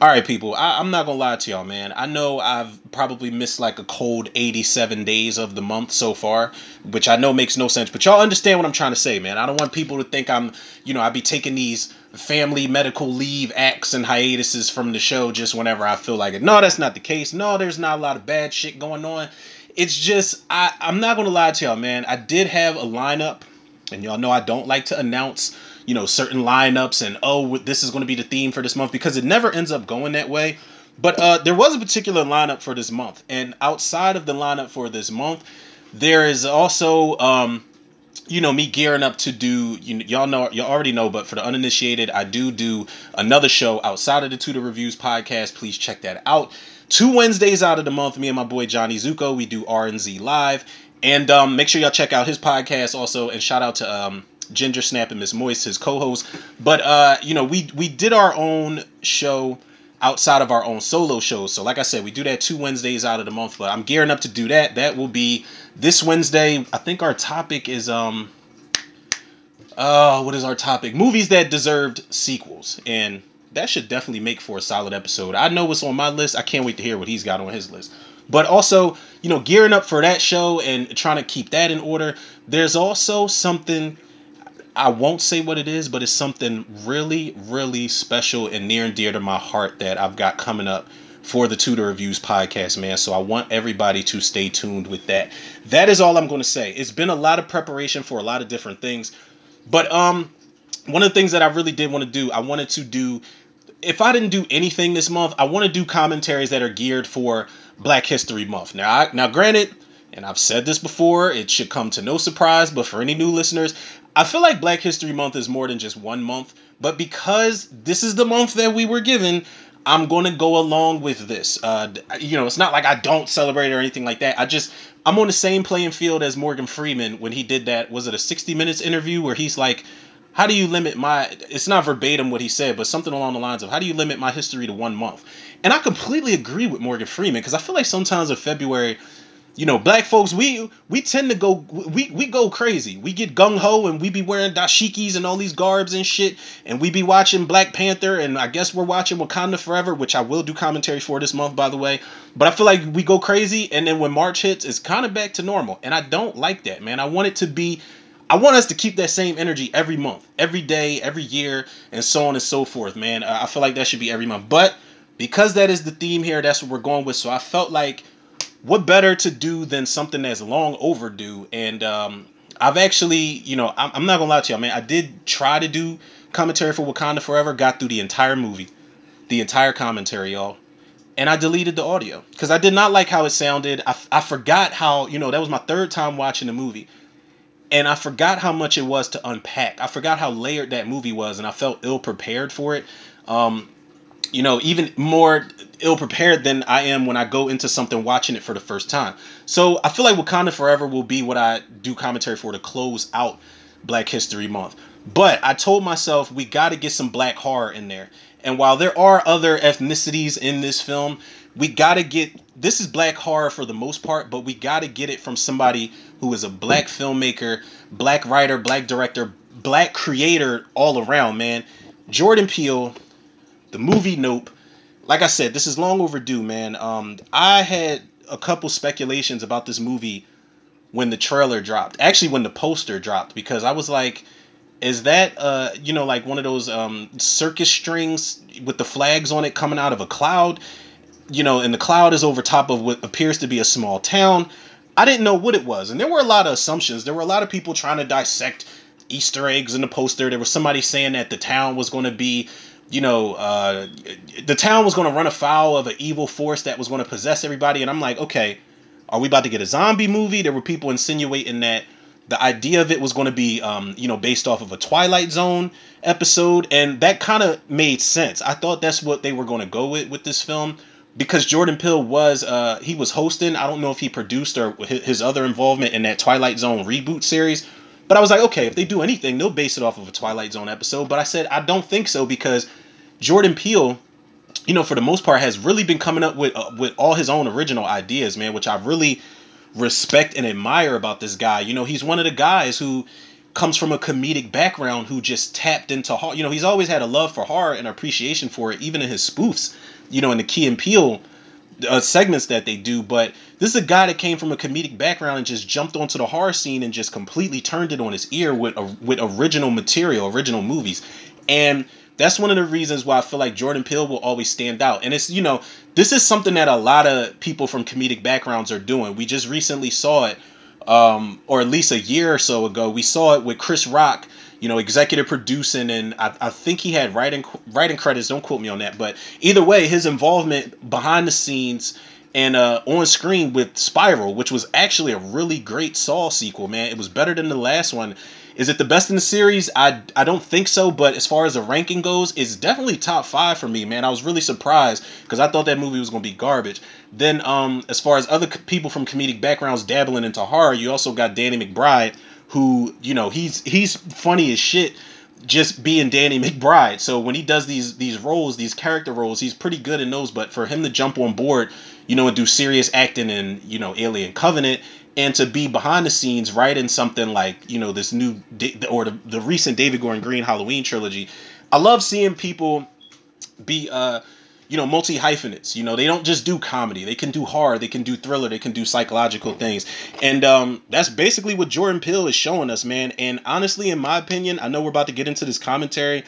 All right, people. I, I'm not gonna lie to y'all, man. I know I've probably missed like a cold 87 days of the month so far, which I know makes no sense. But y'all understand what I'm trying to say, man. I don't want people to think I'm, you know, I'd be taking these family medical leave acts and hiatuses from the show just whenever I feel like it. No, that's not the case. No, there's not a lot of bad shit going on. It's just I I'm not gonna lie to y'all, man. I did have a lineup, and y'all know I don't like to announce you know certain lineups and oh this is going to be the theme for this month because it never ends up going that way. But uh, there was a particular lineup for this month and outside of the lineup for this month there is also um, you know me gearing up to do you, y'all know you already know but for the uninitiated i do do another show outside of the tutor reviews podcast. Please check that out. Two wednesdays out of the month me and my boy johnny zuko we do r&z live. And um, make sure y'all check out his podcast also and shout out to um, Ginger Snap and Miss Moist, his co-host. But uh, you know, we we did our own show outside of our own solo shows. So like I said, we do that two Wednesdays out of the month, but I'm gearing up to do that. That will be this Wednesday. I think our topic is um uh what is our topic? Movies that deserved sequels. And that should definitely make for a solid episode. I know what's on my list. I can't wait to hear what he's got on his list. But also, you know, gearing up for that show and trying to keep that in order. There's also something I won't say what it is, but it's something really, really special and near and dear to my heart that I've got coming up for the Tutor Reviews podcast, man. So I want everybody to stay tuned with that. That is all I'm going to say. It's been a lot of preparation for a lot of different things, but um, one of the things that I really did want to do, I wanted to do. If I didn't do anything this month, I want to do commentaries that are geared for Black History Month. Now, I, now, granted, and I've said this before, it should come to no surprise, but for any new listeners, I feel like Black History Month is more than just one month, but because this is the month that we were given, I'm going to go along with this. Uh, you know, it's not like I don't celebrate or anything like that. I just, I'm on the same playing field as Morgan Freeman when he did that. Was it a 60 Minutes interview where he's like, how do you limit my it's not verbatim what he said but something along the lines of how do you limit my history to one month and i completely agree with morgan freeman because i feel like sometimes in february you know, black folks, we we tend to go we we go crazy. We get gung ho and we be wearing dashikis and all these garbs and shit, and we be watching Black Panther, and I guess we're watching Wakanda Forever, which I will do commentary for this month, by the way. But I feel like we go crazy, and then when March hits, it's kind of back to normal, and I don't like that, man. I want it to be. I want us to keep that same energy every month, every day, every year, and so on and so forth, man. I feel like that should be every month. But because that is the theme here, that's what we're going with. So I felt like what better to do than something that's long overdue? And um, I've actually, you know, I'm, I'm not gonna lie to y'all, man. I did try to do commentary for Wakanda Forever. Got through the entire movie, the entire commentary, y'all, and I deleted the audio because I did not like how it sounded. I, I forgot how, you know, that was my third time watching the movie. And I forgot how much it was to unpack. I forgot how layered that movie was, and I felt ill prepared for it. Um, you know, even more ill prepared than I am when I go into something watching it for the first time. So I feel like Wakanda Forever will be what I do commentary for to close out Black History Month. But I told myself we got to get some black horror in there. And while there are other ethnicities in this film, we got to get this is black horror for the most part, but we got to get it from somebody who is a black filmmaker, black writer, black director, black creator all around, man. Jordan Peele the movie Nope. Like I said, this is long overdue, man. Um, I had a couple speculations about this movie when the trailer dropped. Actually, when the poster dropped, because I was like, is that uh, you know, like one of those um circus strings with the flags on it coming out of a cloud? You know, and the cloud is over top of what appears to be a small town. I didn't know what it was, and there were a lot of assumptions. There were a lot of people trying to dissect Easter eggs in the poster. There was somebody saying that the town was going to be you know, uh, the town was going to run afoul of an evil force that was going to possess everybody. And I'm like, okay, are we about to get a zombie movie? There were people insinuating that the idea of it was going to be, um, you know, based off of a Twilight Zone episode. And that kind of made sense. I thought that's what they were going to go with with this film because Jordan Peele was uh, he was hosting. I don't know if he produced or his other involvement in that Twilight Zone reboot series. But I was like, okay, if they do anything, they'll base it off of a Twilight Zone episode. But I said I don't think so because Jordan Peele, you know, for the most part, has really been coming up with uh, with all his own original ideas, man, which I really respect and admire about this guy. You know, he's one of the guys who comes from a comedic background who just tapped into horror. You know, he's always had a love for horror and appreciation for it, even in his spoofs. You know, in the Key and Peele uh, segments that they do. But this is a guy that came from a comedic background and just jumped onto the horror scene and just completely turned it on his ear with uh, with original material, original movies, and that's one of the reasons why I feel like Jordan Peele will always stand out. And it's you know this is something that a lot of people from comedic backgrounds are doing. We just recently saw it, um, or at least a year or so ago, we saw it with Chris Rock you know, executive producing, and I, I think he had writing writing credits. Don't quote me on that, but either way, his involvement behind the scenes and uh, on screen with Spiral, which was actually a really great Saw sequel. Man, it was better than the last one. Is it the best in the series? I I don't think so, but as far as the ranking goes, it's definitely top five for me, man. I was really surprised because I thought that movie was gonna be garbage. Then, um, as far as other people from comedic backgrounds dabbling into horror, you also got Danny McBride, who you know he's he's funny as shit just being Danny McBride. So when he does these these roles, these character roles, he's pretty good in those. But for him to jump on board, you know, and do serious acting in you know Alien Covenant, and to be behind the scenes writing something like you know this new or the, the recent David Gordon Green Halloween trilogy, I love seeing people be uh you know, multi hyphenates. You know, they don't just do comedy. They can do horror. They can do thriller. They can do psychological things. And um, that's basically what Jordan Peele is showing us, man. And honestly, in my opinion, I know we're about to get into this commentary,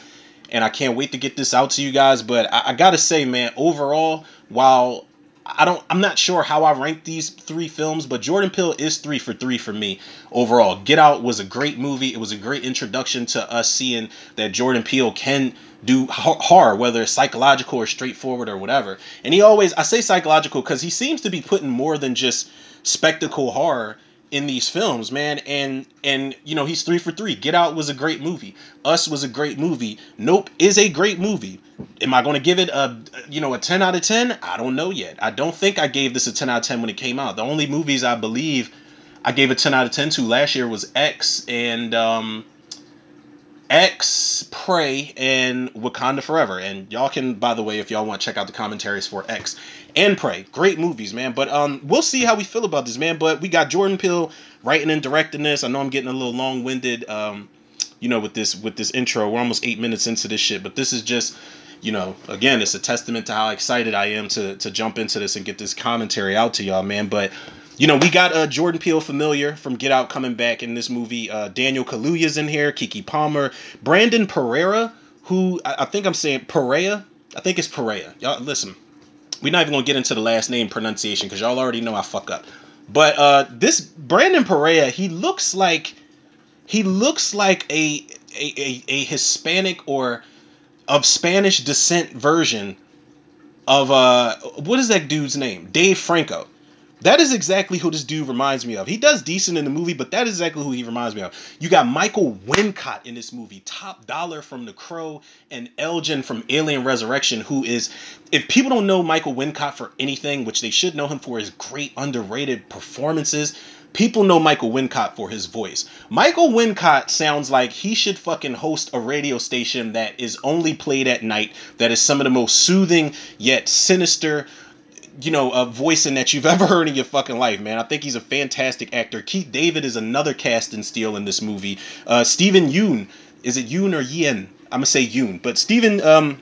and I can't wait to get this out to you guys. But I, I gotta say, man, overall, while I don't I'm not sure how I rank these three films, but Jordan Peele is 3 for 3 for me overall. Get Out was a great movie. It was a great introduction to us seeing that Jordan Peele can do horror whether it's psychological or straightforward or whatever. And he always I say psychological cuz he seems to be putting more than just spectacle horror in these films, man. And and you know, he's 3 for 3. Get Out was a great movie. Us was a great movie. Nope is a great movie am I going to give it a you know a 10 out of 10? I don't know yet. I don't think I gave this a 10 out of 10 when it came out. The only movies I believe I gave a 10 out of 10 to last year was X and um X, Prey, and Wakanda Forever. And y'all can, by the way, if y'all want check out the commentaries for X and Prey, great movies, man. But um, we'll see how we feel about this, man. But we got Jordan Peele writing and directing this. I know I'm getting a little long winded, um, you know, with this with this intro. We're almost eight minutes into this shit, but this is just you know, again, it's a testament to how excited I am to to jump into this and get this commentary out to y'all, man. But you know, we got uh, Jordan Peele familiar from Get Out coming back in this movie. Uh, Daniel Kaluuya's in here, Keke Palmer, Brandon Pereira, who I, I think I'm saying Perea. I think it's Perea. Y'all listen. We're not even gonna get into the last name pronunciation because y'all already know I fuck up. But uh, this Brandon Perea, he looks like he looks like a a, a, a Hispanic or of Spanish descent version of uh what is that dude's name? Dave Franco. That is exactly who this dude reminds me of. He does decent in the movie, but that is exactly who he reminds me of. You got Michael Wincott in this movie, top dollar from The Crow, and Elgyn from Alien Resurrection, who is, if people don't know Michael Wincott for anything, which they should know him for his great underrated performances, People know Michael Wincott for his voice. Michael Wincott sounds like he should fucking host a radio station that is only played at night, that is some of the most soothing yet sinister, you know, a voicing that you've ever heard in your fucking life, man. I think he's a fantastic actor. Keith David is another cast and steal in this movie. Uh, Steven Yeun, is it Yoon or Yen? I'm gonna say Yoon, but Steven um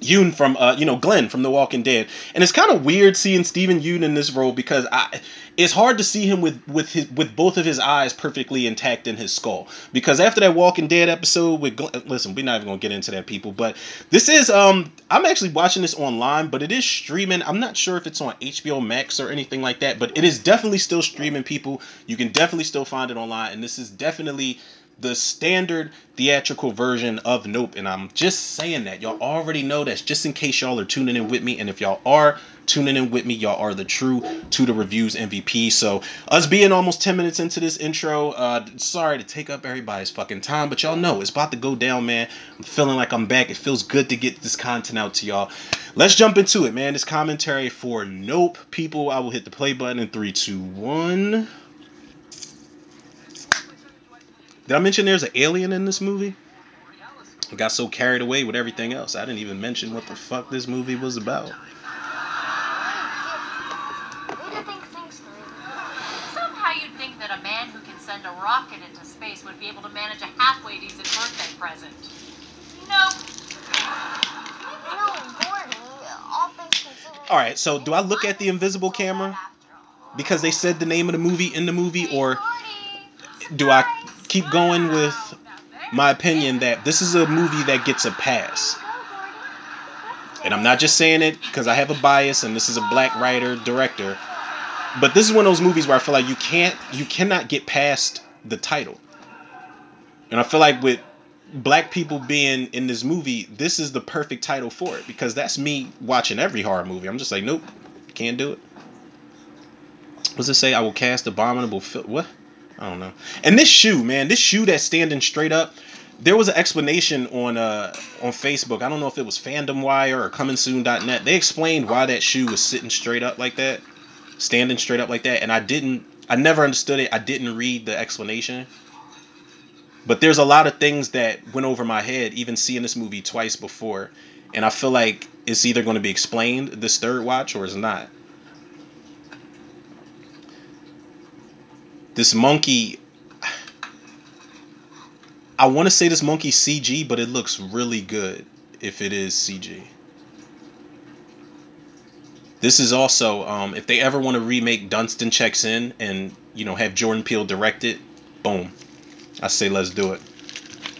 Yeun from uh, you know Glenn from The Walking Dead, and it's kind of weird seeing Steven Yeun in this role because I it's hard to see him with with his with both of his eyes perfectly intact in his skull. Because after that Walking Dead episode with Glenn, listen we're not even gonna get into that people but this is um I'm actually watching this online but it is streaming. I'm not sure if it's on HBO Max or anything like that but it is definitely still streaming people. You can definitely still find it online and this is definitely the standard theatrical version of Nope. And I'm just saying that. Y'all already know that's just in case y'all are tuning in with me. And if y'all are tuning in with me, y'all are the true to the reviews MVP. So us being almost 10 minutes into this intro, uh, sorry to take up everybody's fucking time, but y'all know it's about to go down, man. I'm feeling like I'm back. It feels good to get this content out to y'all. Let's jump into it, man. This commentary for Nope. People, I will hit the play button in three, two, one. Did I mention there's an alien in this movie? I got so carried away with everything else. I didn't even mention what the fuck this movie was about. Somehow you'd think that a man who can send a rocket into space would be able to manage a halfway decent birthday present. Nope. No, Gordy, all things considered. All right, so do I look at the invisible camera because they said the name of the movie in the movie, or do I keep going with my opinion that this is a movie that gets a pass? And I'm not just saying it because I have a bias and this is a black writer director, but this is one of those movies where I feel like you can't, you cannot get past the title. And I feel like with black people being in this movie, this is the perfect title for it because that's me watching every horror movie. I'm just like, nope, can't do it. What's it say? I will cast abominable fil- what? I don't know. And this shoe, man, this shoe that's standing straight up. There was an explanation on uh on Facebook. I don't know if it was Fandom Wire or ComingSoon.net. They explained why that shoe was sitting straight up like that, standing straight up like that, and I didn't. I never understood it. I didn't read the explanation. But there's a lot of things that went over my head, even seeing this movie twice before, and I feel like it's either going to be explained this third watch or it's not. This monkey, I want to say this monkey CG, but it looks really good if it is CG. This is also, um, if they ever want to remake Dunstan Checks In and you know have Jordan Peele direct it, boom, I say let's do it.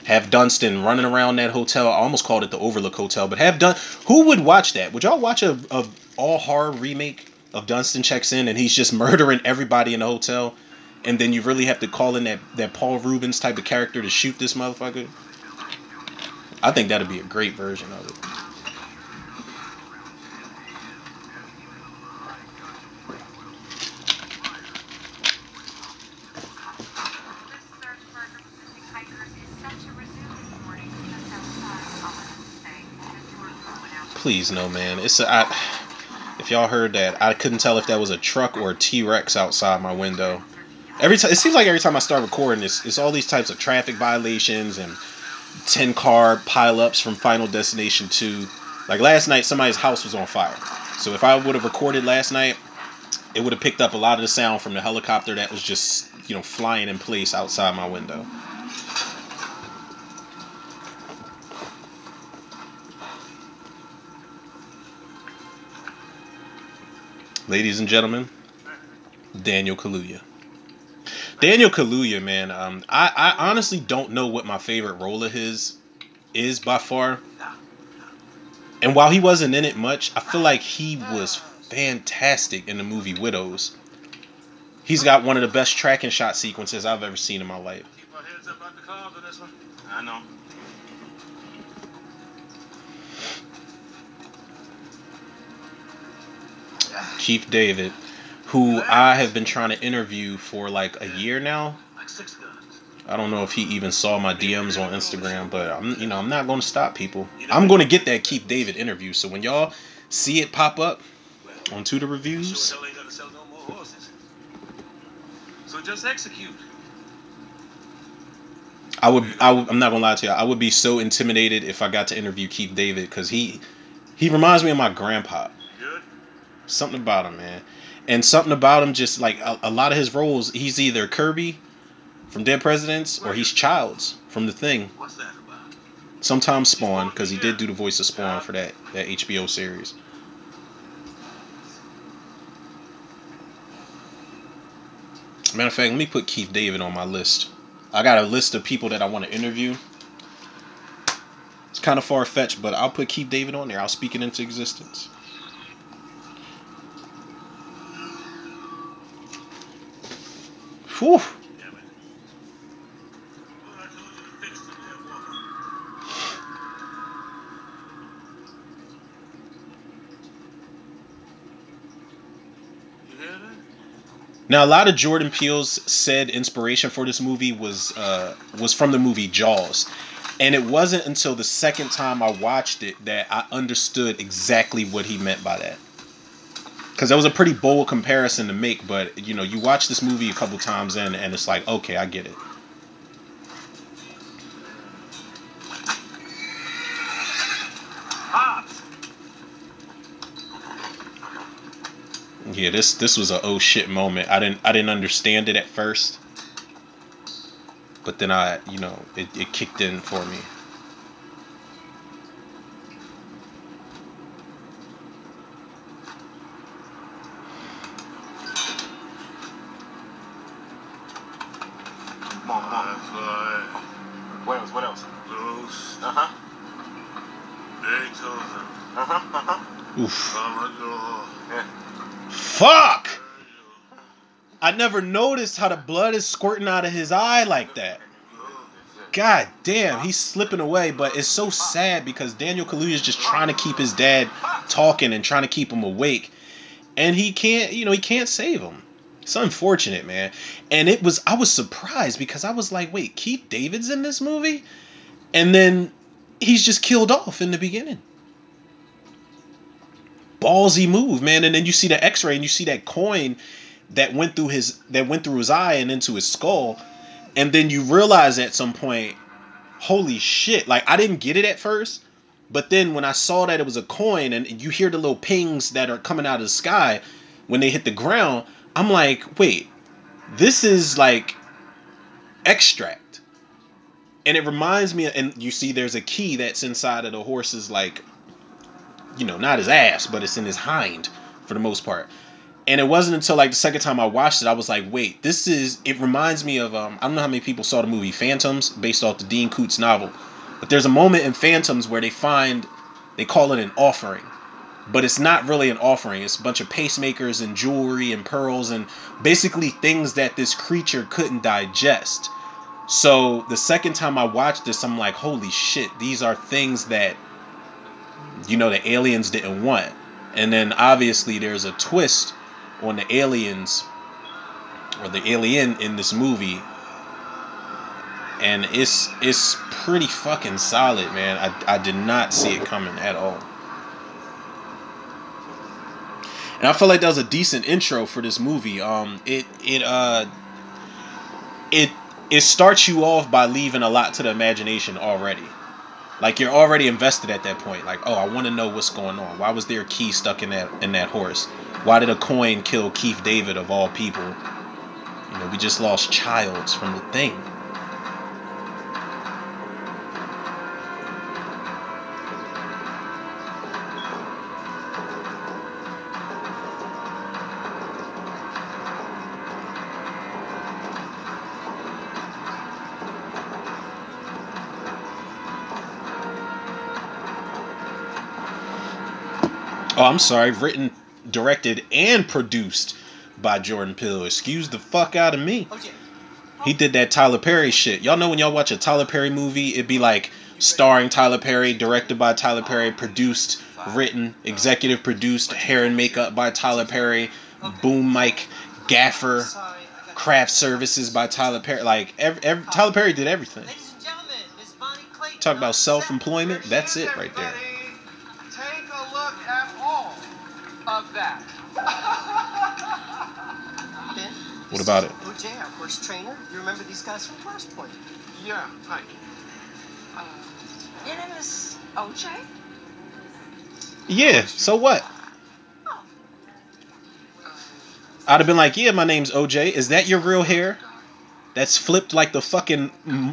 Have Dunstan running around that hotel. I almost called it the Overlook Hotel, but have Dun. Who would watch that? Would y'all watch a, a all horror remake of Dunstan Checks In and he's just murdering everybody in the hotel, and then you really have to call in that that Paul Reubens type of character to shoot this motherfucker? I think that'd be a great version of it. Please no, man. It's a, I, if y'all heard that, I couldn't tell if that was a truck or a T Rex outside my window. Every time it seems like every time I start recording, it's, it's all these types of traffic violations and ten car pileups from Final Destination Two. Like last night, somebody's house was on fire. So if I would have recorded last night, it would have picked up a lot of the sound from the helicopter that was just you know flying in place outside my window. Ladies and gentlemen, Daniel Kaluuya. Daniel Kaluuya, man. Um, I, I honestly don't know what my favorite role of his is by far. And while he wasn't in it much, I feel like he was fantastic in the movie Widows. He's got one of the best tracking shot sequences I've ever seen in my life. Keep our heads up the clouds on this one. I know. Keith David, who I have been trying to interview for like a year now. Like six guns. I don't know if he even saw my DMs on Instagram, but I'm you know I'm not going to stop people. I'm going to get that Keith David interview. So when y'all see it pop up onto the reviews, hell ain't gonna sell no more horses. So just execute. I would, I would I'm not gonna lie to you. I would be so intimidated if I got to interview Keith David because he he reminds me of my grandpa. Good? Something about him, man, and something about him just like a, a lot of his roles. He's either Kirby from Dead Presidents or he's Childs from The Thing. Sometimes Spawn because he did do the voice of Spawn for that that HBO series. Matter of fact, let me put Keith David on my list. I got a list of people that I want to interview. It's kind of far fetched, but I'll put Keith David on there. I'll speak it into existence. Whew. Damn it. Well, I told you to fix the damn walker. You hear that? Now, a lot of Jordan Peele's said inspiration for this movie was uh, was from the movie Jaws, and it wasn't until the second time I watched it that I understood exactly what he meant by that. Because that was a pretty bold comparison to make, but you know, you watch this movie a couple times in, and it's like, okay, I get it. Yeah, this this was a oh shit moment. I didn't I didn't understand it at first. but then I, you know, it, it kicked in for me. Come on, come on. That's right. What else? What else? Ghost, Uh huh. Beethoven, Uh huh. Uh huh. Oof. Commodore. Fuck! I never noticed how the blood is squirting out of his eye like that. God damn, he's slipping away, but it's so sad because Daniel Kaluuya is just trying to keep his dad talking and trying to keep him awake, and he can't. You know, he can't save him. It's unfortunate, man. And it was I was surprised because I was like, wait, Keith David's in this movie, and then he's just killed off in the beginning. Ballsy move, man. And then you see the X-ray and you see that coin that went through his that went through his eye and into his skull, and then you realize at some point, holy shit! Like I didn't get it at first, but then when I saw that it was a coin and you hear the little pings that are coming out of the sky when they hit the ground, I'm like, wait, this is like extract. And it reminds me, and you see, there's a key that's inside of the horse's like, you know, not his ass, but it's in his hind for the most part. And it wasn't until like the second time I watched it, I was like, wait, this is. It reminds me of um, I don't know how many people saw the movie Phantoms, based off the Dean Koontz novel, but there's a moment in Phantoms where they find, they call it an offering, but it's not really an offering. It's a bunch of pacemakers and jewelry and pearls and basically things that this creature couldn't digest. So the second time I watched this, I'm like, holy shit, these are things that, you know, the aliens didn't want. And then obviously there's a twist on the aliens or the alien in this movie. And it's it's pretty fucking solid, man. I, I did not see it coming at all. And I feel like that was a decent intro for this movie. Um it it uh it it starts you off by leaving a lot to the imagination already. Like you're already invested at that point. Like, oh, I want to know what's going on. Why was there a key stuck in that in that horse? Why did a coin kill Keith David of all people? You know, we just lost Childs from the thing. Oh, I'm sorry. Written, directed, and produced by Jordan Peele. Excuse the fuck out of me. Oh, he did that Tyler Perry shit. Y'all know when y'all watch a Tyler Perry movie, it'd be like starring Tyler Perry, directed by Tyler Perry, produced, written, executive produced, hair and makeup by Tyler Perry, boom mic, gaffer, craft services by Tyler Perry. Like every, every Tyler Perry did everything. Ladies and gentlemen, Miss Bonnie Clayton. Talk about self-employment. That's it right there. Take a look at all of that. Ben, What about is it? OJ, our horse trainer. You remember these guys from Flashpoint? Yeah, hi. Uh, Your name is OJ? Yeah. So what? Oh, I'd have been like, yeah, my name's OJ. Is that your real hair? That's flipped like the fucking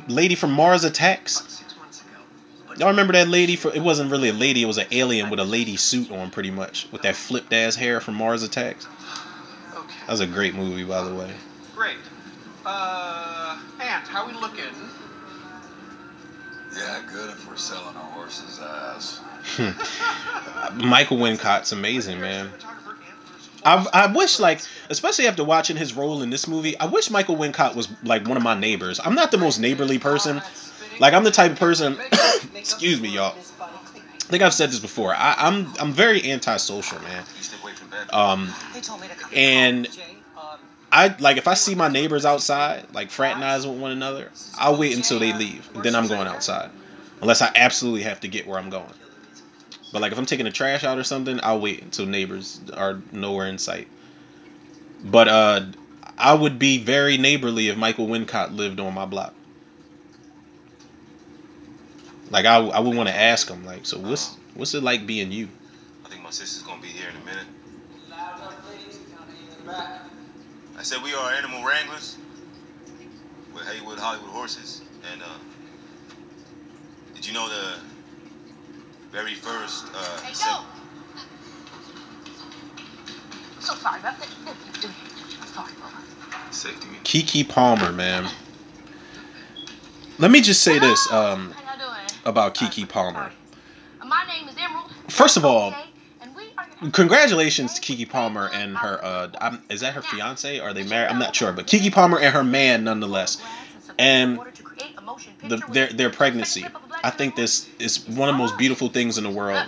lady from Mars Attacks. About six months ago. Y'all remember that lady? For it wasn't really a lady; it was an alien with a lady suit on, pretty much, with that flipped ass hair from Mars Attacks. Okay. That was a great movie, by the way. Great. Uh, Aunt, how we looking? Yeah, good if we're selling a horse's ass. Michael Wincott's amazing, man. Cinematographer Aunt I I wish like, especially after watching his role in this movie, I wish Michael Wincott was like one of my neighbors. I'm not the most neighborly person. Like I'm the type of person. excuse me, y'all. Miss Bonnie Clayton. I think I've said this before. I, I'm I'm very antisocial, man. You stay away from bed. Um, They told me to come. And- um, I like if I see my neighbors outside, like fraternize with one another, I'll wait until they leave, then I'm going outside, unless I absolutely have to get where I'm going. But like if I'm taking the trash out or something, I'll wait until neighbors are nowhere in sight. But uh, I would be very neighborly if Michael Wincott lived on my block. Like I, I would want to ask him, like, so what's what's it like being you? I think my sister's gonna be here in a minute. loud up, please. Counting in the back. I said we are animal wranglers. with Haywood Hollywood Horses. And uh, did you know the very first uh, Hey, sec- So sorry about that. Sorry, bro. safety meeting? Keke Palmer, man. Let me just say this um, How y'all doing? about Keke Palmer. Uh, My name is Emerald. First of all, Okay, and we are your- Congratulations to Keke Palmer and her. Uh, I'm, is that her fiance? Are they married? I'm not sure, but Keke Palmer and her man, nonetheless. And the, their their pregnancy. I think this is one of the most beautiful things in the world.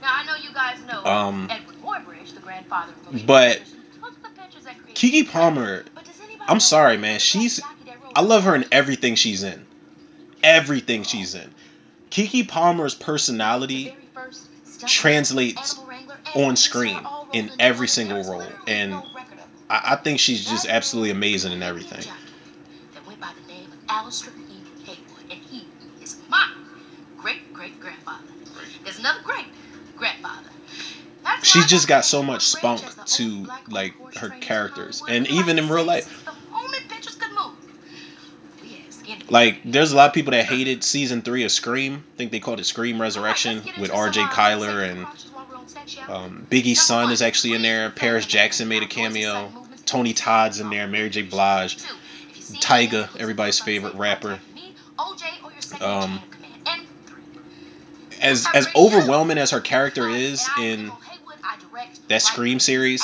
Now I know you guys know Um, Edward the grandfather of but pictures, who took the pictures that created Keke Palmer, But does anybody I'm sorry, man. She's jockey that rode I love her in everything she's in. Everything she's in. Keke Palmer's personality very first stunt translates animal wrangler and on screen in every single role, and. I, I think she's just absolutely amazing in everything. There's another great grandfather. She's just got so much spunk to, like, her characters. And even in real life. Like, there's a lot of people that hated season three of Scream. I think they called it Scream Resurrection with R.J. Cyler and um, Biggie's son is actually in there. Paris Jackson made a cameo. Tony Todd's in there. Mary J. Blige. Tyga, everybody's favorite rapper. Um, As as overwhelming as her character is in that Scream series,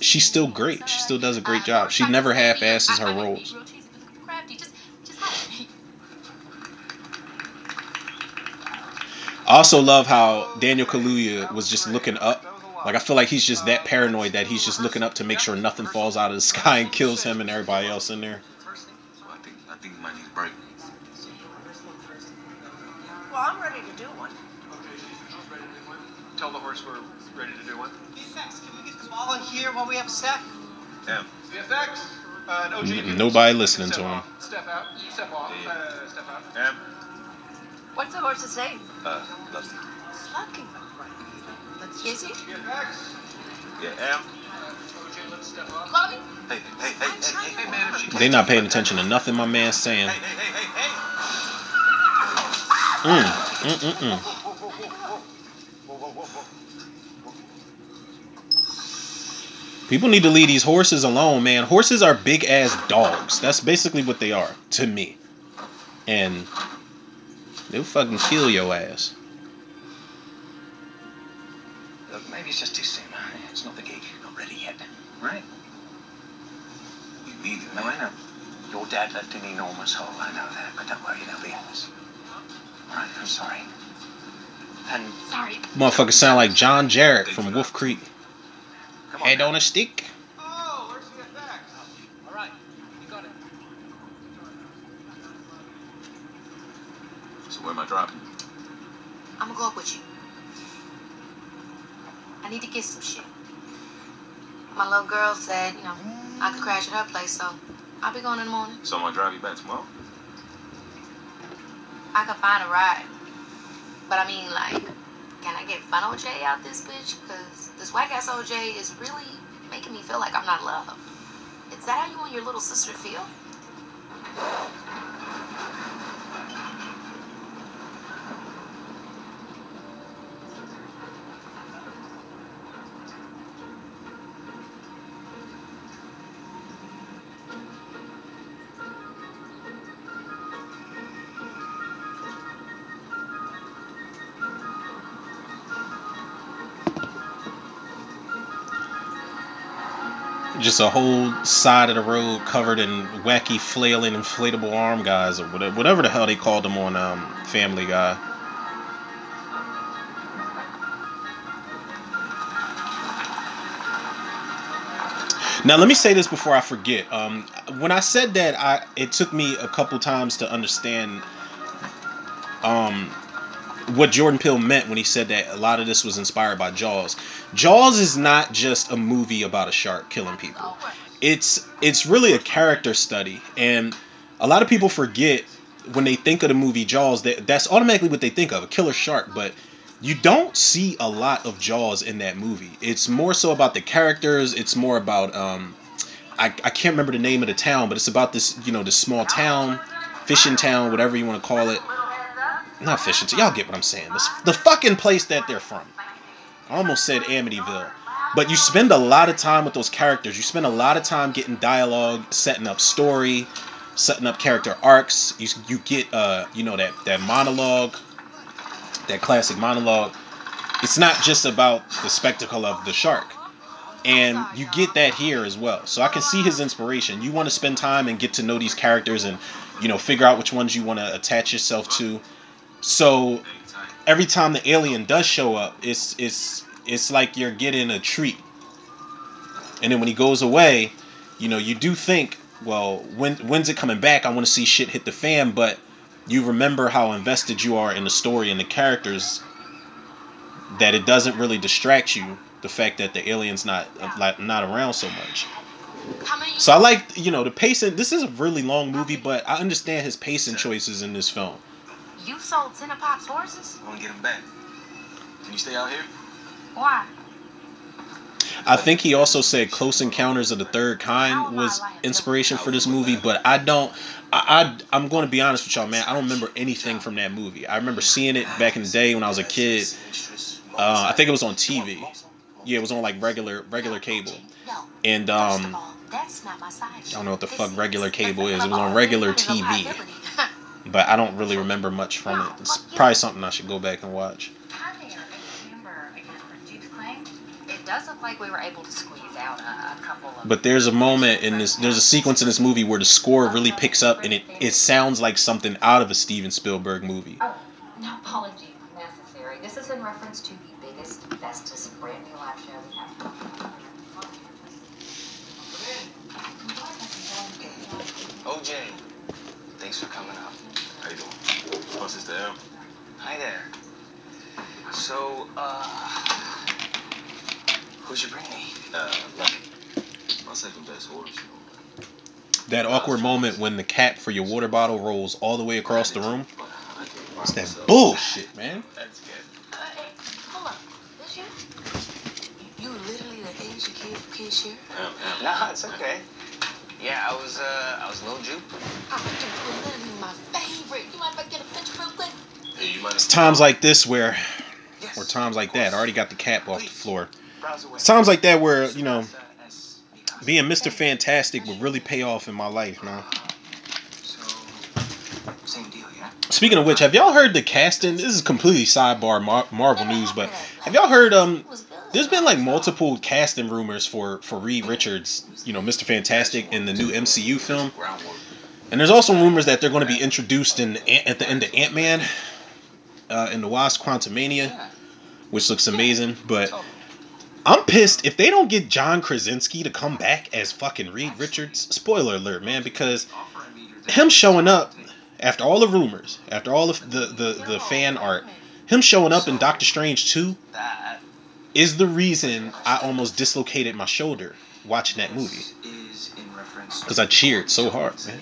she's still great. She still does a great job. She never half-asses her roles. I also love how Daniel Kaluuya was just looking up. Like I feel like he's just that paranoid that he's just looking up to make sure nothing falls out of the sky and kills him and everybody else in there. So I think I think we might need a break. Well, I'm ready to do one. Okay, she's ready to do one. Tell the horse we're ready to do one. VFX, can we get the here while we have a sec? M. VFX. Uh, and OG, if Nobody listening to him. Step out. Step off. Yeah, yeah. Uh, step out. M. What's the horse's name? Uh, Lucky. Lucky. Let's Is he? Yeah, M. Uh, OJ, let's step off. Chloe? Hey, hey, hey, hey, hey, Hey, man, if she They not paying attention to nothing my man's saying. Hey, hey, hey, hey, hey. Mm, mm, mm, mm. People need to leave these horses alone, man. Horses are big ass dogs. That's basically what they are to me. And they'll fucking kill your ass. Look, maybe it's just too soon. It's not the gig. Not ready yet. Right? You need it, No, man. I know. Your dad left an enormous hole. I know that. But don't worry, they'll be ours. All right, I'm sorry. And Sorry. Motherfucker sound like John Jarratt from Wolf Creek. come. Head on a stick. Oh, where's VFX? All right, you got it. So where am I dropping? I'm gonna go up with you. I need to get some shit. My little girl said, you know, I could crash at her place, so I'll be going in the morning. So I'm gonna drive you back tomorrow? I could find a ride. But I mean, like, can I get fun OJ out this bitch? Because this whack ass OJ is really making me feel like I'm not loved. Is that how you want your little sister to feel? Just a whole side of the road covered in wacky flailing inflatable arm guys or whatever, whatever the hell they called them on um, Family Guy. Now let me say this before I forget. Um, when I said that, I it took me a couple times to understand um, what Jordan Peele meant when he said that a lot of this was inspired by Jaws. Jaws is not just a movie about a shark killing people. It's it's really a character study, and a lot of people forget when they think of the movie Jaws that that's automatically what they think of a killer shark, but you don't see a lot of Jaws in that movie. It's more so about the characters. It's more about um, I, I can't remember the name of the town, but it's about this you know this small town, fishing town, whatever you want to call it. Not fishing town. Y'all get what I'm saying. This, the fucking place that they're from. I almost said Amityville. But you spend a lot of time with those characters. You spend a lot of time getting dialogue, setting up story, setting up character arcs. You you get uh you know that that monologue, that classic monologue. It's not just about the spectacle of the shark. And you get that here as well. So I can see his inspiration. You want to spend time and get to know these characters and you know figure out which ones you want to attach yourself to. So every time the alien does show up, it's it's it's like you're getting a treat. And then when he goes away, you know, you do think, well, when when's it coming back? I want to see shit hit the fan, but you remember how invested you are in the story and the characters that it doesn't really distract you the fact that the alien's not like not around so much. So I like, you know, the pacing. This is a really long movie, but I understand his pacing choices in this film. You sold ten of Pop's horses? I want to get him back. Can you stay out here? Why? I think he also said Close Encounters of the Third Kind was inspiration for this movie, but I don't. I, I I'm going to be honest with y'all, man. I don't remember anything from that movie. I remember seeing it back in the day when I was a kid. Uh, I think it was on TV. Yeah, it was on like regular regular cable. And um, all, that's not my side. I don't know what the fuck regular cable is. It was on regular TV, liability. but I don't really remember much from it. It's probably something I should go back and watch. Like we a, a. But there's a moment in this. There's a sequence in this movie where the score really picks up, and it it sounds like something out of a Steven Spielberg movie. Oh, no apologies necessary. This is in reference to the biggest, bestest, brand new live show we have coming up here on campus. OJ, thanks for coming up. How you doing? Oh, Sister L. Hi there. So, uh, who'd you bring me? Uh, Lucky. My second best order. So, That awkward moment when the cap for your water bottle rolls all the way across the room. but I do it It's that myself. bullshit, man. That's good. Uh, hey, hold up. This you? You literally the Asian kid from Kid Sheriff? Am, am. No, it's okay. Yeah, I was, uh, I was a little Jupe. Oh, dude, you're literally my favorite. You mind if I get a picture real quick? Hey, you might It's times like this where, Yes. or times like that. I already got the cap off the floor. Browse away. It's times like that where you know Tsubasa S. Mikasa. being Mr. Fantastic would really pay off in my life, man. So, same deal, yeah? Speaking of which, have y'all heard the casting? This is completely sidebar Mar- Marvel news, but have y'all heard um? It was good. There's been like multiple casting rumors for for Reed Richards, you know, Mr. Fantastic in the new MCU film, and there's also rumors that they're going to be introduced in at the end of Ant Man, uh, in the Wasp Quantumania. Which looks amazing. But I'm pissed if they don't get John Krasinski to come back as fucking Reed Richards. Spoiler alert, man, because him showing up after all the rumors, after all of the the, the fan art, him showing up in Doctor Strange 2 is the reason I almost dislocated my shoulder watching that movie. Because I cheered so hard, man.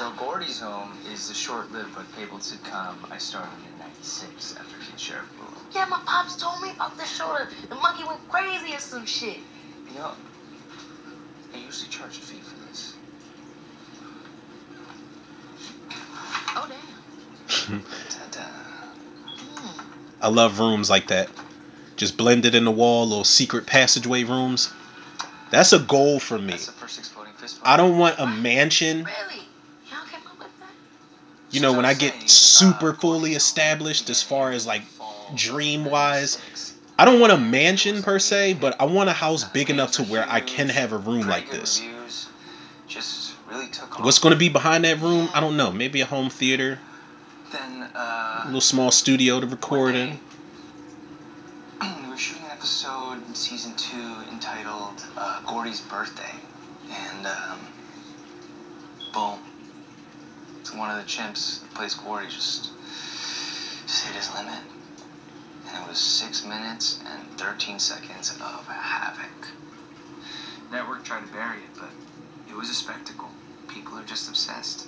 So Gordy's Home is the short-lived but cable sitcom I started in '96 after Kid Sheriff blew up. Yeah, my pops told me about the show. The, the monkey went crazy or some shit. You know, I usually charge a fee for this. Oh, damn. Ta-da. Mm. I love rooms like that. Just blended in the wall, little secret passageway rooms. That's a goal for me. That's the first exploding fist. I don't want a mansion. Really? Y'all came up with that? You know, when I get super fully established as far as like dream wise, I don't want a mansion per se, but I want a house big enough to where I can have a room like this. What's going to be behind that room? I don't know. Maybe a home theater, Then, a little small studio to record in. we were shooting an episode in season two entitled uh, Gordy's Birthday. And, um, boom. One of the chimps that plays Gordy just, just hit his limit. And it was six minutes and 13 seconds of havoc. Network tried to bury it, but it was a spectacle. People are just obsessed.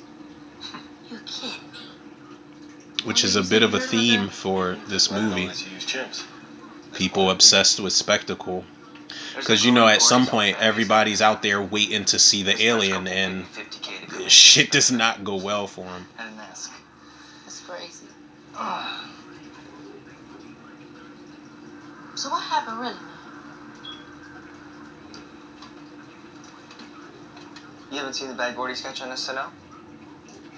You kidding me? Which is a bit of a theme for this Well, I don't movie. let you use chimps. People obsessed with spectacle. There's Because you know, at some point, everybody's out there waiting to see the alien, and paying 50K to come in. shit does not go well for him. And an mask. That's crazy. Ugh. So what happened really, man? You haven't seen the Bad Gordy sketch on SNL?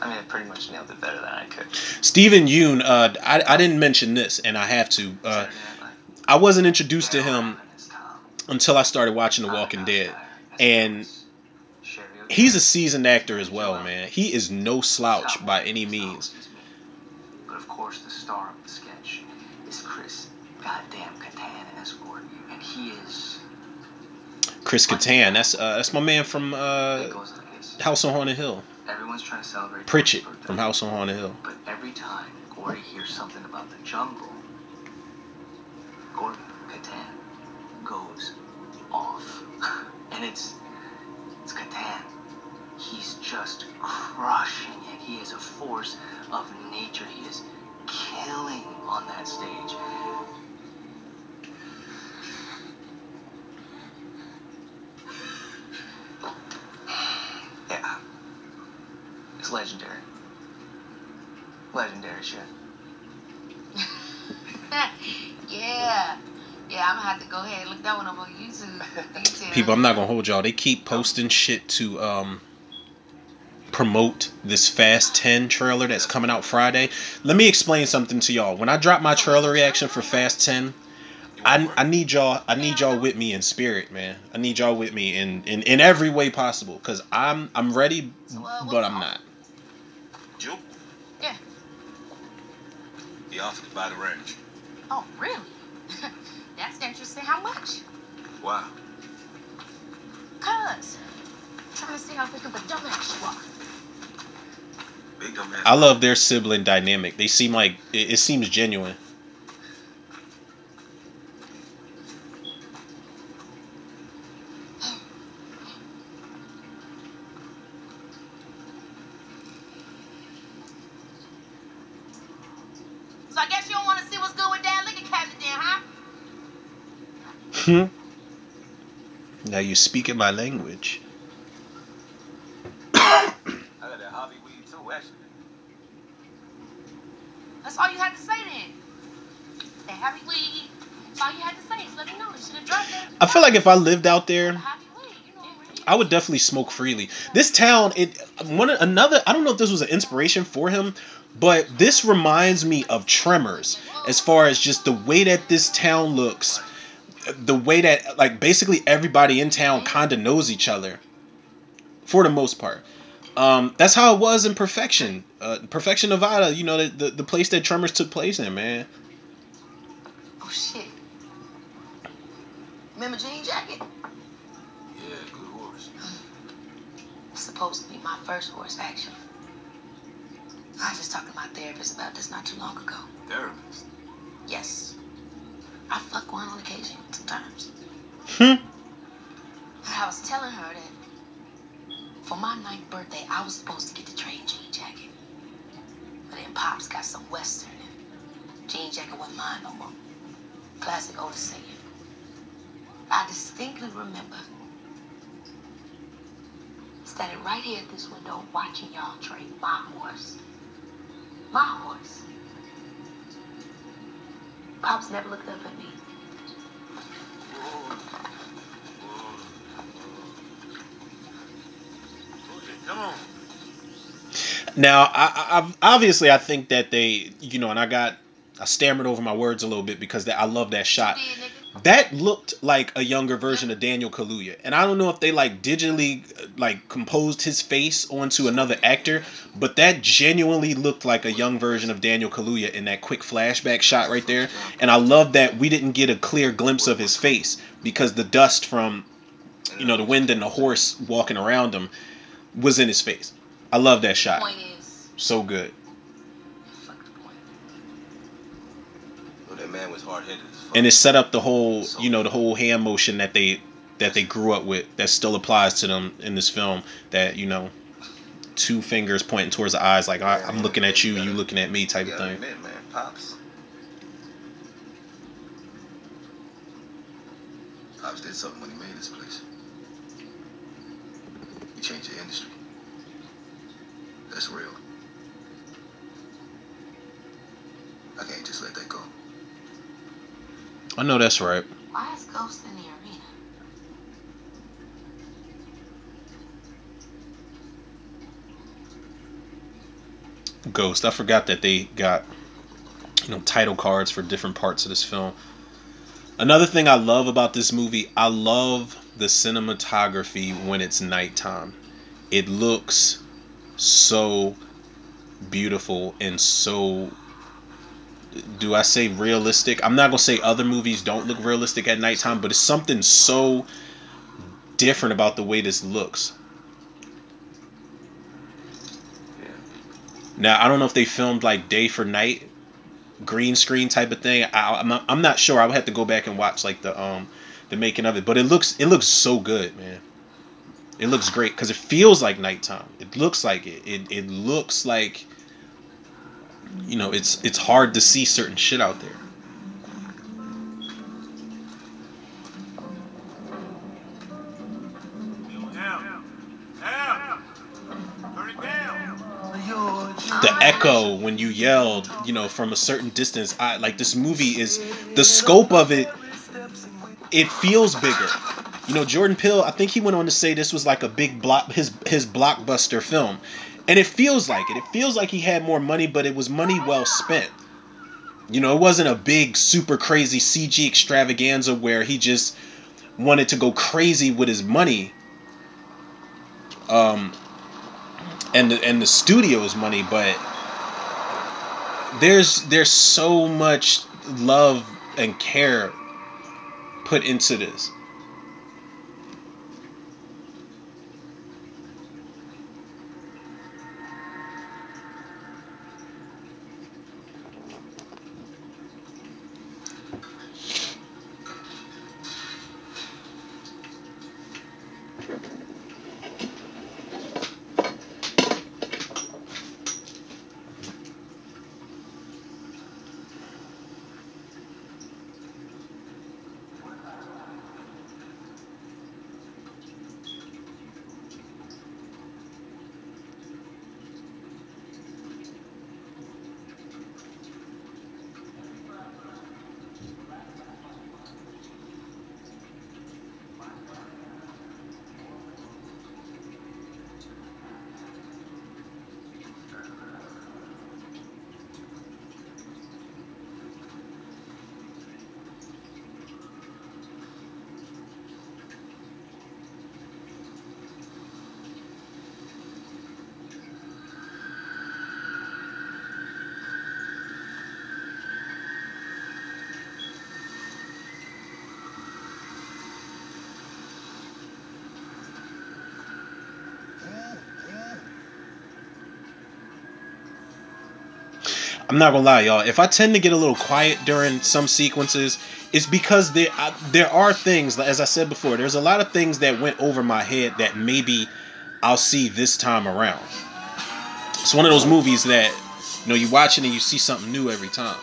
I mean, I pretty much nailed it better than I could. Steven Yeun, uh, I, I didn't mention this, and I have to. Uh, Saturday Night Live. I wasn't introduced to him have it, it's Tom. Until I started watching The Walking Dead. And He's a seasoned actor as well, man. He is no slouch by any means. But of course, the star of the sketch is Chris Goddamn Kattan as Gordon, and he is. Chris Kattan, that's uh, that's my man from uh, goes like this. House on Haunted Hill. Everyone's trying to celebrate Pritchett from House on Haunted Hill. But every time Gordy hears something about the jungle, Gordon Kattan goes off, and it's it's Kattan. He's just crushing it. He is a force of nature. He is killing on that stage. Yeah. It's legendary. Legendary shit. yeah. Yeah, I'm gonna have to go ahead and look that one up on YouTube. Details. People, I'm not gonna hold y'all. They keep posting shit to um promote this Fast 10 trailer that's coming out Friday. Let me explain something to y'all. When I drop my trailer reaction for Fast 10, I, I need y'all I need y'all with me in spirit, man. I need y'all with me in in, in every way possible cuz I'm I'm ready So, uh, what's but I'm not. Jupe? Yeah. He offered to buy the ranch. Oh, really? That's interesting. How much? Wow. Cuz. Trying to see how big of a dumbass you are. Big dumb. I love their sibling dynamic. They seem like it, it seems genuine. So I guess you don't want to see what's good with Dad Liquor Cabinet then, huh? Hmm? now you're speaking my language. I got that hobby weed too, actually. That's all you had to say then. That happy weed. That's all you had to say. Just let me know. You should have dropped that. I feel like if I lived out there, Happy weed, you know, man. I would definitely smoke freely. This town, it one another. I don't know if this was an inspiration for him, but this reminds me of Tremors as far as just the way that this town looks, the way that like basically everybody in town kind of knows each other, for the most part. Um, that's how it was in Perfection, uh, Perfection Nevada. You know the, the the place that Tremors took place in, man. Oh shit. Remember Jean Jacket? Yeah, good horse. Supposed to be my first horse, actually. I was just talking to my therapist about this not too long ago. Therapist. Yes. I fuck one on occasion sometimes. Hmm. I was telling her that for my ninth birthday, I was supposed to get the train jean jacket. But then Pops got some Western and jean jacket wasn't mine no more. Classic Otis singing. I distinctly remember standing right here at this window watching y'all train my horse. My horse. Pops never looked up at me. Come on. Now, I, I, obviously, I think that they, you know, and I got, I stammered over my words a little bit because that I love that shot. You did, nigga. That looked like a younger version of Daniel Kaluuya, and I don't know if they like digitally like composed his face onto another actor, but that genuinely looked like a young version of Daniel Kaluuya in that quick flashback shot right there. And I love that we didn't get a clear glimpse of his face because the dust from you know the wind and the horse walking around him was in his face. I love that shot. So good. fuck the point. Oh, that man was hard headed as fuck. And it set up the whole you know the whole hand motion that they that they grew up with that still applies to them in this film that you know two fingers pointing towards the eyes like I, i'm looking at you you looking at me type of thing admit, man, pops. Obviously, did something when he made this place. He changed the industry. That's real. I can't just let that go. I know that's right. Why is Ghost in the arena? Ghost. I forgot that they got you know title cards for different parts of this film. Another thing I love about this movie, I love the cinematography when it's nighttime. It looks so beautiful and so do I say realistic? I'm not gonna say other movies don't look realistic at nighttime, but it's something so different about the way this looks. Now I don't know if they filmed like day for night, green screen type of thing. I, I'm not, I'm not sure. I would have to go back and watch like the um the making of it, but it looks it looks so good, man. It looks great because it feels like nighttime. It looks like it. It it looks like you know it's it's hard to see certain shit out there. The echo when you yelled, you know, from a certain distance. I like this movie is the scope of it. It feels bigger. You know, Jordan Peele. I think he went on to say this was like a big block his his blockbuster film, and it feels like it. It feels like he had more money, but it was money well spent. You know, it wasn't a big, super crazy CG extravaganza where he just wanted to go crazy with his money. Um, and the, and the studio's money, but there's there's so much love and care put into this. I'm not gonna lie, y'all. If I tend to get a little quiet during some sequences, it's because there I, there are things, as I said before, there's a lot of things that went over my head that maybe I'll see this time around. It's one of those movies that you know you watch it and you see something new every time.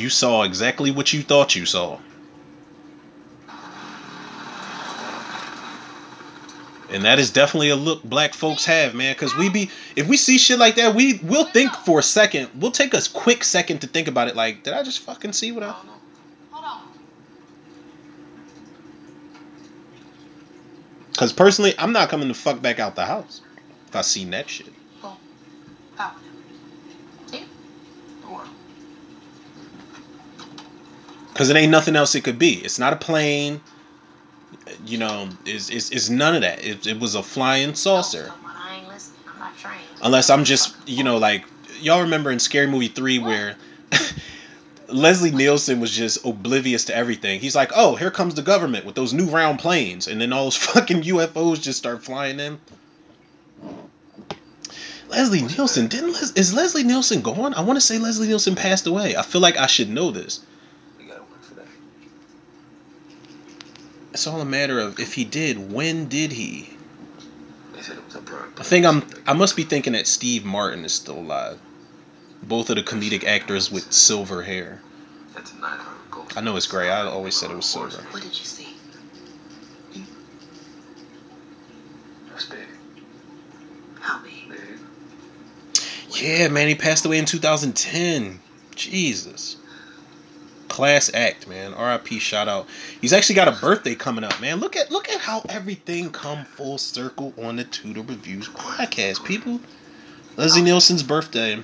You saw exactly what you thought you saw. And that is definitely a look black folks have, man. Cause we be if we see shit like that, we we'll think for a second. We'll take a quick second to think about it. Like, did I just fucking see what I? Hold on. Cause personally, I'm not coming the fuck back out the house if I seen that shit. Boom. Pow. See? What? Cause it ain't nothing else it could be. It's not a plane. You know, it's it's, it's none of that. It, it was a flying saucer. Oh, no, I ain't listening. I'm not trained. Unless I'm just, you know, like y'all remember in Scary Movie three where Leslie Nielsen was just oblivious to everything. He's like, "Oh, here comes the government with those new round planes," and then all those fucking UFOs just start flying in. Leslie Nielsen didn't Les- is Leslie Nielsen gone? I want to say Leslie Nielsen passed away. I feel like I should know this. You gotta work for that. It's all a matter of if he did, when did he? Bird. I think I'm. I must be thinking that Steve Martin is still alive. Both of the comedic actors with silver hair. That tonight I heard a. I know it's gray. I always said it was silver. What did you see? That's big. How big? Big. Yeah, man, he passed away in 2010. Jesus. Class act, man. R.I.P. Shout out. He's actually got a birthday coming up, man. Look at look at how everything come full circle on the Tudor Reviews podcast, people. Leslie Nielsen's birthday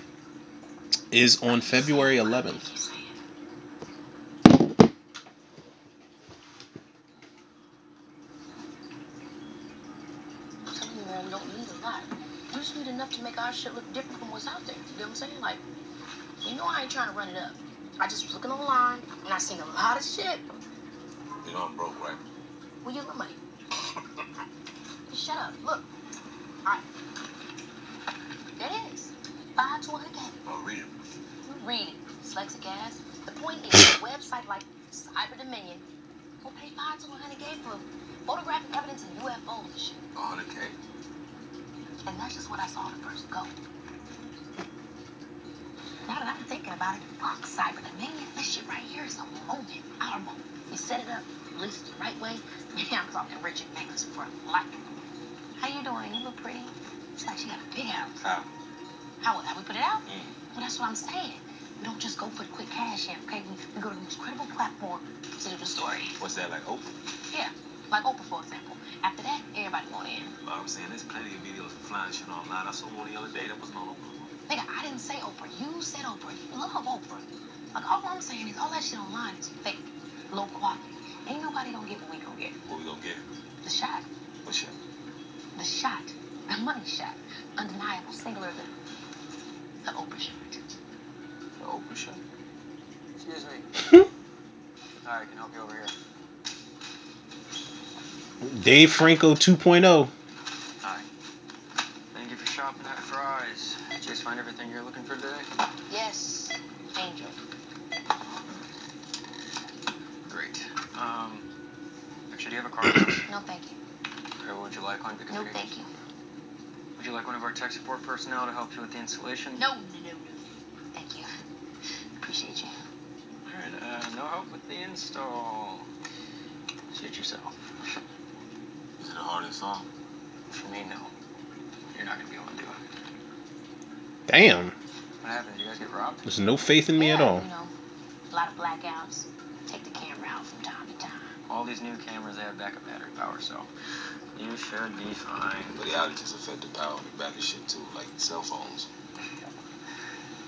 is on February 11th. You saying? I'm telling you, man, we don't need a lot. We just need enough to make our shit look different from what's out there. You know what I'm saying? Like, you know I ain't trying to run it up. I just was looking online and I seen a lot of shit. You know I'm broke, right? Well, use my money. Shut up. Look. All right. There it is. Five to 100K. I'll read it. You read it, dyslexic ass. The point is, a website like Cyber Dominion will pay five to 100K for photographic evidence of UFOs and shit. 100K. And that's just what I saw the first go. Now that I'm thinking about it, fuck Cyber Dominion. This shit right here is a moment, our moment. You set it up, you list it the right way. Yeah, I'm talking Richard Nicholas for life. How you doing? You look pretty. It's like she got a big house. How? How, how we put it out? Mm. Well, that's what I'm saying. We don't just go for the quick cash in, okay? We, we go to the most credible platform to do the story. What's that, like Oprah? Yeah, like Oprah, for example. After that, everybody going in. But I'm saying there's plenty of videos of flying shit online. I saw one the other day. That wasn't on Oprah. Nigga, I didn't say Oprah. You said Oprah. You love Oprah. Like, all I'm saying is all that shit online is fake, low quality. Ain't nobody gonna get what we gonna get. What we gonna get? The shot. What shot? The shot. The money shot. Undeniable, singular, the, the Oprah shot. The Oprah shit? Excuse me. Hi, can help you over here? Dave Franco oh. 2.0. Hi. Thank you for shopping at Fry's. Did you guys find everything you're looking for today? Yes, Angel. Great. Um, actually, do you have a card with us? No, thank you. Or would you like one? Because No, thank you. Would you like one of our tech support personnel to help you with the installation? No, no, no, no. Thank you. Appreciate you. All right. Uh, no help with the install. Suit yourself. Is it a hard install? For me, no. You're not gonna be able to do it. Damn. What happened? Did you guys get robbed? There's no faith in me at all. You know, a lot of blackouts. Take the camera out from time to time. All these new cameras they have backup battery power, so you should be fine. But the outages affect the power and the battery shit too, like cell phones.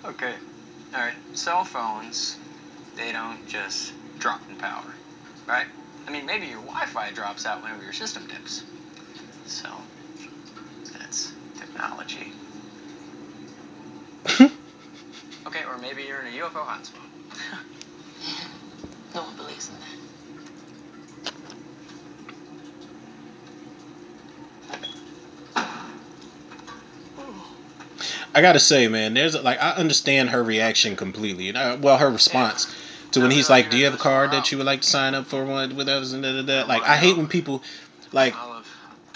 Okay. All right. Cell phones, they don't just drop in power, right? I mean, maybe your Wi-Fi drops out whenever your system dips. So that's technology. okay, or maybe you're in a UFO hotspot. No one believes in that. I gotta say, man, there's like I understand her reaction completely. You know, well, her response to when he's like, "Do you have a card that you would like to sign up for one with us?" and da, da, da. Like, I hate when people like Olive.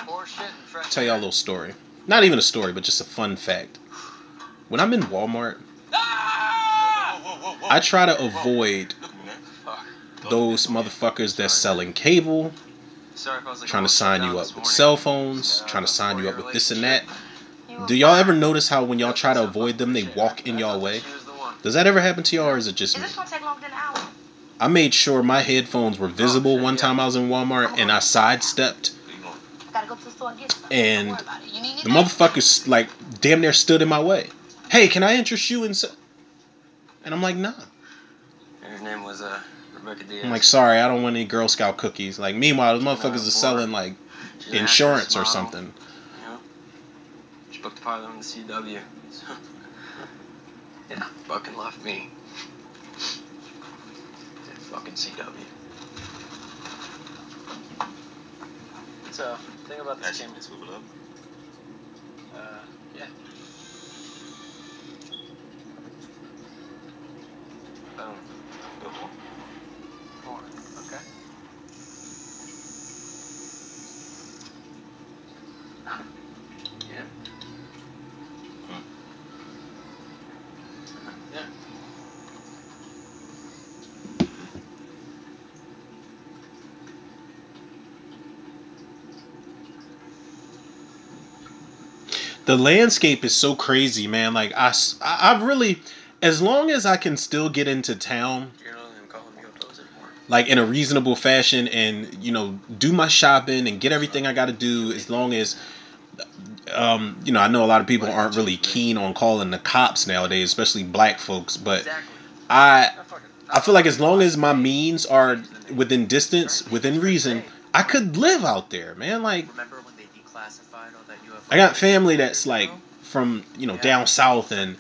Or shit and fresh tell y'all a little story. Not even a story, but just a fun fact. When I'm in Walmart, whoa. I try to avoid Look, man. Fuck. those motherfuckers that's selling cable, Sorry if I was like trying to sign you up with cell phones, uh, trying to sign you up with this and that. Relationship. You were Do y'all ever notice how when y'all try to avoid them, they walk in I y'all way? She was the one. Does that ever happen to y'all, or is it just Is me? this gonna take longer than an hour? I made sure my headphones were visible one time I was in Walmart, and I sidestepped, Where you going? I gotta go to the store and get something. And Don't worry about it. You need the motherfuckers like damn near stood in my way. Hey, can I interest you in? s-" And I'm like, nah. Her name was uh, Rebecca Diaz. I'm like, sorry, I don't want any Girl Scout cookies. Like, meanwhile, the motherfuckers are selling like insurance or something. Booked pilot on the CW. So, yeah, fucking left me. That fucking CW. So, thing about this shit camera. can swivel up. Uh, yeah. Boom. Go more. More. Okay. Yeah. The landscape is so crazy, man. Like I, I really, as long as I can still get into town, like in a reasonable fashion, and you know, do my shopping and get everything I got to do, as long as, um, you know, I know a lot of people aren't really keen on calling the cops nowadays, especially black folks, but I. I feel like as long as my means are within distance, within reason, I could live out there, man. Like Remember when they declassified all that UFO? I got family that's like from you know down south and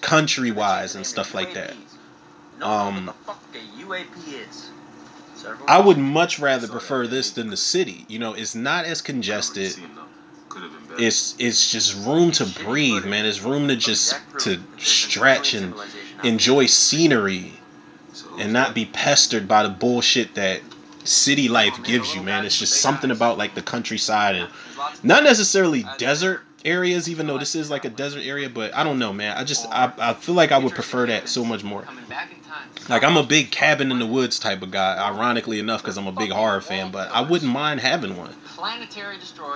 country wise and stuff like that. Um, I would much rather prefer this than the city. You know, it's not as congested. It's it's just room to breathe, man. It's room to just to stretch and enjoy scenery and not be pestered by the bullshit that city life gives you, man. It's just something about like the countryside and not necessarily desert areas, even though this is like a desert area. But I don't know, man. I just I, I feel like I would prefer that so much more. Like I'm a big cabin in the woods type of guy. Ironically enough, because I'm a big horror fan, but I wouldn't mind having one.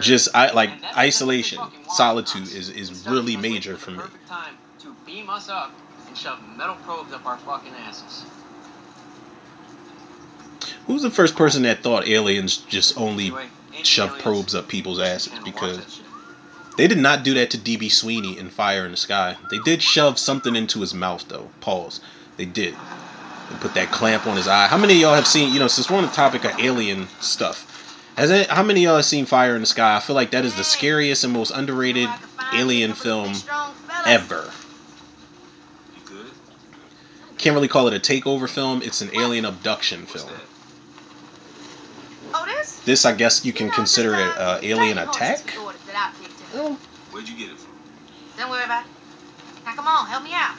Just I like isolation, solitude is is really major for me. beam us up and shove metal probes up our fucking asses. Who's the first person that thought aliens just only shove probes up people's asses? Because they did not do that to DB Sweeney in Fire in the Sky. They did shove something into his mouth though. Pause. They did. They put that clamp on his eye. How many of y'all have seen? You know, since we're on the topic of alien stuff, has it, how many of y'all have seen Fire in the Sky? I feel like that is the scariest and most underrated alien film ever. Can't really call it a takeover film. It's an alien abduction film. That? This? This, I guess, you can consider it uh, uh, alien attack. for orders that I picked up. Well, Where'd you get it from? Don't worry about it. Now come on, help me out.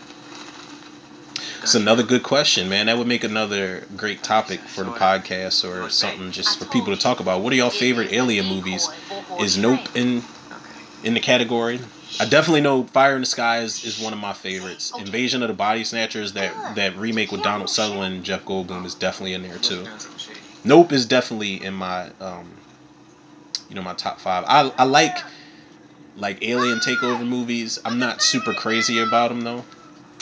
It's another good question, man. That would make another great topic for the podcast or something just for people to talk about. What are y'all favorite alien movies? Is Nope in in the category? I definitely know Fire in the Sky is, is one of my favorites. Invasion of the Body Snatchers, that that remake with Donald Sutherland and Jeff Goldblum is definitely in there too. Doing something shady. Nope is definitely in my um you know my top five. I I like like alien takeover movies. I'm not super crazy about them though.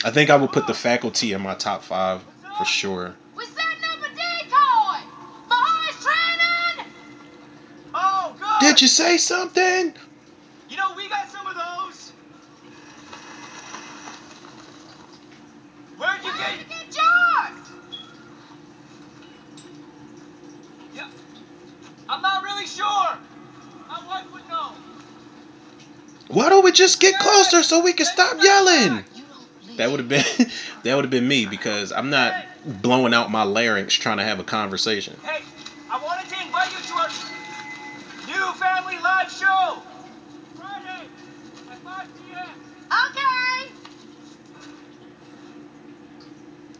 I think I would put The Faculty in my top five for sure. We're setting up a decoy for horse training. Oh. Did you say something? You know, we got some of those. Where'd you Where'd get? you get yours? Yeah. I'm not really sure. My wife would know. Why don't we just get closer so we can stop yelling? You don't believe That would have been that would have been me because I'm not blowing out my larynx trying to have a conversation. Hey, I wanted to invite you to our new family live show. Friday at 5 p.m. Okay.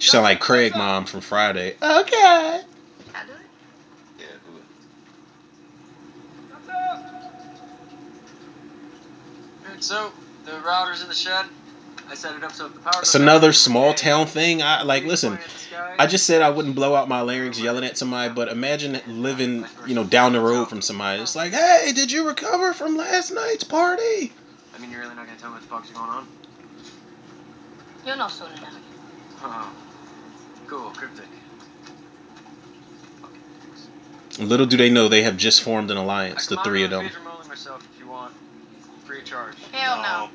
You sound like Craig mom from Friday. Okay. I do it. Yeah, do it. Thumbs up. Alright, so the router's in the shed. I set it up so if the power It's another small town thing. I like listen. point at the sky. I just said I wouldn't blow out my larynx yelling at somebody, but imagine living, you know, down the road from somebody. It's like, hey, did you recover from last night's party? I mean, you're really not gonna tell me what the fuck's going on? You'll know soon enough. Oh, cool, cryptic. Fucking. Little do they know they have just formed an alliance, can the three of them. the feed remotely myself if free of charge. Hell no.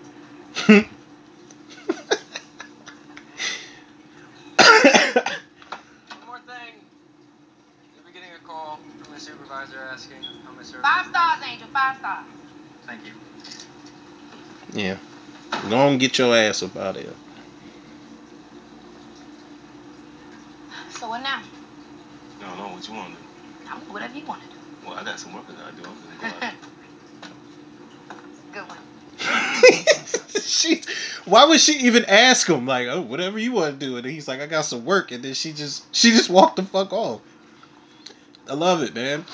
One more thing. You'll be getting a call from my supervisor asking how my service. Five stars, Angel. Five stars. Thank you. yeah. Go and get your ass up out of here. So what now? I don't know what you want to do. I'm whatever you want to do. Well, I got some work I gotta do. I'm gonna go out. Good one. she, why would she even ask him? Like, oh, whatever you want to do, and he's like, I got some work, and then she just, she just walked the fuck off. I love it, man.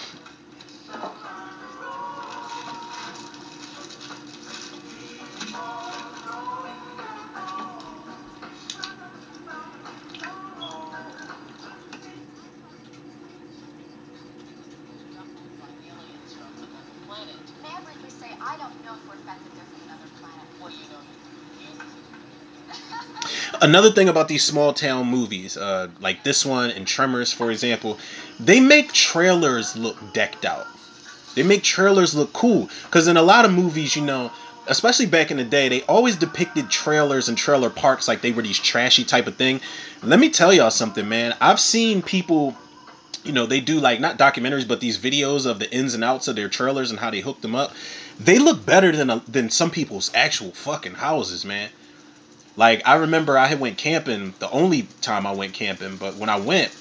Another thing about these small town movies, uh, like this one and Tremors, for example, they make trailers look decked out. They make trailers look cool. Because in a lot of movies, you know, especially back in the day, they always depicted trailers and trailer parks like they were these trashy type of thing. Let me tell y'all something, man. I've seen people, you know, they do like not documentaries, but these videos of the ins and outs of their trailers and how they hook them up. They look better than a, than some people's actual fucking houses, man. Like I remember I went camping the only time I went camping, but when I went,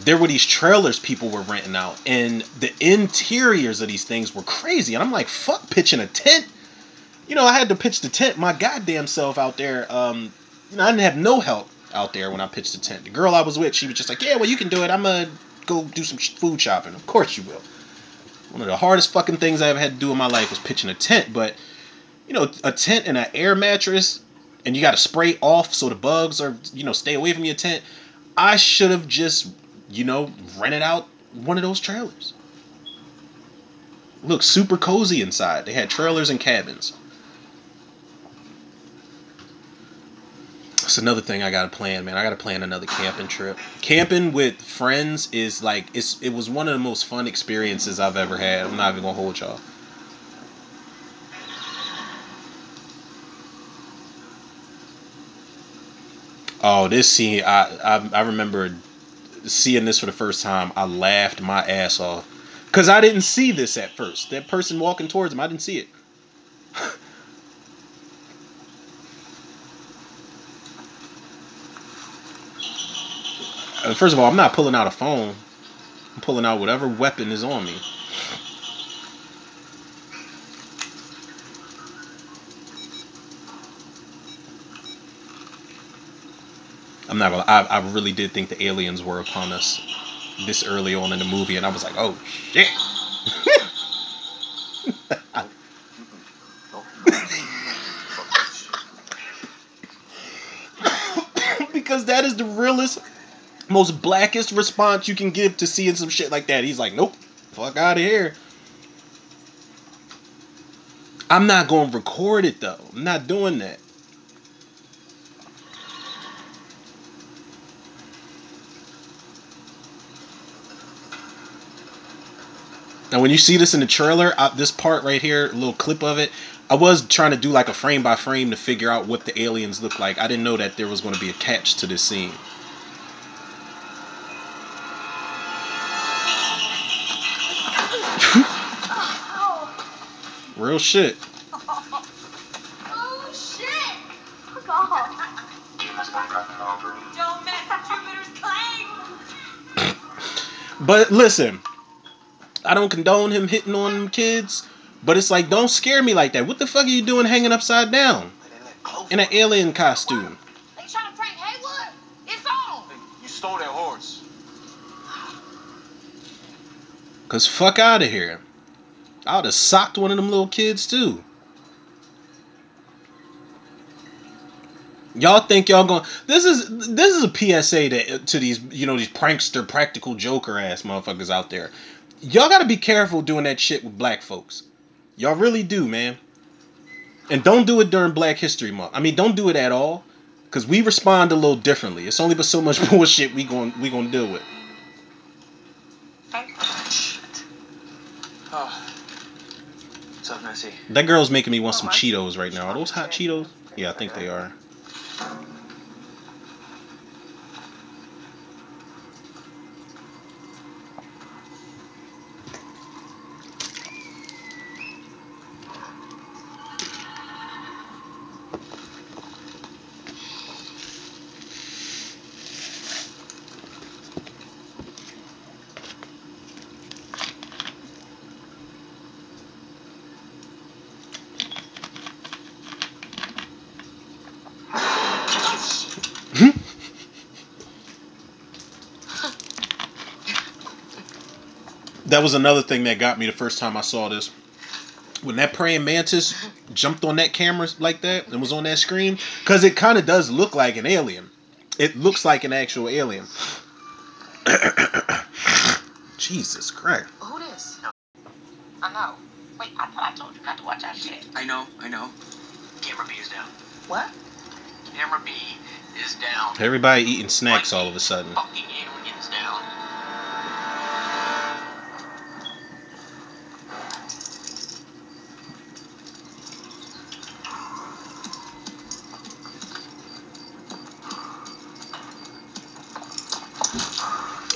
there were these trailers people were renting out, and the interiors of these things were crazy. And I'm like, fuck pitching a tent. You know, I had to pitch the tent my goddamn self out there. Um, you know, I didn't have no help out there when I pitched the tent. The girl I was with, she was just like, yeah, well, you can do it. I'm gonna go do some food shopping. Of course you will. One of the hardest fucking things I ever had to do in my life was pitching a tent, but you know, a tent and an air mattress, and you got to spray off so the bugs are, you know, stay away from your tent. I should have just, you know, rented out one of those trailers. Look, super cozy inside. They had trailers and cabins. That's another thing I gotta plan, man. I gotta plan another camping trip. Camping with friends is like it's it was one of the most fun experiences I've ever had. I'm not even gonna hold y'all. Oh, this scene, I, I I remember seeing this for the first time. I laughed my ass off because I didn't see this at first. That person walking towards him, I didn't see it. Uh, First of all, I'm not pulling out a phone. I'm pulling out whatever weapon is on me. I'm not gonna. I, I really did think the aliens were upon us this early on in the movie, and I was like, oh shit. because that is the realest, most blackest response you can give to seeing some shit like that. He's like, nope, fuck out of here. I'm not gonna record it though. I'm not doing that. Now, when you see this in the trailer, I, this part right here, a little clip of it, I was trying to do like a frame by frame to figure out what the aliens look like. I didn't know that there was going to be a catch to this scene. Real shit. Oh shit! Oh, Fuck off. Don't mess with Jupiter's Claim. But listen, I don't condone him hitting on them kids, but it's like, don't scare me like that. What the fuck are you doing hanging upside down in an alien costume? Are you trying to prank Haywood? It's on. You stole that horse. Cause fuck out of here. I would have socked one of them little kids too. Y'all think y'all going this is this is a PSA to, to these you know these prankster practical joker ass motherfuckers out there. Y'all gotta be careful doing that shit with black folks. Y'all really do, man. And don't do it during Black History Month. I mean, don't do it at all, cause we respond a little differently. It's only but so much bullshit we going we gonna deal with. Oh. What's up, Nessie? That girl's making me want Oh, some Cheetos right now. Are those hot Cheetos? Yeah, I think they are. That was another thing that got me the first time I saw this. When that praying mantis jumped on that camera like that and was on that screen, because it kind of does look like an alien. It looks like an actual alien. Jesus Christ. Who this? I know. Wait, I thought I told you not to watch that shit. I know, I know. Camera B is down. What? Camera B is down. Everybody eating snacks all of a sudden. Fucking aliens down.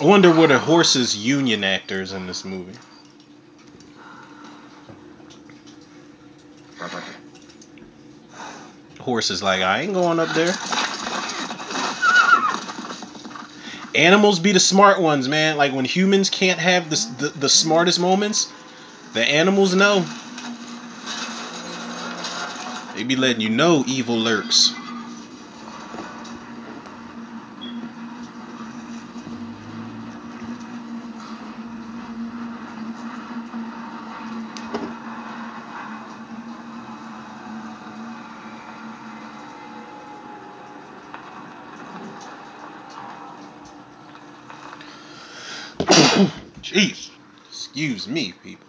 I wonder what are horses union actors in this movie. Horse is like, I ain't going up there. Animals be the smart ones, man. Like when humans can't have the, the, the smartest moments, the animals know. They be letting you know evil lurks. Jeez. Excuse me, people.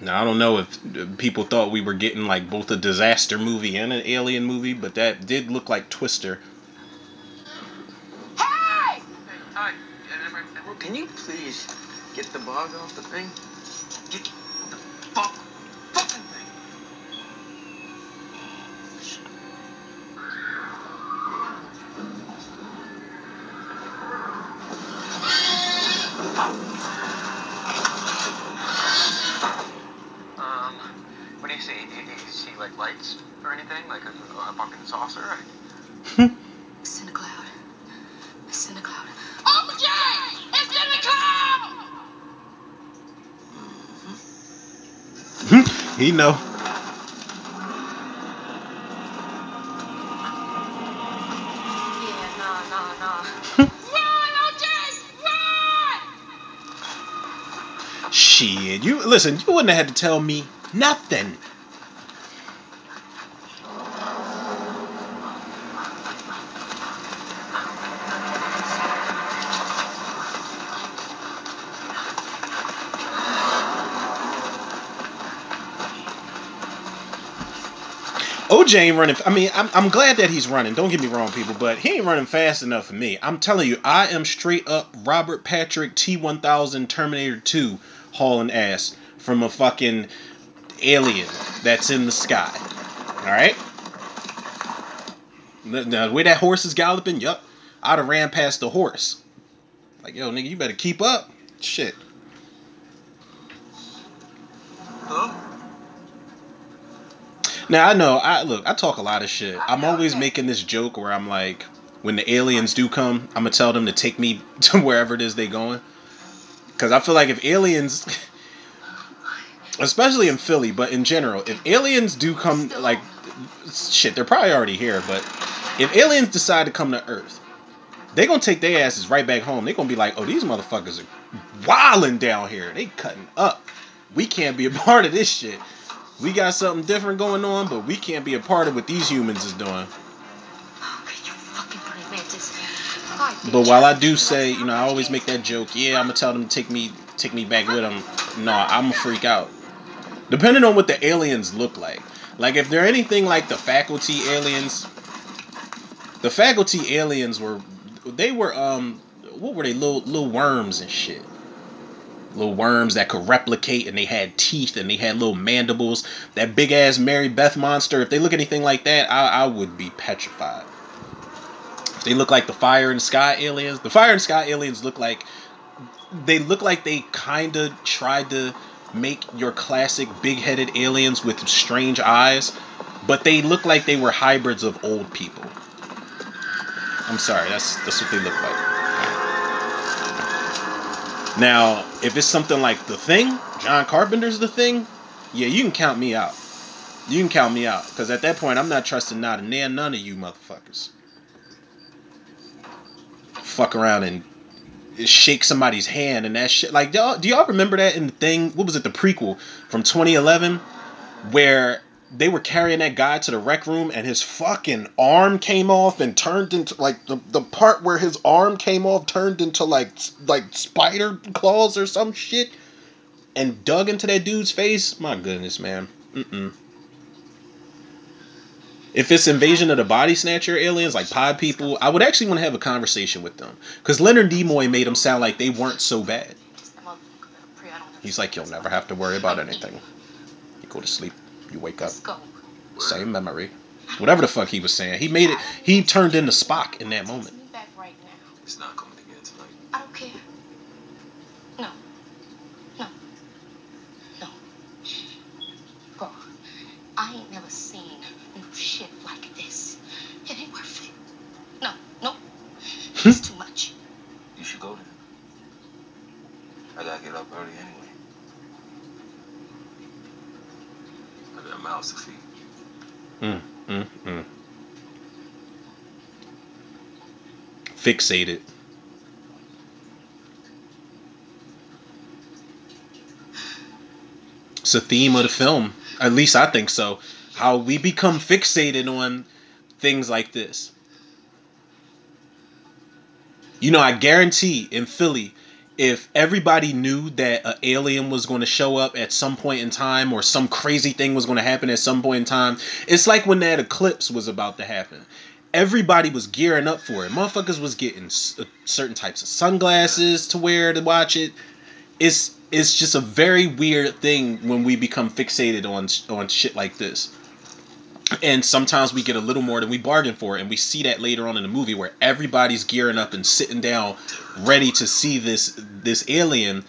Now I don't know if people thought we were getting like both a disaster movie and an alien movie, but that did look like Twister. Hey! Can you please get the bog off the thing? Know. Shit, you listen. You wouldn't have had to tell me nothing. OJ ain't running. I mean, I'm, I'm glad that he's running. Don't get me wrong, people, but he ain't running fast enough for me. I'm telling you, I am straight up Robert Patrick T1000 Terminator 2 hauling ass from a fucking alien that's in the sky. All right. Now, the way that horse is galloping, yup, I'd have ran past the horse. Like, yo, nigga, you better keep up. Shit. Now I know. I look. I talk a lot of shit. I'm always making this joke where I'm like, when the aliens do come, I'm gonna tell them to take me to wherever it is they going. Because I feel like if aliens, especially in Philly, but in general, if aliens do come, like, shit, they're probably already here. But if aliens decide to come to Earth, they gonna take their asses right back home. They gonna be like, oh, these motherfuckers are wilding down here. They cutting up. We can't be a part of this shit. We got something different going on, but we can't be a part of what these humans is doing. Okay, you fucking praying mantis. Hi, bitch. But while I do say, you know, I always make that joke. Yeah, I'm gonna tell them to take me, take me back with them. No, I'm gonna freak out. Depending on what the aliens look like. Like if they're anything like the faculty aliens, the faculty aliens were, they were um, what were they? Little little worms and shit. Little worms that could replicate and they had teeth and they had little mandibles. That big ass Mary Beth monster. If they look anything like that, I, I would be petrified. If they look like the fire and sky aliens, the fire and sky aliens look like they look like they kind of tried to make your classic big-headed aliens with strange eyes, but they look like they were hybrids of old people. I'm sorry, that's that's what they look like. Now, if it's something like The Thing, John Carpenter's The Thing, yeah, you can count me out. You can count me out, because at that point, I'm not trusting not a nan none of you motherfuckers. Fuck around and shake somebody's hand and that shit. Like, y'all, do y'all remember that in the thing? What was it? The prequel from 2011, where they were carrying that guy to the rec room and his fucking arm came off and turned into like the, the part where his arm came off turned into like like spider claws or some shit and dug into that dude's face. My goodness, man. Mm-mm. If it's invasion of the body snatcher aliens, like pod people, I would actually want to have a conversation with them. Because Leonard Nimoy made them sound like they weren't so bad. I'm a pre, I don't He's like, you'll never have to worry about anything. You go to sleep, you wake up, same memory. Whatever the fuck he was saying, he made it. He turned into Spock in that moment. Takes me back right now. It's not coming again tonight. I don't care. No. No. No. Bro, I ain't never seen no shit like this. It ain't worth it. No, no. It's too much. You should go then. I gotta get up early anyway. I got mouths to feed. Mm, mm, mm. Fixated. It's a theme of the film. At least I think so. How we become fixated on things like this. You know, I guarantee in Philly, if everybody knew that an alien was going to show up at some point in time or some crazy thing was going to happen at some point in time, it's like when that eclipse was about to happen. Everybody was gearing up for it. Motherfuckers was getting s- uh, certain types of sunglasses to wear to watch it. It's it's just a very weird thing when we become fixated on on shit like this. And sometimes we get a little more than we bargained for, and we see that later on in the movie where everybody's gearing up and sitting down, ready to see this this alien,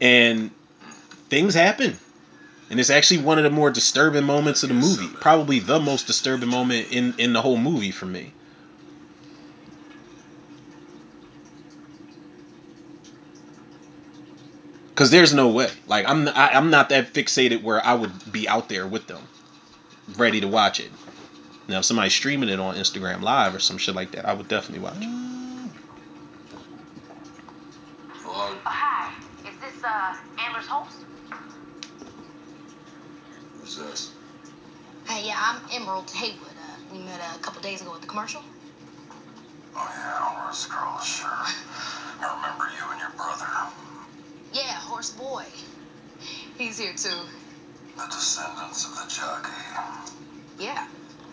and things happen. And it's actually one of the more disturbing moments of the movie. Probably the most disturbing moment in in the whole movie for me. Cause there's no way. Like I'm I, I'm not that fixated where I would be out there with them, ready to watch it. Now if somebody's streaming it on Instagram Live or some shit like that, I would definitely watch it. Well, Uh, hi. Is this, uh, Antlers Holst? Who's this? Hey, yeah, I'm Emerald Haywood. Uh, we met a couple days ago at the commercial. Oh yeah, Horse Girl, sure. I remember you and your brother. Yeah, Horse Boy. He's here too. The descendants of the jockey. Yeah.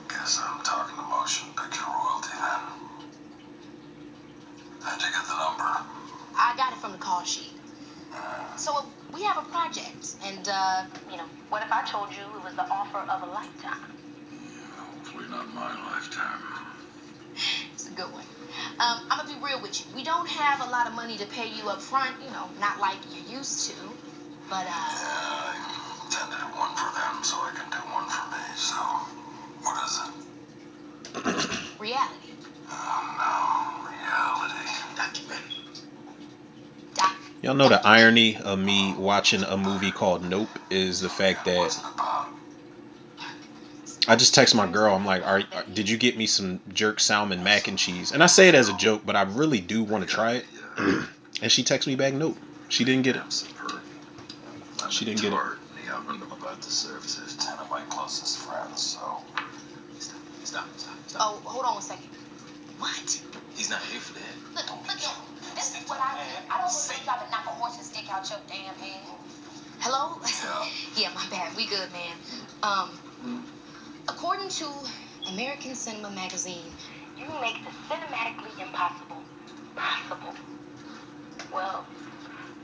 Guess I'm talking to motion picture royalty then. How'd you get the number? I got it from the call sheet. So uh, we have a project, and uh, you know, what if I told you it was the offer of a lifetime? Hopefully not my lifetime. It's a good one. Um, I'm gonna be real with you. We don't have a lot of money to pay you up front, you know, not like you used to. But uh, Yeah, I tend to do one for them so I can do one for me, so. What is it? reality. Oh no, reality. Documentary. Doc. Y'all know the irony of me watching a movie called Nope is the fact that What's it about? I just text my girl. I'm like, "Are, are did you get me some jerk salmon mac and cheese?" And I say it as a joke, but I really do want to try it. And she texts me back, "Nope, she didn't get it." I'm superb. I'm She didn't get it. Oh, hold on one second. What? He's not here for that. Look, look here. This is what I do. I don't want your job to knock a horse's dick out your damn hand. Hello? Yeah. yeah, my bad. We good, man. Um, according to American Cinema Magazine, you make the cinematically impossible possible. Well,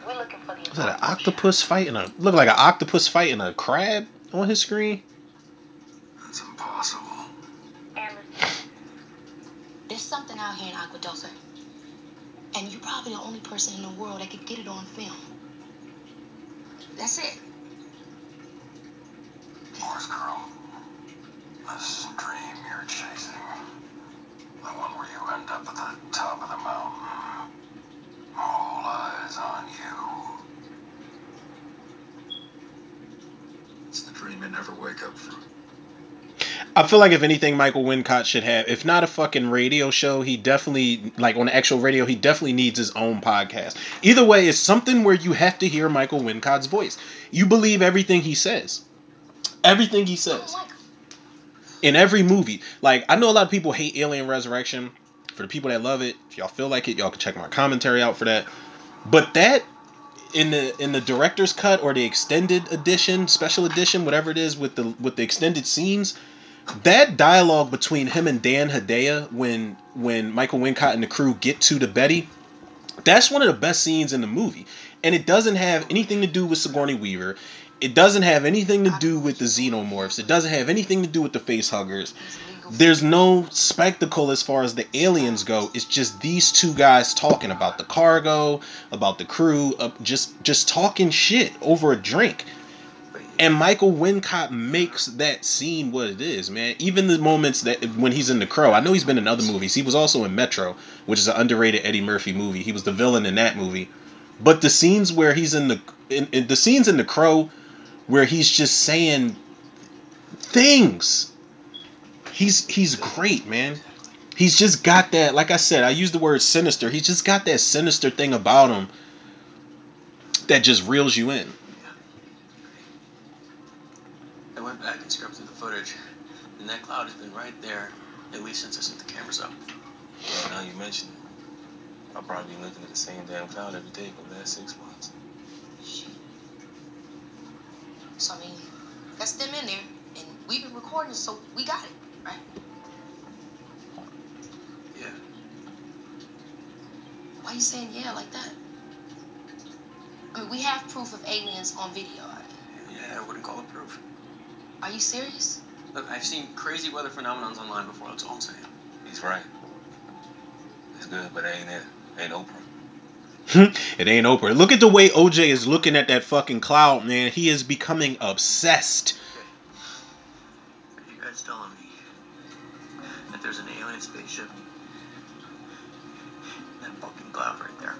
we're looking for the Is that an impossible. octopus fighting a look like an octopus fighting a crab on his screen? That's impossible. And there's something out here in Agua Dulce. And you're probably the only person in the world that could get it on film. That's it. Horse girl. This dream you're chasing. The one where you end up at the top of the mountain. All eyes on you. It's the dream you never wake up from. I feel like if anything, Michael Wincott should have, if not a fucking radio show, he definitely like on actual radio, he definitely needs his own podcast. Either way, it's something where you have to hear Michael Wincott's voice. You believe everything he says. Everything he says. in every movie. Like I know a lot of people hate Alien Resurrection. For the people that love it, if y'all feel like it, y'all can check my commentary out for that. But that in the in the director's cut or the extended edition, special edition, whatever it is with the with the extended scenes, that dialogue between him and Dan Hedaya when when Michael Wincott and the crew get to the Betty, that's one of the best scenes in the movie. And it doesn't have anything to do with Sigourney Weaver. It doesn't have anything to do with the xenomorphs. It doesn't have anything to do with the face huggers. There's no spectacle as far as the aliens go. It's just these two guys talking about the cargo, about the crew, uh, just just talking shit over a drink. And Michael Wincott makes that scene what it is, man. Even the moments that when he's in The Crow, I know he's been in other movies. He was also in Metro, which is an underrated Eddie Murphy movie. He was the villain in that movie. But the scenes where he's in the in, in the scenes in The Crow where he's just saying things. He's he's great, man. He's just got that, like I said, I use the word sinister. He's just got that sinister thing about him that just reels you in. I went back and scrubbed through the footage, and that cloud has been right there at since I set the cameras up. Yeah, now you mention it. I'll probably be looking at the same damn cloud every day for the last six months. Shit. So I mean, that's them in there, and we've been recording, so we got it, right? Yeah. Why are you saying yeah like that? I mean, we have proof of aliens on video. Yeah, I wouldn't call it proof. Are you serious? Look, I've seen crazy weather phenomenons online before. That's all I'm saying. He's right. It's good, but it ain't it. Ain't Oprah. it ain't Oprah. Look at the way OJ is looking at that fucking cloud, man. He is becoming obsessed. Are you guys telling me that there's an alien spaceship in that fucking cloud right there?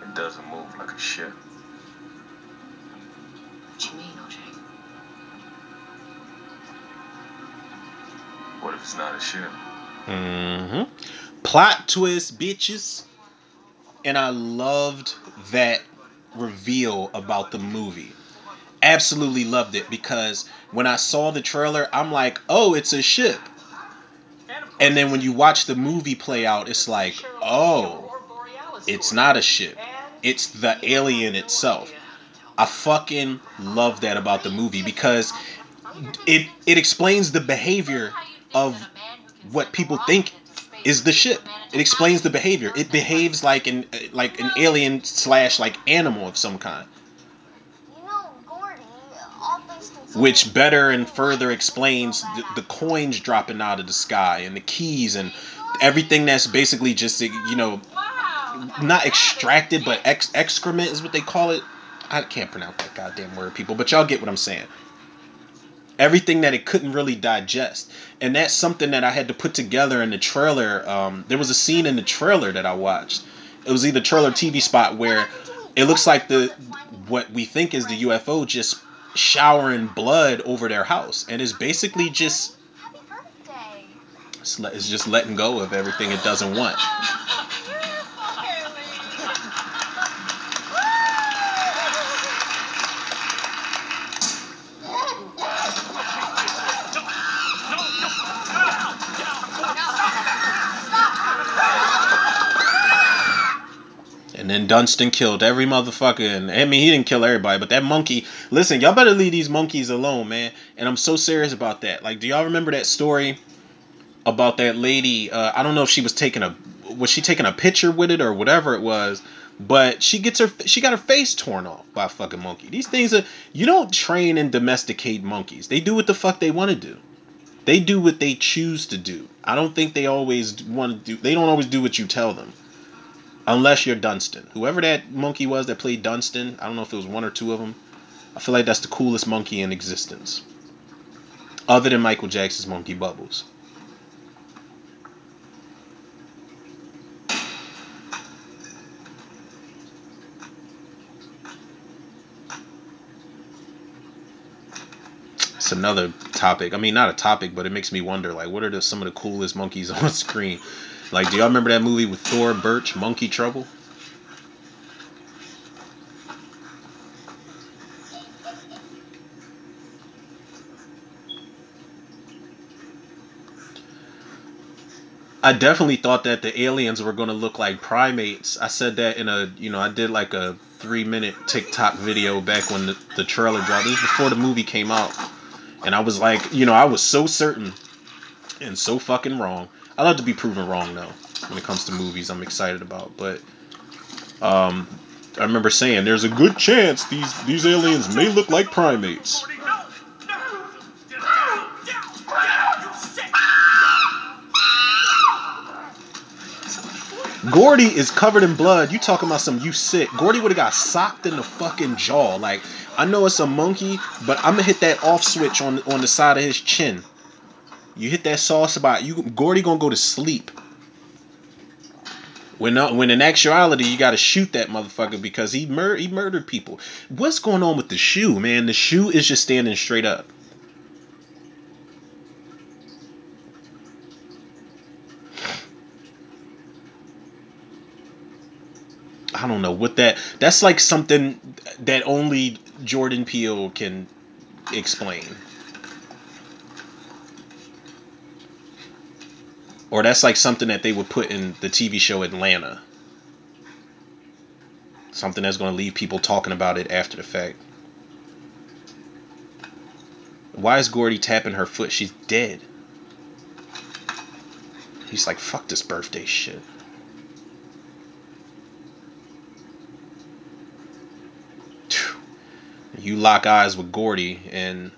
It doesn't move like a ship. It's not a ship? hmm Plot twist, bitches. And I loved that reveal about the movie. Absolutely loved it because when I saw the trailer, I'm like, oh, it's a ship. And then when you watch the movie play out, it's like, oh, it's not a ship. It's the alien itself. I fucking love that about the movie because it it explains the behavior of what people think is the ship. It explains the behavior. It behaves like an like an alien slash like animal of some kind. Which better and further explains the, the coins dropping out of the sky and the keys and everything that's basically just you know not extracted but ex- excrement is what they call it. I can't pronounce that goddamn word, people, but y'all get what I'm saying. Everything that it couldn't really digest, and that's something that I had to put together in the trailer. Um, there was a scene in the trailer that I watched. It was either trailer TV spot where it looks like the what we think is the UFO just showering blood over their house, and it's basically just Happy birthday. it's le- it's just letting go of everything it doesn't want. And then Dunston killed every motherfucker. And I mean, he didn't kill everybody, but that monkey. Listen, y'all better leave these monkeys alone, man. And I'm so serious about that. Like, do y'all remember that story about that lady? Uh, I don't know if she was taking a was she taking a picture with it or whatever it was, but she gets her she got her face torn off by a fucking monkey. These things are you don't train and domesticate monkeys. They do what the fuck they want to do. They do what they choose to do. I don't think they always want to do. They don't always do what you tell them. Unless you're Dunston. Whoever that monkey was that played Dunston, I don't know if it was one or two of them. I feel like that's the coolest monkey in existence. Other than Michael Jackson's Monkey Bubbles. It's another topic. I mean, not a topic, but it makes me wonder, like, what are the, some of the coolest monkeys on screen? Like, do y'all remember that movie with Thora Birch, Monkey Trouble? I definitely thought that the aliens were going to look like primates. I said that in a, you know, I did like a three minute TikTok video back when the, the trailer dropped. This before the movie came out. And I was like, you know, I was so certain and so fucking wrong. I love to be proven wrong though. When it comes to movies, I'm excited about. But um, I remember saying there's a good chance these these aliens may look like primates. Gordy, is covered in blood. You talking about some you sick? Gordy would have got socked in the fucking jaw. Like I know it's a monkey, but I'm gonna hit that off switch on on the side of his chin. You hit that soft spot, you Gordy gonna go to sleep. When uh, when in actuality you gotta shoot that motherfucker because he mur- he murdered people. What's going on with the shoe, man? The shoe is just standing straight up. I don't know what that. That's like something that only Jordan Peele can explain. Or that's like something that they would put in the TV show Atlanta. Something that's going to leave people talking about it after the fact. Why is Gordy tapping her foot? She's dead. He's like, fuck this birthday shit. You lock eyes with Gordy and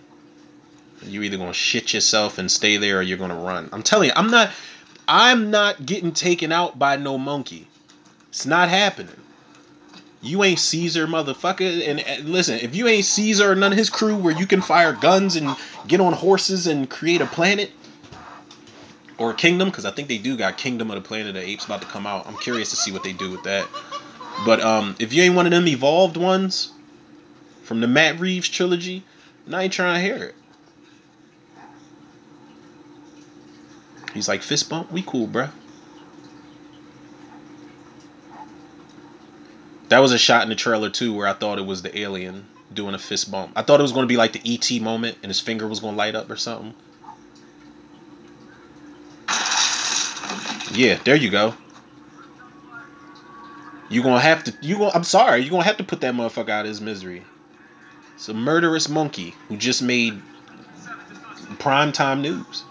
you're either gonna shit yourself and stay there or you're gonna run. I'm telling you, I'm not I'm not getting taken out by no monkey. It's not happening. You ain't Caesar, motherfucker. And, and listen, if you ain't Caesar or none of his crew where you can fire guns and get on horses and create a planet or a kingdom, because I think they do got Kingdom of the Planet of the Apes about to come out. I'm curious to see what they do with that. But um, if you ain't one of them evolved ones from the Matt Reeves trilogy, I ain't trying to hear it. He's like, fist bump, we cool, bruh. That was a shot in the trailer too, where I thought it was the alien doing a fist bump. I thought it was going to be like the ET moment, and his finger was going to light up or something. Yeah, there you go. You gonna have to. You gonna. I'm sorry. You gonna have to put that motherfucker out of his misery. It's a murderous monkey who just made primetime news.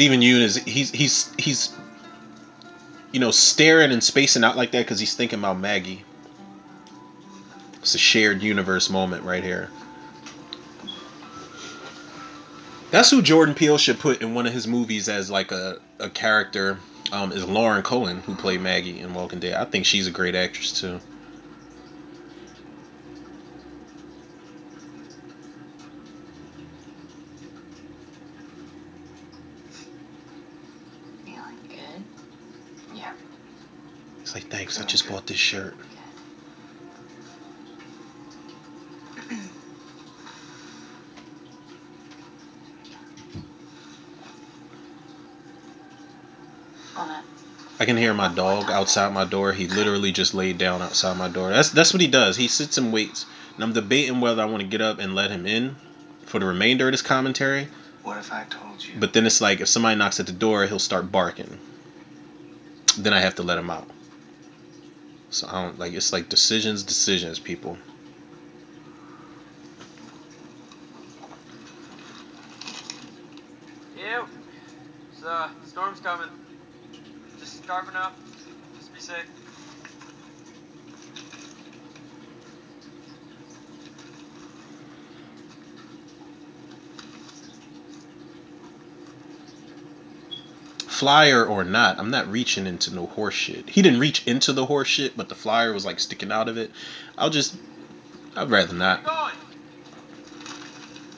Steven Yeun is he's he's he's you know staring and spacing out like that because he's thinking about Maggie. It's a shared universe moment right here. That's who Jordan Peele should put in one of his movies as like a, a character. Um, is Lauren Cohan who played Maggie in Walking Dead. I think she's a great actress too. Feeling good? Yeah. It's like thanks. I just bought this shirt. I can hear my dog outside my door. He literally just laid down outside my door. That's that's what he does. He sits and waits. And I'm debating whether I want to get up and let him in for the remainder of this commentary. What if I told you? But then it's like if somebody knocks at the door, he'll start barking. Then I have to let him out. So I don't like it's like decisions, decisions, people. Ew. It's, uh, storm's coming. Just scarfing up. Just be safe. Flyer or not, I'm not reaching into no horse shit. He didn't reach into the horse shit, but the flyer was like sticking out of it. I'll just I'd rather not. I'm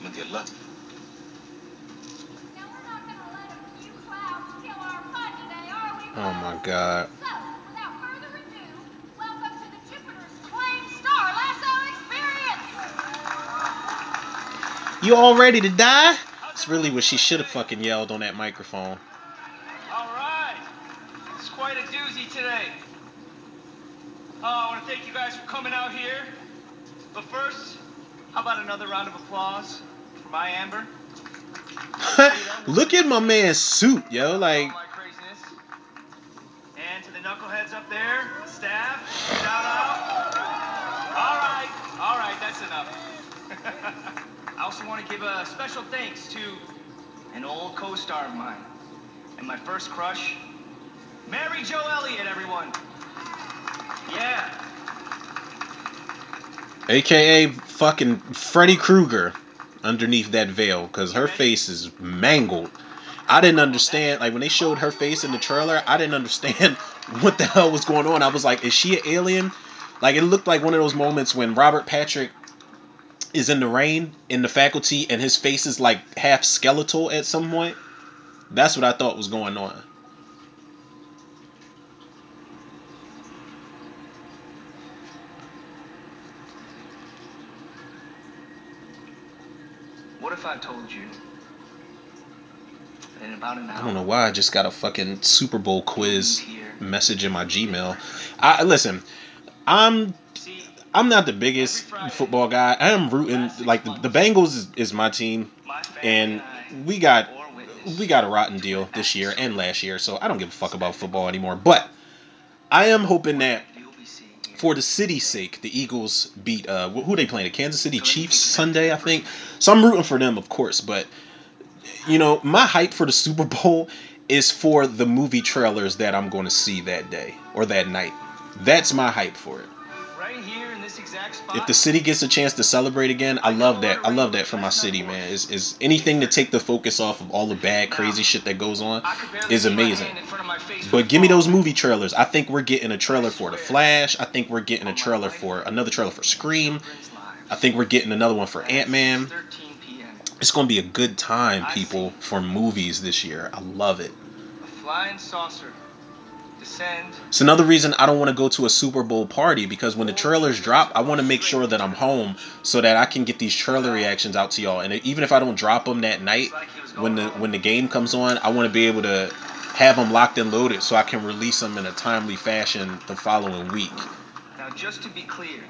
gonna get lucky. Now we're not gonna let a few clouds kill our fun today, are we? Oh my god. So, without further ado, welcome to the Jupiter's Claim Star Lasso Experience! You all ready to die? That's really what she should have fucking yelled on that microphone. All right. It's quite a doozy today. Oh, I want to thank you guys for coming out here. But first, how about another round of applause for my Amber? Look at my man's suit, yo. Like, All my craziness. And to the knuckleheads up there, staff, shout out. All right, all right, that's enough. I also want to give a special thanks to an old co-star of mine and my first crush, Mary Jo Elliott, everyone. Yeah, AKA fucking Freddy Krueger underneath that veil because her face is mangled. I didn't understand, like, when they showed her face in the trailer, I didn't understand what the hell was going on. I was like, is she an alien? Like, it looked like one of those moments when Robert Patrick is in the rain in the faculty and his face is like half skeletal at some point. That's what I thought was going on. What if I told you in about an hour? I don't know why I just got a fucking Super Bowl quiz message in my Gmail. I listen, I'm I'm not the biggest football guy. I am rooting like the, the Bengals is, is my team, and we got we got a rotten deal this year and last year, so I don't give a fuck about football anymore. But I am hoping that you'll be seeing here. For the city's sake, the Eagles beat uh wh- who they playing? The Kansas City Chiefs Sunday, I think. So I'm rooting for them, of course. But you know, my hype for the Super Bowl is for the movie trailers that I'm going to see that day or that night. That's my hype for it. If the city gets a chance to celebrate again, I love that. I love that for my city, man. Is is anything to take the focus off of all the bad, crazy shit that goes on I could barely is amazing. hand in front of my face But give me those movie trailers. I think we're getting a trailer for The Flash. I think we're getting a oh trailer for another trailer for Scream. I think we're getting another one for Ant Man. 6:13 p.m. It's gonna be a good time, people, for movies this year. I love it. A flying saucer. It's another reason I don't want to go to a Super Bowl party because when the trailers drop, I want to make sure that I'm home so that I can get these trailer reactions out to y'all. And even if I don't drop them that night, when the when the game comes on, I want to be able to have them locked and loaded so I can release them in a timely fashion the following week. Now, just to be clear,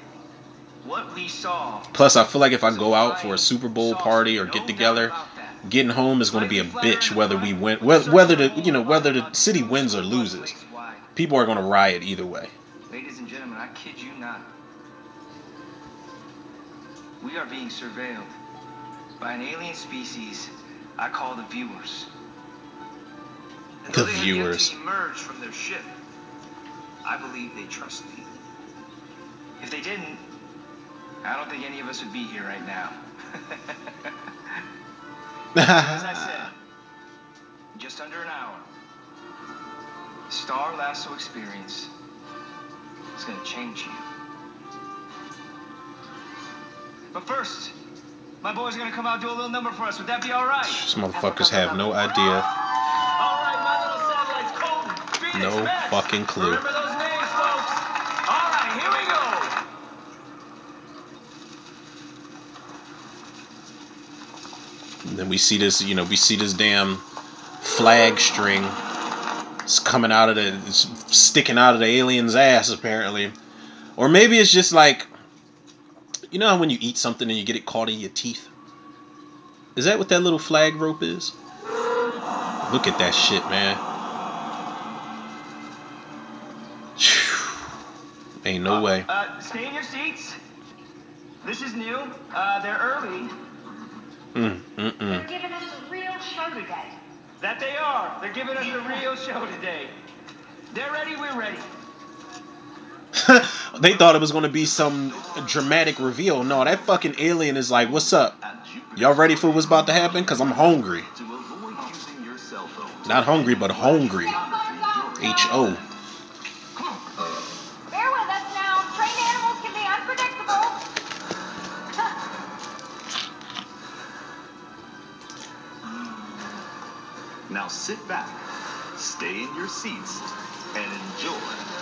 what we saw. Plus, I feel like if I go out for a Super Bowl party or get together, getting home is going to be a bitch whether we win whether, whether the you know whether the city wins or loses. People are going to riot either way. Ladies and gentlemen, I kid you not. We are being surveilled by an alien species I call the viewers. And The though they have viewers. emerge from their ship, I believe they trust me. If they didn't, I don't think any of us would be here right now. As I said, just under an hour, Star Lasso Experience is going to change you. But first, my boys are gonna come out and do a little number for us. Would that be all right? These motherfuckers have no idea. All right, my little satellites, Colton, No Max. fucking clue. Remember those names, folks. All right, here we then we see this, you know, we see this damn flag string. It's coming out of the, it's sticking out of the alien's ass apparently, or maybe it's just like, you know, how when you eat something and you get it caught in your teeth. Is that what that little flag rope is? Look at that shit, man. Phew. Ain't no way. Uh, stay in your seats. This is new. Uh, they're early. Mm, mm, They're mm. giving us a real show today. That they are. They're giving us a real show today. They're ready. We're ready. they thought it was gonna be some dramatic reveal. No, that fucking alien is like, "What's up? Y'all ready for what's about to happen? Cause I'm hungry. To avoid using your cell phone. Not hungry, but hungry. Cell Now sit back, stay in your seats, and enjoy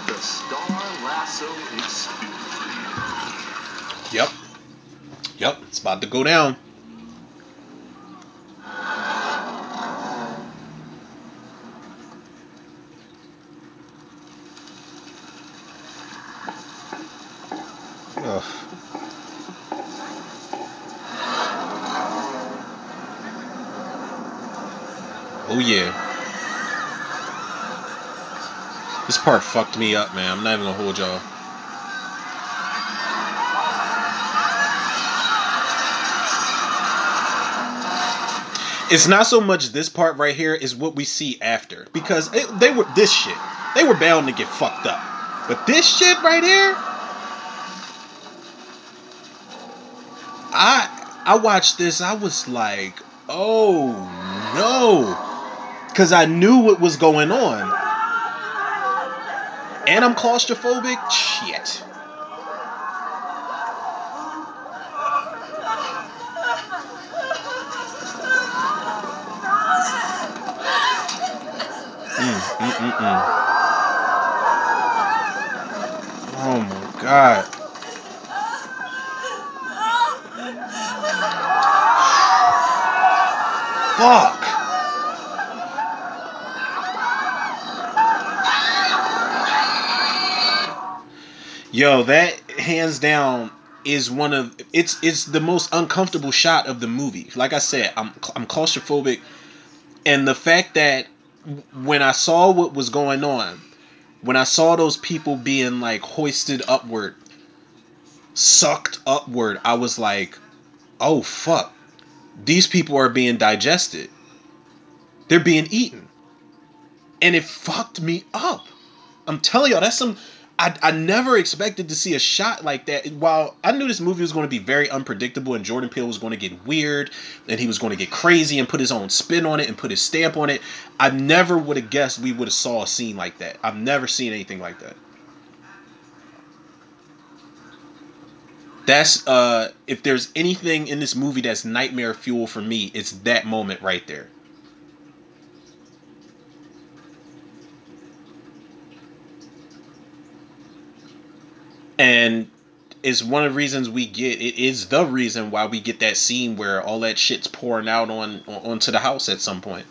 the Star Lasso experience. Yep. Yep. It's about to go down. Ugh. Yeah. This part fucked me up, man. I'm not even gonna hold y'all. It's not so much this part right here is what we see after because it, they were this shit. They were bound to get fucked up. But this shit right here, I I watched this. I was like, oh no, because I knew what was going on, and I'm claustrophobic. Shit. Mm, mm, mm, mm. Oh my god. Fuck. Yo, that hands down is one of it's it's the most uncomfortable shot of the movie. Like I said, I'm I'm claustrophobic, and the fact that when I saw what was going on, when I saw those people being like hoisted upward, sucked upward, I was like, oh fuck, these people are being digested. They're being eaten, and it fucked me up. I'm telling y'all, that's some. I, I never expected to see a shot like that. While I knew this movie was going to be very unpredictable and Jordan Peele was going to get weird and he was going to get crazy and put his own spin on it and put his stamp on it, I never would have guessed we would have saw a scene like that. I've never seen anything like that. That's uh if there's anything in this movie that's nightmare fuel for me, it's that moment right there. And is one of the reasons we get it is the reason why we get that scene where all that shit's pouring out on, on onto the house at some point.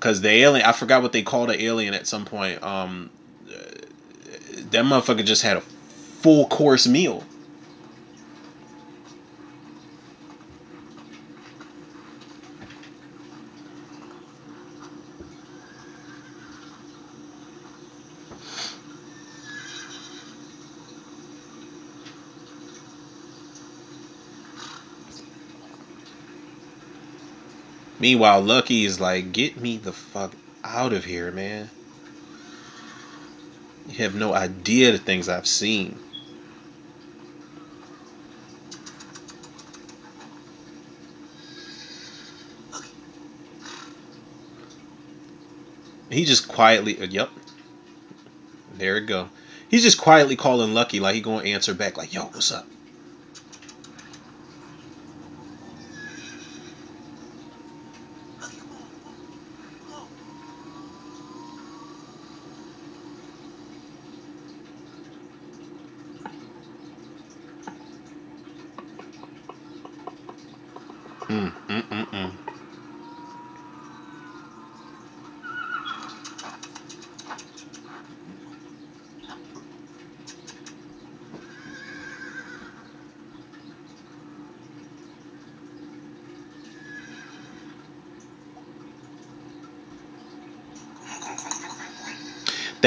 Cause the alien, I forgot what they called the alien at some point. Um, that motherfucker just had a full course meal. Meanwhile, Lucky is like, get me the fuck out of here, man. You have no idea the things I've seen. He just quietly, uh, yep, there it go. He's just quietly calling Lucky like he gonna answer back like, yo, what's up?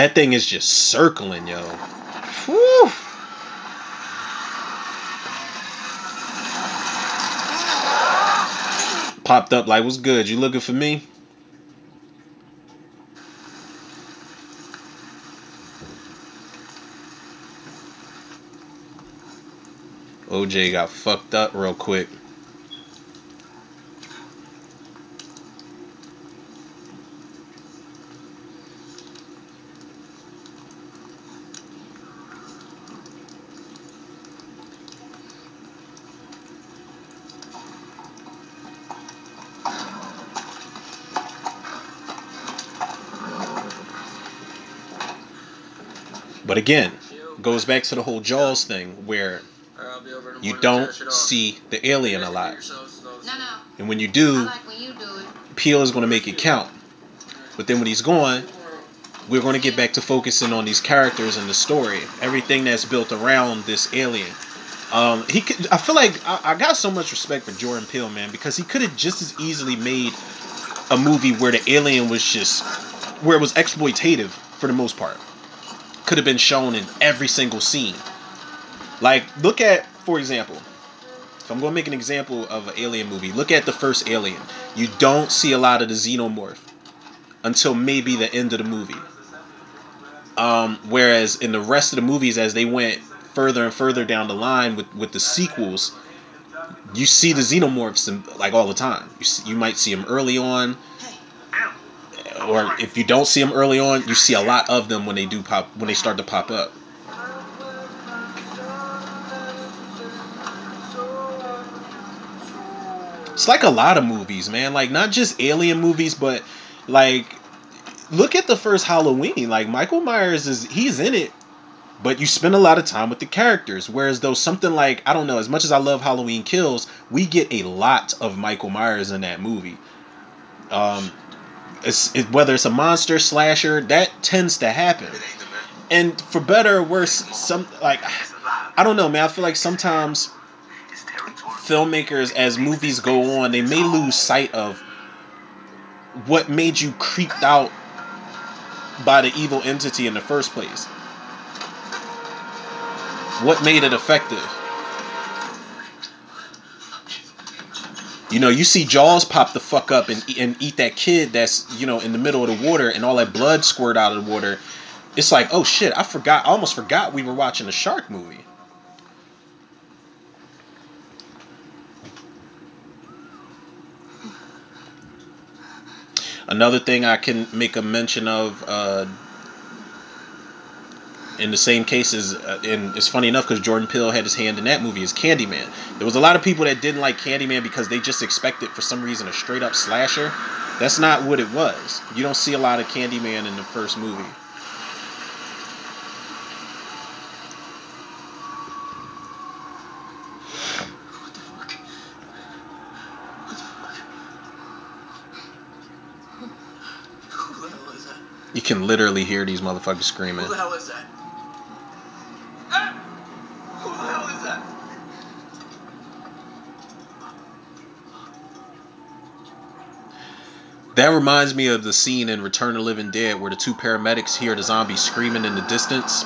That thing is just circling, yo. Whew. Popped up like, what's good? You looking for me? OJ got fucked up real quick. Again, goes back to the whole Jaws thing where you don't see the alien a lot. And when you do, when you do. Peele is going to make it count. But then when he's gone, we're going to get back to focusing on these characters and the story, everything that's built around this alien. Um, he could, I feel like I, I got so much respect for Jordan Peele, man, because he could have just as easily made a movie where the alien was just where it was exploitative for the most part. Could have been shown in every single scene. Like, look at, for example, if I'm going to make an example of an alien movie, look at the first Alien. You don't see a lot of the xenomorph until maybe the end of the movie. Um, whereas in the rest of the movies, as they went further and further down the line with, with the sequels, you see the xenomorphs in, like all the time. You see, you might see them early on, or if you don't see them early on, you see a lot of them when they do pop when they start to pop up. It's like a lot of movies, man. Like not just alien movies, but like look at the first Halloween. Like Michael Myers is he's in it, but you spend a lot of time with the characters. Whereas though something like I don't know, as much as I love Halloween Kills, we get a lot of Michael Myers in that movie. Um, it's it, whether it's a monster slasher that tends to happen, and for better or worse, some like I don't know, man. I feel like sometimes filmmakers, as movies go on, they may lose sight of what made you creeped out by the evil entity in the first place. What made it effective? You know, you see Jaws pop the fuck up and, and eat that kid that's, you know, in the middle of the water and all that blood squirt out of the water. It's like, oh shit, I forgot, I almost forgot we were watching a shark movie. Another thing I can make a mention of uh, in the same cases, uh, and it's funny enough because Jordan Peele had his hand in that movie is Candyman. There was a lot of people that didn't like Candyman because they just expected for some reason a straight up slasher. That's not what it was. You don't see a lot of Candyman in the first movie. You can literally hear these motherfuckers screaming. Who the hell is that? Who the hell is that? That reminds me of the scene in Return of the Living Dead where the two paramedics hear the zombie screaming in the distance.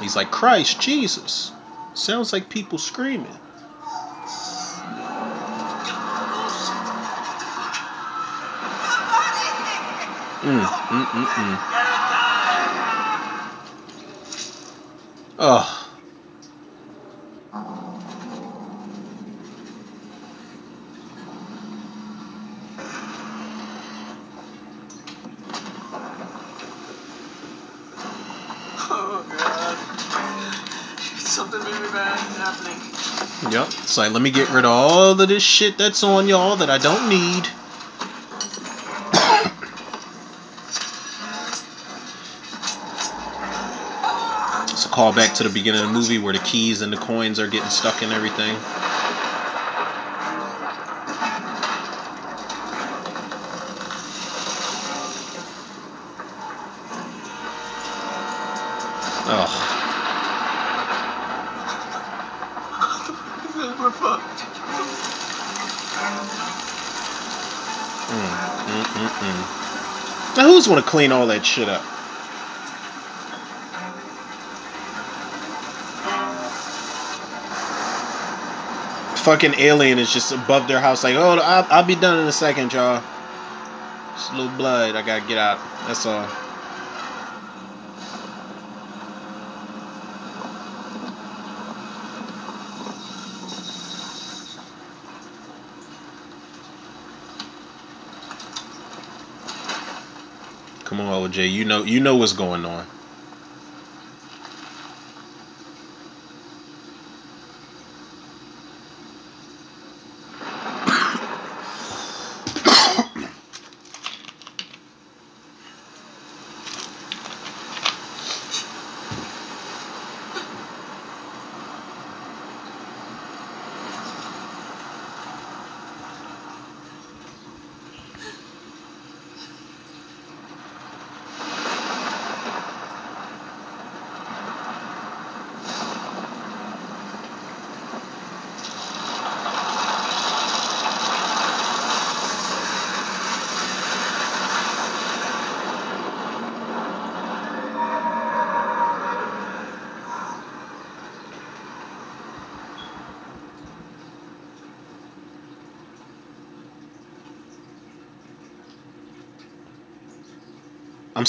He's like, Christ, Jesus. Sounds like people screaming. Mm, mm, mm, mm. Oh. Oh god. Something very bad is happening. Yep. Like, let me get rid of all of this shit that's on y'all that I don't need. It's a callback to the beginning of the movie where the keys and the coins are getting stuck in everything. Mm, mm, mm, mm. Now, who's gonna clean all that shit up? Fucking alien is just above their house, like, oh, I'll, I'll be done in a second, y'all. Just a little blood. I gotta get out. That's all. Come on, OJ. You know, you know what's going on.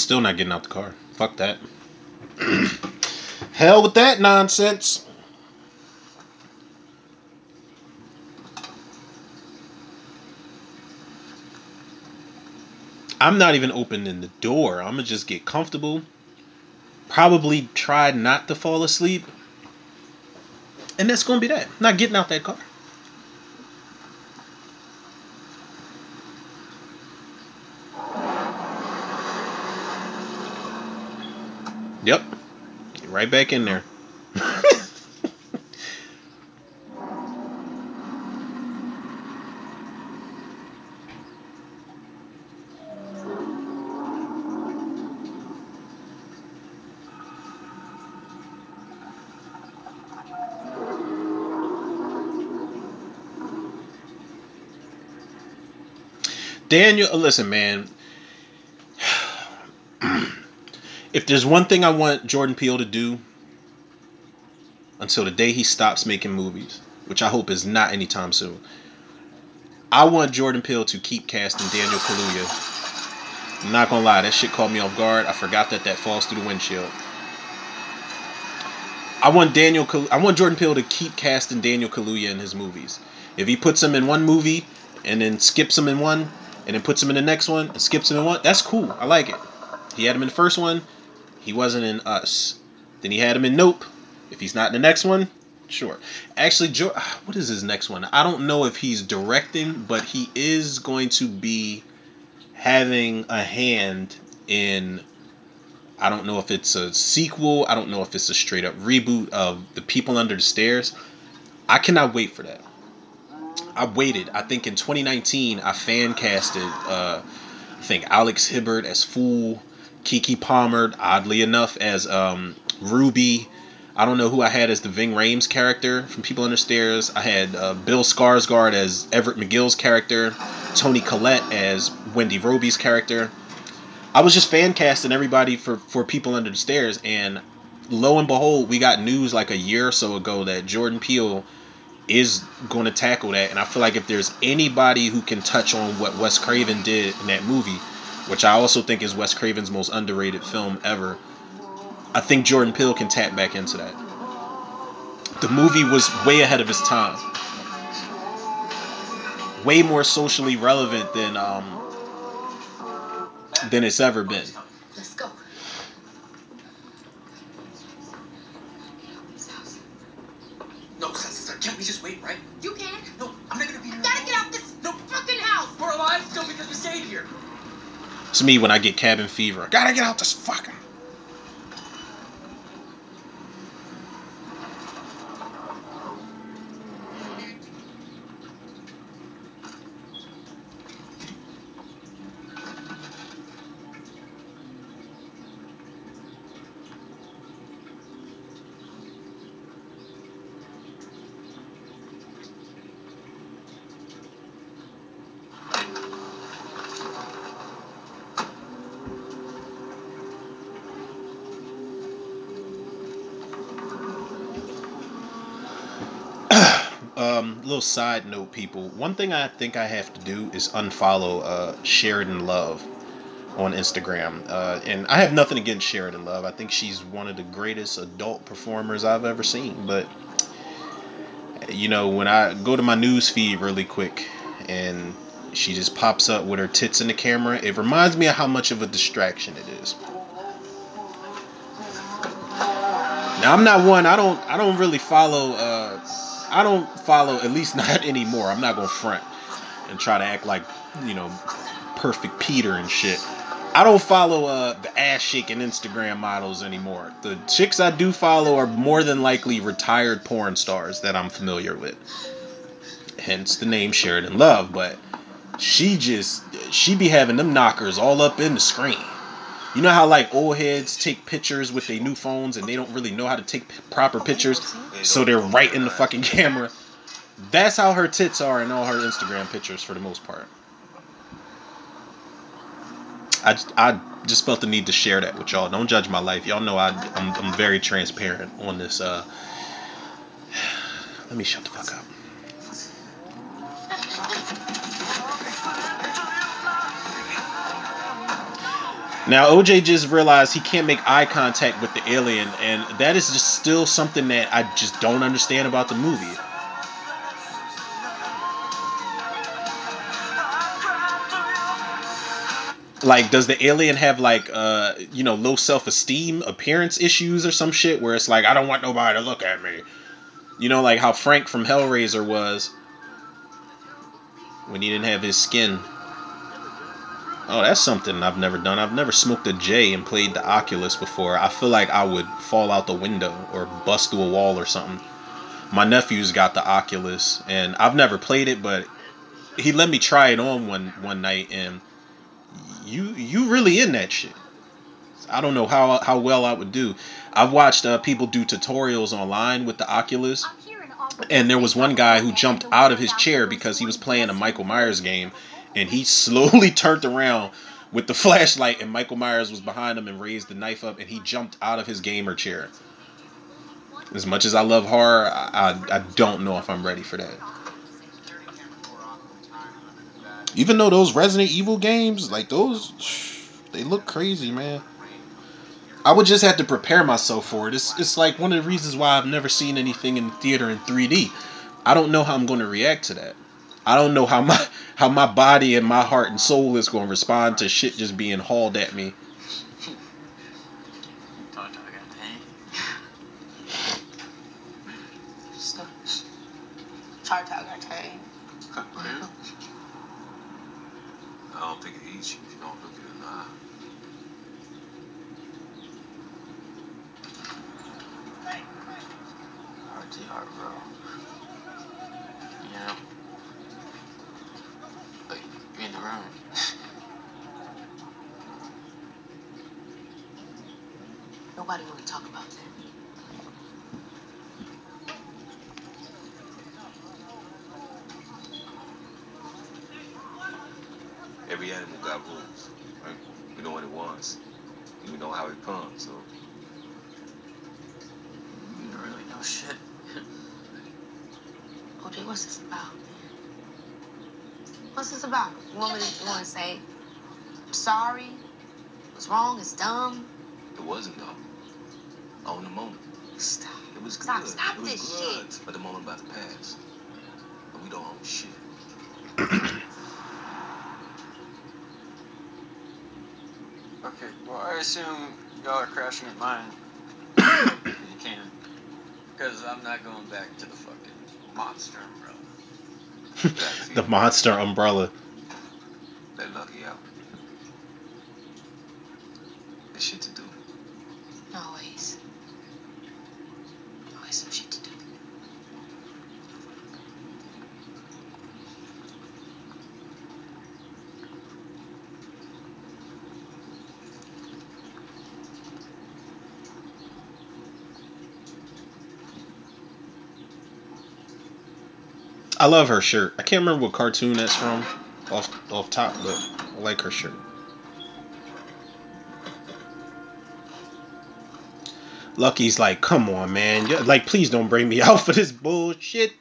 Still not getting out the car. Fuck that. Hell with that nonsense. I'm not even opening the door. I'm gonna just get comfortable. Probably try not to fall asleep. And that's gonna be that. Not getting out that car. Yep. Right back in there. Daniel, listen, man. If there's one thing I want Jordan Peele to do until the day he stops making movies, which I hope is not anytime soon, I want Jordan Peele to keep casting Daniel Kaluuya. I'm not gonna lie, that shit caught me off guard. I forgot that that falls through the windshield. I want Daniel, I want Jordan Peele to keep casting Daniel Kaluuya in his movies. If he puts him in one movie and then skips him in one, and then puts him in the next one and skips him in one, that's cool. I like it. He had him in the first one. He wasn't in Us. Then he had him in Nope. If he's not in the next one, sure. Actually, jo- what is his next one? I don't know if he's directing, but he is going to be having a hand in. I don't know if it's a sequel. I don't know if it's a straight up reboot of The People Under the Stairs. I cannot wait for that. I waited. I think in 2019 I fan casted. Uh, I think Alex Hibbert as Fool, Keke Palmer, oddly enough, as um, Ruby. I don't know who I had as the Ving Rhames character from People Under Stairs. I had uh, Bill Skarsgård as Everett McGill's character, Toni Collette as Wendy Robie's character. I was just fan casting everybody for for People Under the Stairs, and lo and behold, we got news like a year or so ago that Jordan Peele is going to tackle that. And I feel like if there's anybody who can touch on what Wes Craven did in that movie, which I also think is Wes Craven's most underrated film ever, I think Jordan Peele can tap back into that. The movie was way ahead of its time. Way more socially relevant than um than it's ever been. Let's go. No, can't we just wait, right? It's me when I get cabin fever. Gotta get out this fucking. Side note, people. One thing I think I have to do is unfollow uh, Sheridan Love on Instagram. Uh, and I have nothing against Sheridan Love. I think she's one of the greatest adult performers I've ever seen. But you know, when I go to my news feed really quick, and she just pops up with her tits in the camera, it reminds me of how much of a distraction it is. Now I'm not one. I don't. I don't really follow. Uh, I don't follow. At least not anymore. I'm not gonna front and try to act like you know perfect Peter and shit. I don't follow uh, the ass shaking Instagram models anymore. The chicks I do follow are more than likely retired porn stars that I'm familiar with. Hence the name Sheridan Love. But she just she be having them knockers all up in the screen. You know how like old heads take pictures with their new phones and they don't really know how to take proper pictures, so they're right in the fucking camera. That's how her tits are in all her Instagram pictures for the most part. I, just- I just felt the need to share that with y'all. Don't judge my life. Y'all know I, I'm, I'm very transparent on this. Uh, let me shut the fuck up. Now OJ just realized he can't make eye contact with the alien, and that is just still something that I just don't understand about the movie. Like, does the alien have like uh you know low self esteem, appearance issues, or some shit where it's like I don't want nobody to look at me. You know, like how Frank from Hellraiser was when he didn't have his skin. Oh, that's something I've never done. I've never smoked a J and played the Oculus before. I feel like I would fall out the window or bust through a wall or something. My nephew's got the Oculus, and I've never played it, but he let me try it on one one night, and you you really in that shit. I don't know how how well I would do. I've watched uh, people do tutorials online with the Oculus, and there was one guy who jumped out of his chair because he was playing a Michael Myers game, and he slowly turned around with the flashlight, and Michael Myers was behind him and raised the knife up, and he jumped out of his gamer chair. As much as I love horror, I, I, don't know if I'm ready for that. Even though those Resident Evil games, like those, they look crazy, man. I would just have to prepare myself for it. It's it's like one of the reasons why I've never seen anything in the theater in 3D. I don't know how I'm going to react to that. I don't know how my how my body and my heart and soul is going to respond to shit just being hauled at me. Thought I got pain. Stars. Tartar got tamed. Really? I don't think it eats you if you don't look it in the eye. Heart to heart, bro. You know? Like, you're in the room. Nobody want to talk about that. Every animal got rules, right? We know what it wants. And we know how it comes, so You don't really know shit. OJ, what's this about, man? What's this about? You want me to, you want to say, I'm sorry, what's wrong, it's dumb? it wasn't dumb. On oh, the moment. Stop. It was good. Stop, stop it was this good. shit. But the moment about to pass. And we don't own shit. Okay, well, I assume y'all are crashing at mine. you can. Because I'm not going back to the fucking monster umbrella. The monster umbrella. Let Lucky out. Shit to do. Always. Always some shit to do. I love her shirt. I can't remember what cartoon that's from off off top, but I like her shirt. Lucky's like, come on, man. Yeah, Like, please don't bring me out for this bullshit.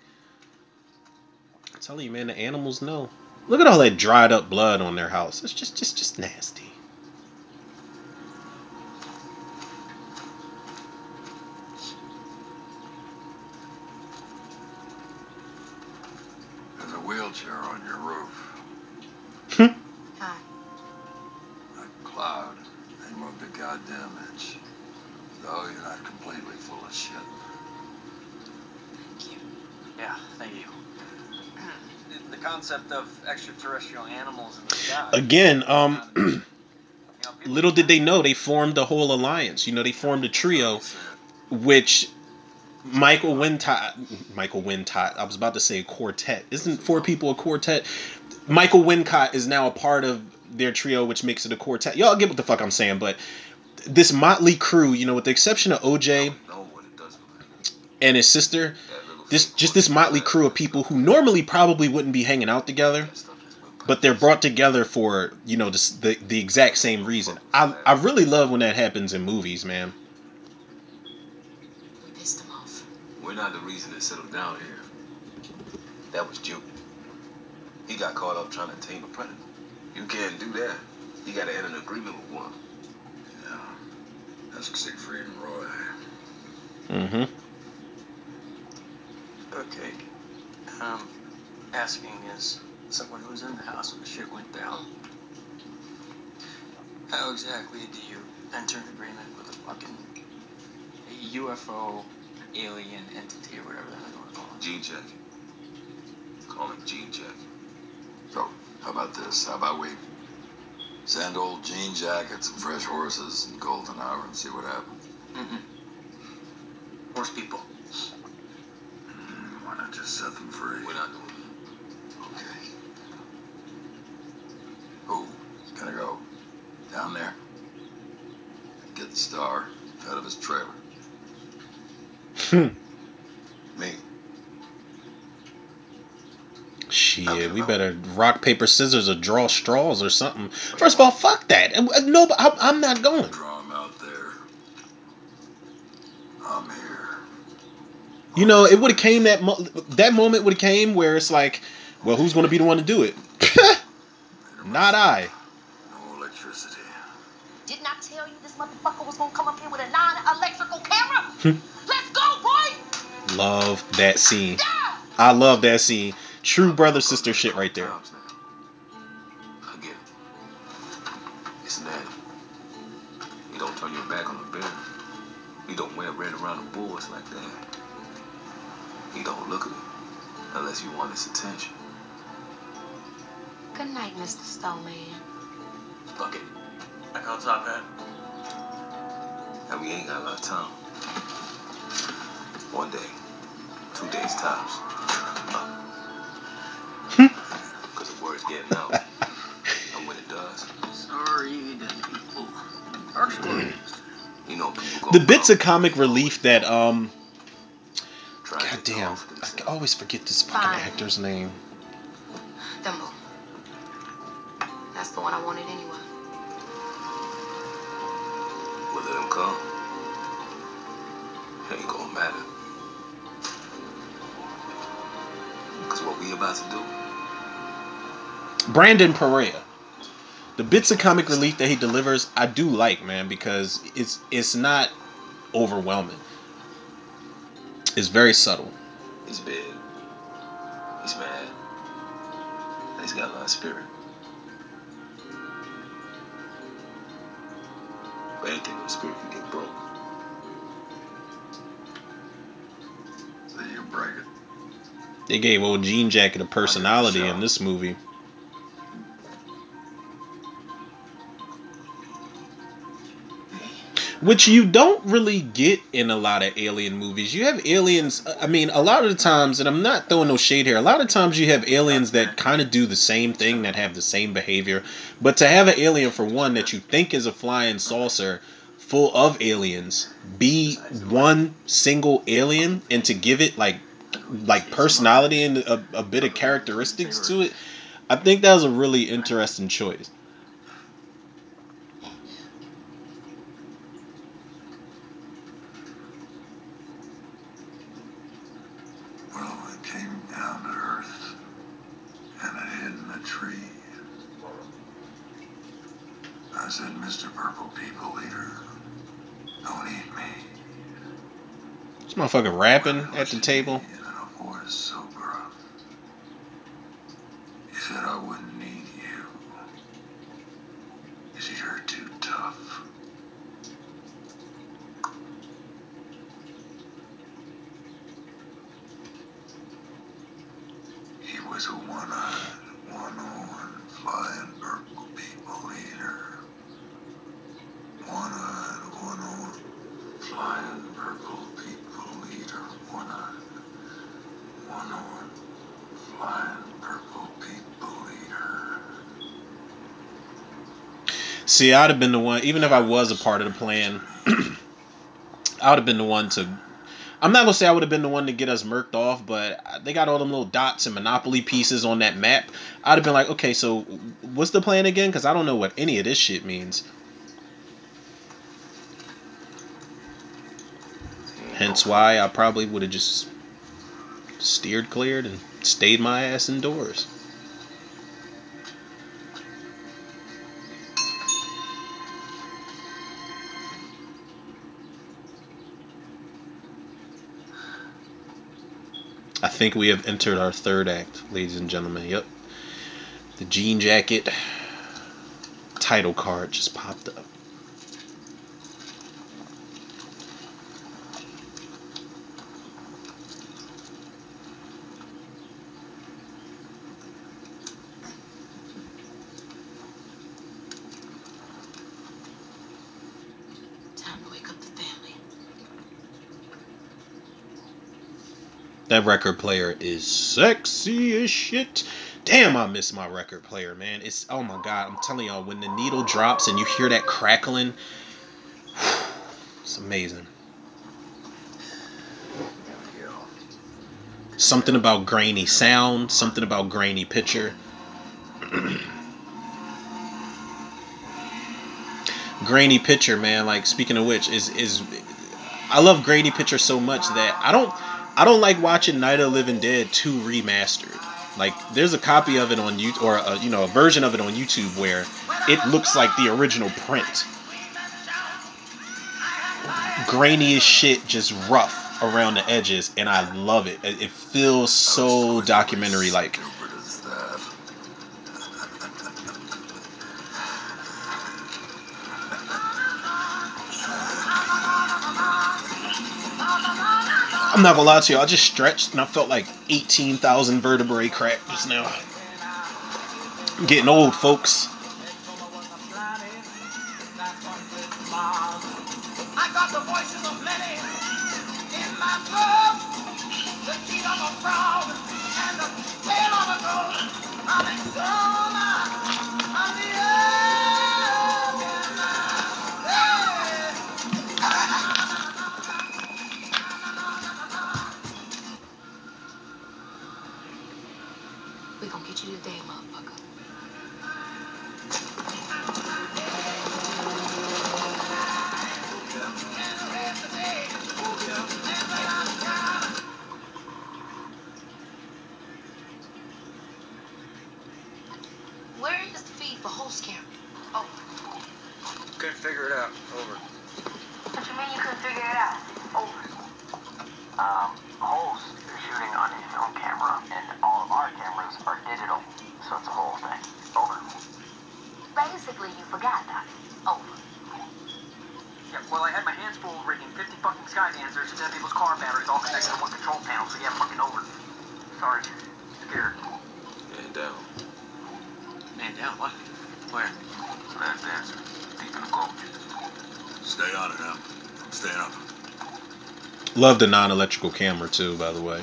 I'm telling you, man, the animals know. Look at all that dried up blood on their house. It's just, just, just nasty. There's a wheelchair on your roof. Hi. That cloud, they moved a goddamn inch. So you're not completely full of shit. Thank you. Yeah, thank you. the concept of extraterrestrial animals in the sky. Again, um, You know, people- little did they know they formed the whole alliance. You know, they formed a trio, which Michael Wintot, Michael Wintot. I was about to say quartet. Isn't four people a quartet? Michael Wincott is now a part of their trio, which makes it a quartet. Y'all get what the fuck I'm saying, but this motley crew, you know, with the exception of OJ know what it does look like. and his sister, this just this motley crew of people who normally probably wouldn't be hanging out together, but they're brought together for you know the the, the exact same reason. I I really love when that happens in movies, man. We pissed him off. We're not the reason it settled down here. That was Jupe. He got caught up trying to tame a predator. You can't do that. You gotta enter an agreement with one. Yeah, Ask Siegfried and Roy. Mm-hmm. Okay. Um, asking is someone who was in the house when the shit went down. How exactly do you enter an agreement with a fucking UFO alien entity or whatever the hell you want to call it? Gene check. Call him Gene check. So, how about this? How about we send old Jean Jacket some fresh horses and golden hour and see what happens? Mm-mm. Horse people. Hmm, Why not just set them free? We're not doing that. Okay. Who? Gonna go down there? Get the star out of his trailer. Me. Shit, we better rock paper scissors or draw straws or something. First of all, fuck that. Uh, No, I'm, I'm not going. Draw him out there. I'm here. You know, it would have came that mo- that moment would have came where it's like, well, who's going to be the one to do it? not I. No electricity. Didn't I tell you this motherfucker was gonna come up here with a non-electrical camera? Hmm. Let's go, boy! Love that scene. I love that scene. True brother sister shit right there. Times now. I get it. It's that. You don't turn your back on the bear. You don't wear red around the boys like that. You don't look at him unless you want his attention. Good night, Mr. Snowman. Fuck it. I call top hat. And we ain't got a lot of time. One day, two days tops. Because the word's getting out. and when it does, Sorry, didn't people. Harsh words. you know people go The bits of comic relief that um, god damn, I always forget this fucking Fine. actor's name. Thimble. That's the one I wanted anyway. Well, let him come. It ain't gonna matter. Because what we about to do, Brandon Perea. The bits of comic relief that he delivers, I do like, man, because it's it's not overwhelming. It's very subtle. he's big. He's mad. He's got a lot of spirit. They gave old Jean Jacket a personality in this movie. Which you don't really get in a lot of alien movies. You have aliens, I mean, a lot of the times, and I'm not throwing no shade here, a lot of times you have aliens that kind of do the same thing, that have the same behavior. But to have an alien, for one, that you think is a flying saucer full of aliens, be one single alien, and to give it, like, like personality and a, a bit of characteristics to it, I think that was a really interesting choice. Well, it came down to earth. And it hid in a tree. I said, Mr. Purple People Eater, don't eat me. This motherfucker rapping at the table. And in a voice so gruff. He said I wouldn't need you. Cause you're too tough. He was a one-eyed, one-horned, flying purple people eater. One-eyed, one-horned, flying purple people eater. One-eyed, one-horned, flying purple people eater. See, I'd have been the one, even if I was a part of the plan, I would have been the one to. I'm not gonna say I would have been the one to get us murked off, but they got all them little dots and monopoly pieces on that map. I'd have been like, okay, so what's the plan again? Because I don't know what any of this shit means. Hence why I probably would have just steered cleared and stayed my ass indoors. I think we have entered our third act, ladies and gentlemen. Yep. The jean jacket title card just popped up. That record player is sexy as shit. Damn, I miss my record player, man. It's oh my god, I'm telling y'all, when the needle drops and you hear that crackling, it's amazing. Something about grainy sound, something about grainy picture. grainy picture, man. Like speaking of which, is is I love grainy picture so much that I don't I don't like watching Night of Living Dead 2 remastered. Like there's a copy of it on YouTube or a, you know a version of it on YouTube where it looks like the original print. Grainy as shit, just rough around the edges, and I love. It it feels so documentary like. I'm not gonna lie to you, I just stretched and I felt like 18,000 vertebrae crack just now. I'm getting old, folks. Love the non-electrical camera too, by the way.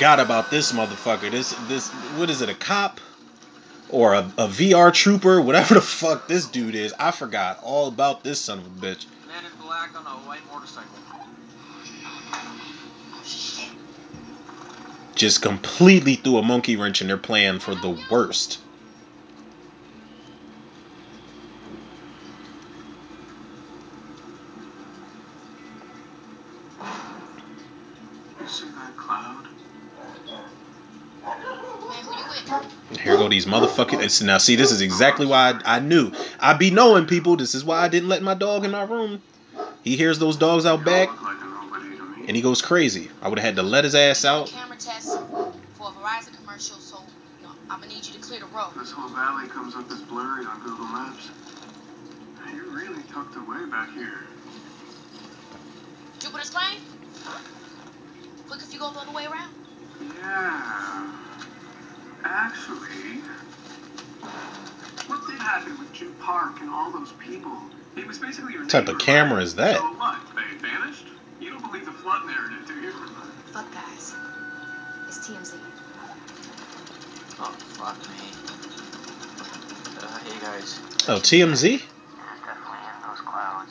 Forgot about this motherfucker. This this what is it? A cop or a, a VR trooper? Whatever the fuck this dude is. I forgot all about this son of a bitch. Man in black on a white motorcycle. Just completely threw a monkey wrench in their plan for the worst. You see that cloud? Man, who you with? Here go these motherfuckers. Now, see, this is exactly why I, I knew. I be knowing people. This is why I didn't let my dog in my room. He hears those dogs out back Look like a nobody to me. and he goes crazy. I would have had to let his ass out. Camera test for a Verizon commercial, so you know, I'm gonna need you to clear the road. This whole valley comes up as blurry on Google Maps. You're really tucked away back here. Jupiter's Claim? Quick if you go the other way around. Yeah. Actually, what did happen with Jim Park and all those people? It was basically your What type of camera right? is that? So what? They vanished? You don't believe the flood narrative, do you? Fuck guys. It's TMZ. Oh, fuck me. Uh, hey guys. Oh, TMZ? It's definitely in those clouds.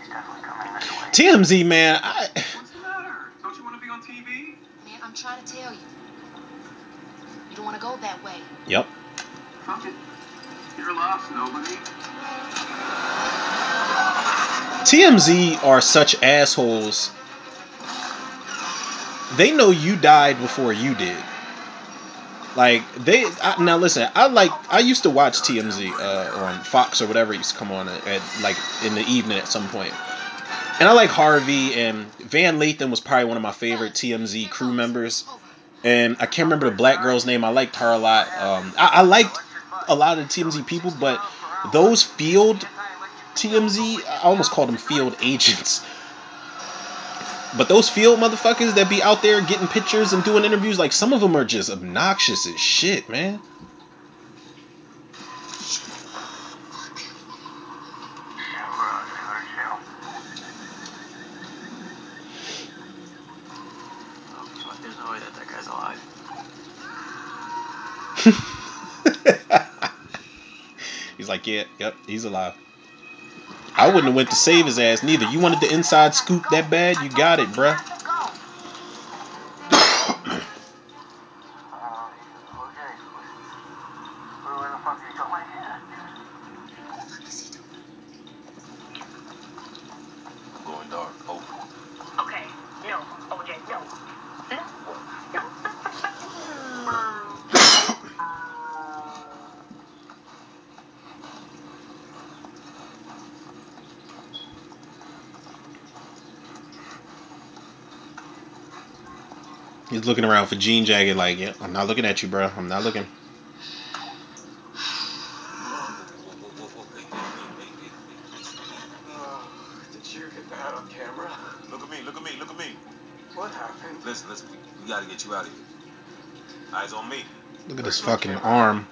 He's definitely coming this way. TMZ, man. I What's the matter? Don't you want to be on TV? Man, I'm trying to tell you. you. don't want to go that way. Yep. Nobody. TMZ are such assholes. They know you died before you did. Like they I, now listen. I like I used to watch TMZ uh, on Fox or whatever used to come on at, at like in the evening at some point. And I like Harvey and Van Lathan was probably one of my favorite TMZ crew members. And I can't remember the black girl's name. I liked her a lot. Um, I, I liked a lot of TMZ people, but those field TMZ, I almost called them field agents. But those field motherfuckers that be out there getting pictures and doing interviews, like some of them are just obnoxious as shit, man. He's like, yeah, yep, he's alive. I wouldn't have went to save his ass neither. You wanted the inside scoop that bad, you got it, bruh. Uh, OJ, where the fuck are you going? Going dark. Over. Okay, no, OJ, no. No, no. He's looking around for Jean Jacket, like, yeah, I'm not looking at you, bro. I'm not looking. Oh, did you get that on camera? Look at me. Look at me. Look at me. What happened? Listen, listen. We, we got to get you out of here. Eyes on me. Look at this Where's my fucking camera? arm.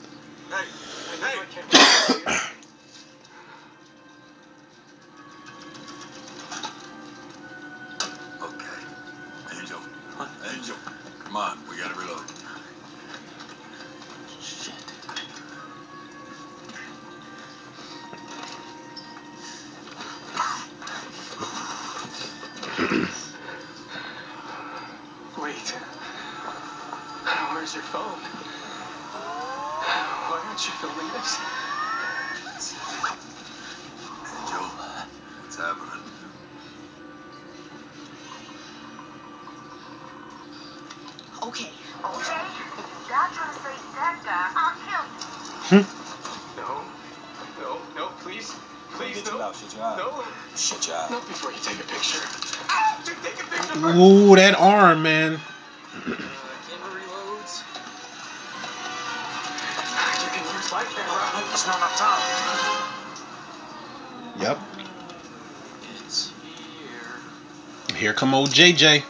JJ.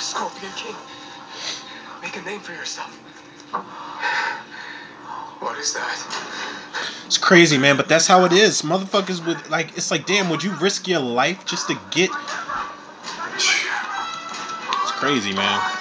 Scorpion King. Make a name for yourself. What is that? It's crazy, man, but that's how it is. Motherfuckers would like it's like, damn, would you risk your life just to get It's crazy, man.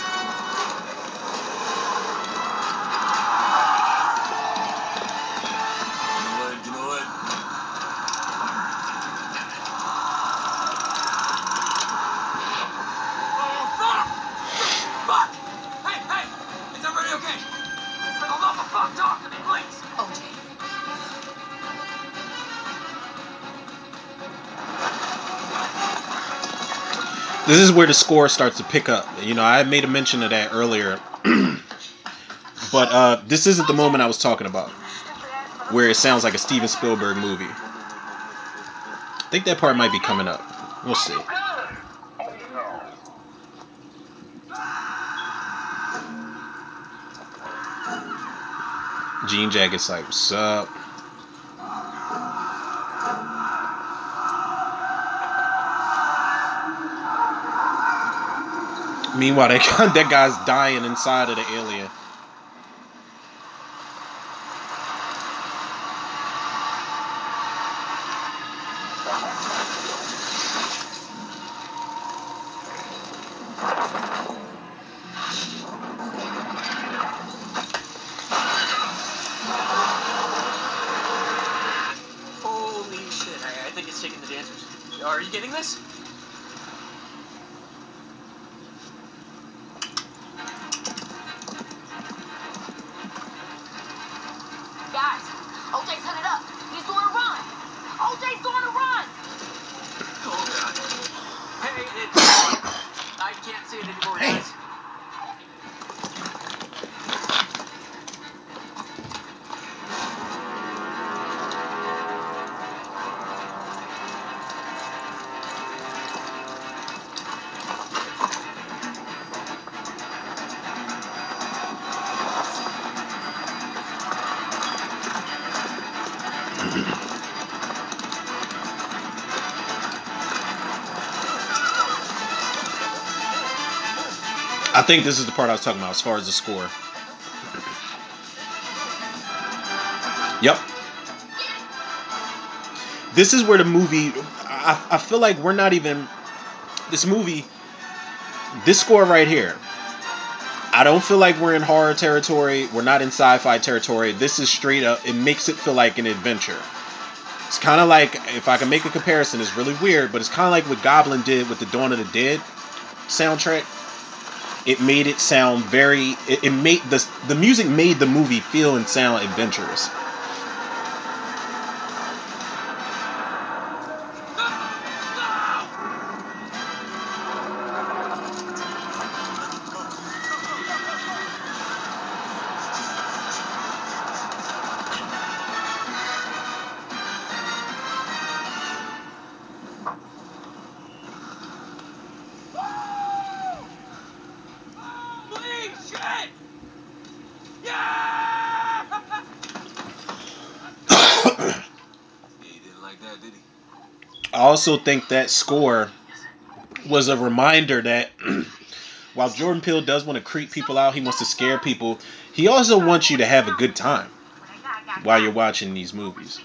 Where the score starts to pick up. You know, I made a mention of that earlier. but uh this isn't the moment I was talking about. Where it sounds like a Steven Spielberg movie. I think that part might be coming up. We'll see. Jean Jacket's like, what's up? Meanwhile, that, that guy's dying inside of the alien. I think this is the part I was talking about as far as the score. Yep. This is where the movie. I, I feel like we're not even. This movie. This score right here. I don't feel like we're in horror territory. We're not in sci fi territory. This is straight up. It makes it feel like an adventure. It's kind of like, if I can make a comparison, it's really weird, but it's kind of like what Goblin did with the Dawn of the Dead soundtrack. It made it sound very. It, it made the the music made the movie feel and sound adventurous. Also think that score was a reminder that while Jordan Peele does want to creep people out, he wants to scare people. He also wants you to have a good time while you're watching these movies.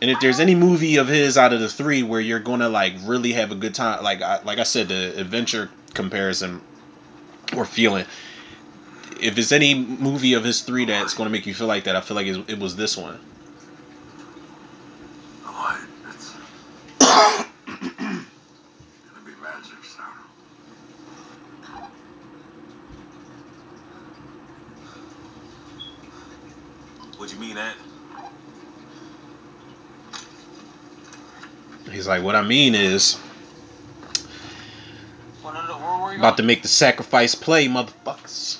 And if there's any movie of his out of the three where you're gonna like really have a good time, like I, like I said, the adventure comparison or feeling. If it's any movie of his three that's gonna make you feel like that, I feel like it, it was this one. The light, it's gonna be magic soon. What you mean that? He's like, what I mean is Well, no, no, where were you about to make the sacrifice play, motherfuckers.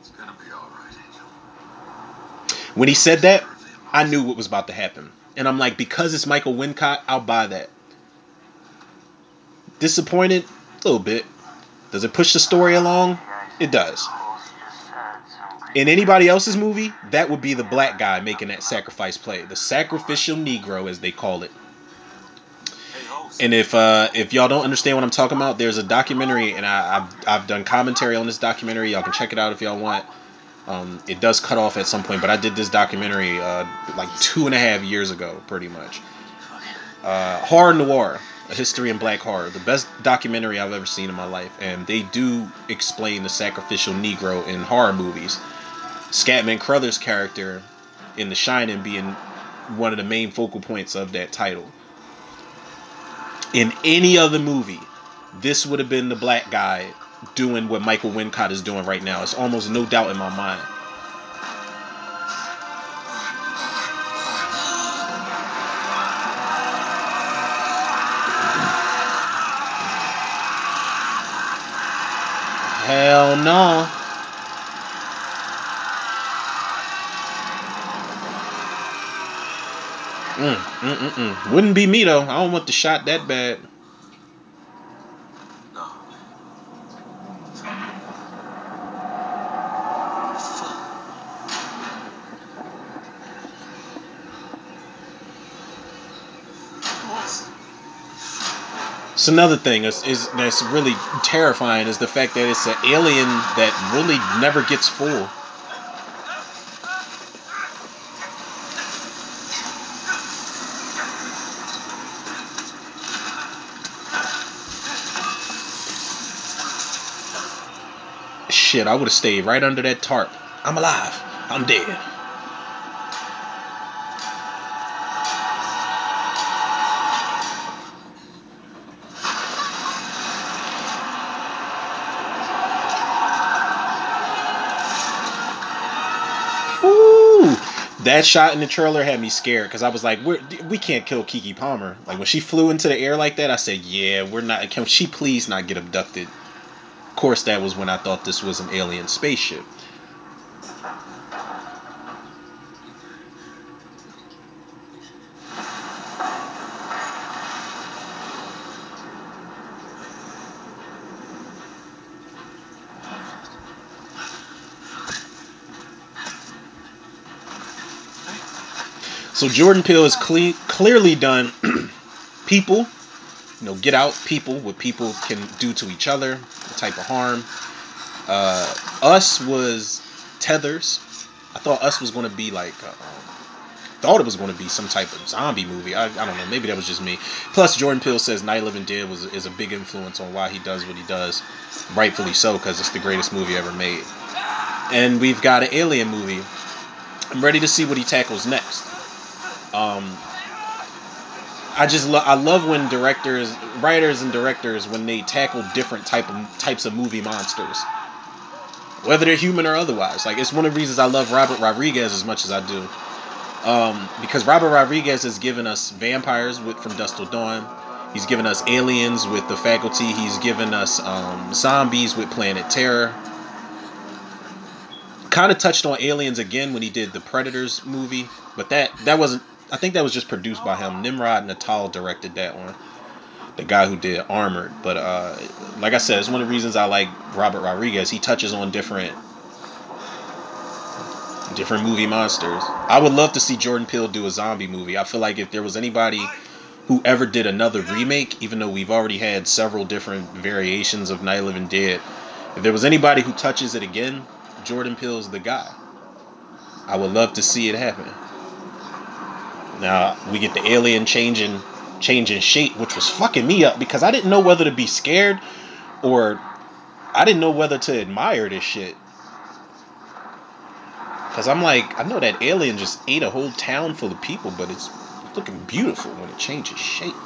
It's gonna be alright, Angel. When he said that, I knew what was about to happen. And I'm like, because it's Michael Wincott, I'll buy that. Disappointed? A little bit. Does it push the story along? It does. In anybody else's movie, that would be the black guy making that sacrifice play. The sacrificial Negro, as they call it. And if uh, if y'all don't understand what I'm talking about, there's a documentary, and I, I've I've done commentary on this documentary. Y'all can check it out if y'all want. Um, it does cut off at some point, but I did this documentary uh, like two and a half years ago, pretty much. Uh, horror Noire, a history in black horror, the best documentary I've ever seen in my life, and they do explain the sacrificial Negro in horror movies. Scatman Crothers' character in The Shining being one of the main focal points of that title. In any other movie, this would have been the black guy doing what Michael Wincott is doing right now. It's almost no doubt in my mind. Hell no. Mm, mm, mm, mm. Wouldn't be me though. I don't want the shot that bad. No. It's another thing is, is that's really terrifying is the fact that it's an alien that really never gets full. Shit, I would have stayed right under that tarp. I'm alive. I'm dead. That shot in the trailer had me scared because I was like, we're, we can't kill Keke Palmer. Like when she flew into the air like that, I said, yeah, we're not. Can she please not get abducted? Of course, that was when I thought this was an alien spaceship. So Jordan Peele has cle- clearly done people, you know, get out people, what people can do to each other, the type of harm. Uh, Us was Tethers. I thought Us was going to be like, uh, um, thought it was going to be some type of zombie movie. I, I don't know. Maybe that was just me. Plus, Jordan Peele says Night Living Dead was is a big influence on why he does what he does. Rightfully so, because it's the greatest movie ever made. And we've got an alien movie. I'm ready to see what he tackles next. Um, I just lo- I love when directors, writers, and directors when they tackle different type of types of movie monsters, whether they're human or otherwise. Like it's one of the reasons I love Robert Rodriguez as much as I do, um, because Robert Rodriguez has given us vampires with From Dusk Till Dawn. He's given us aliens with The Faculty. He's given us um, zombies with Planet Terror. Kind of touched on aliens again when he did the Predators movie, but that that wasn't. I think that was just produced by him. Nimrod Antal directed that one. The guy who did Armored, but uh, like I said, it's one of the reasons I like Robert Rodriguez. He touches on different different movie monsters. I would love to see Jordan Peele do a zombie movie. I feel like if there was anybody who ever did another remake, even though we've already had several different variations of Night of Living Dead, if there was anybody who touches it again, Jordan Peele's the guy. I would love to see it happen. Now we get the alien changing changing shape, which was fucking me up because I didn't know whether to be scared or I didn't know whether to admire this shit. Cause I'm like, I know that alien just ate a whole town full of people, but it's looking beautiful when it changes shape.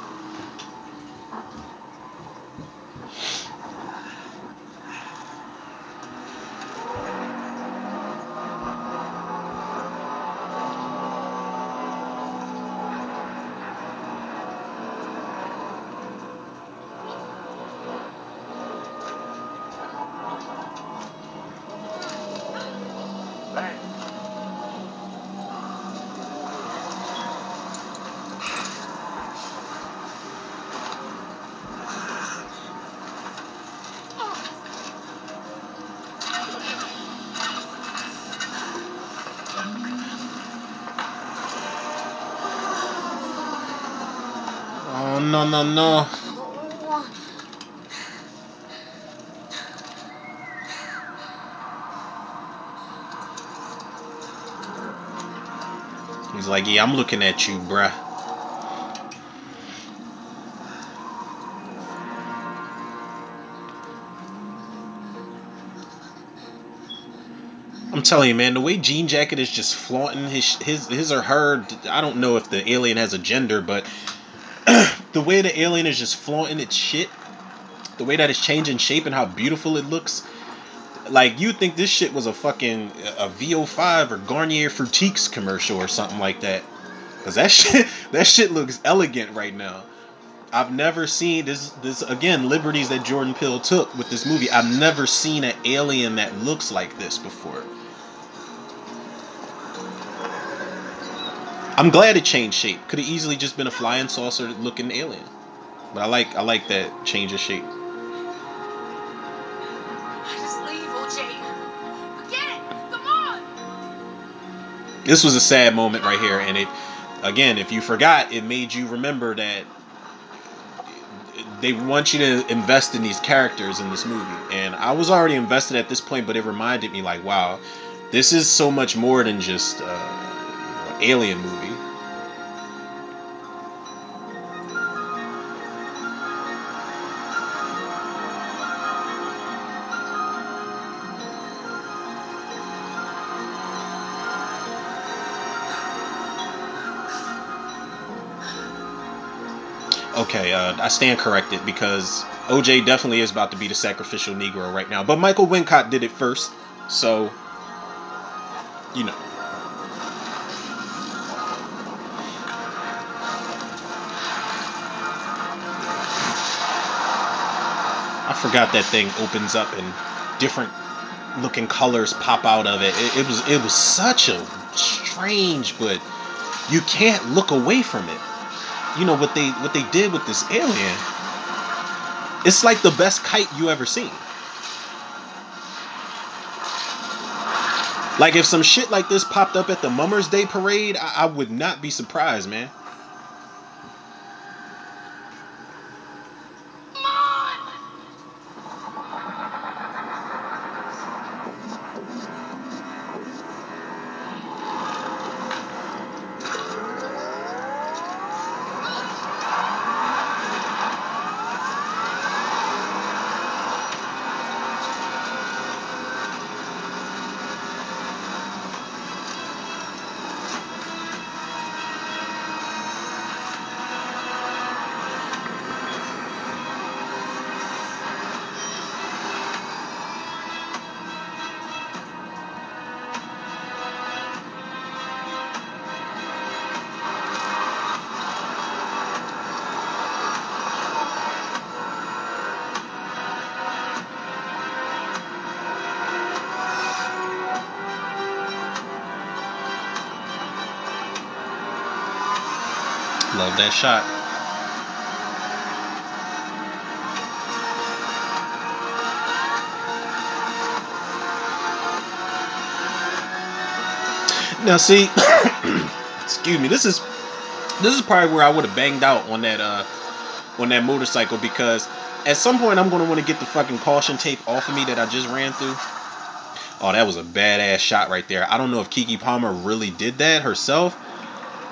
No no. He's like, yeah, I'm looking at you, bruh. I'm telling you, man, the way Jean Jacket is just flaunting his his his or her. I don't know if the alien has a gender, but the way the alien is just flaunting its shit, the way that it's changing shape and how beautiful it looks. Like you think this shit was a fucking a VO5 or Garnier Fructiques commercial or something like that. Cause that shit that shit looks elegant right now. I've never seen this this again liberties that Jordan Peele took with this movie. I've never seen an alien that looks like this before. I'm glad it changed shape. Could have easily just been a flying saucer looking alien. But I like I like that change of shape. Just leave, OJ. Forget it. Come on. This was a sad moment right here, and it again, if you forgot, it made you remember that they want you to invest in these characters in this movie. And I was already invested at this point, but it reminded me like, wow, this is so much more than just uh, you know, an alien movie. Okay, uh, I stand corrected because OJ definitely is about to be the sacrificial Negro right now. But Michael Wincott did it first, so you know. Forgot that thing opens up and different looking colors pop out of it. it. It was it was such a strange, but you can't look away from it. You know what they what they did with this alien. It's like the best kite you ever seen. Like if some shit like this popped up at the Mummers Day parade, I, I would not be surprised, man. That shot. Now see, excuse me. This is this is probably where I would have banged out on that uh on that motorcycle because at some point I'm gonna want to get the fucking caution tape off of me that I just ran through. Oh, that was a badass shot right there. I don't know if Keke Palmer really did that herself,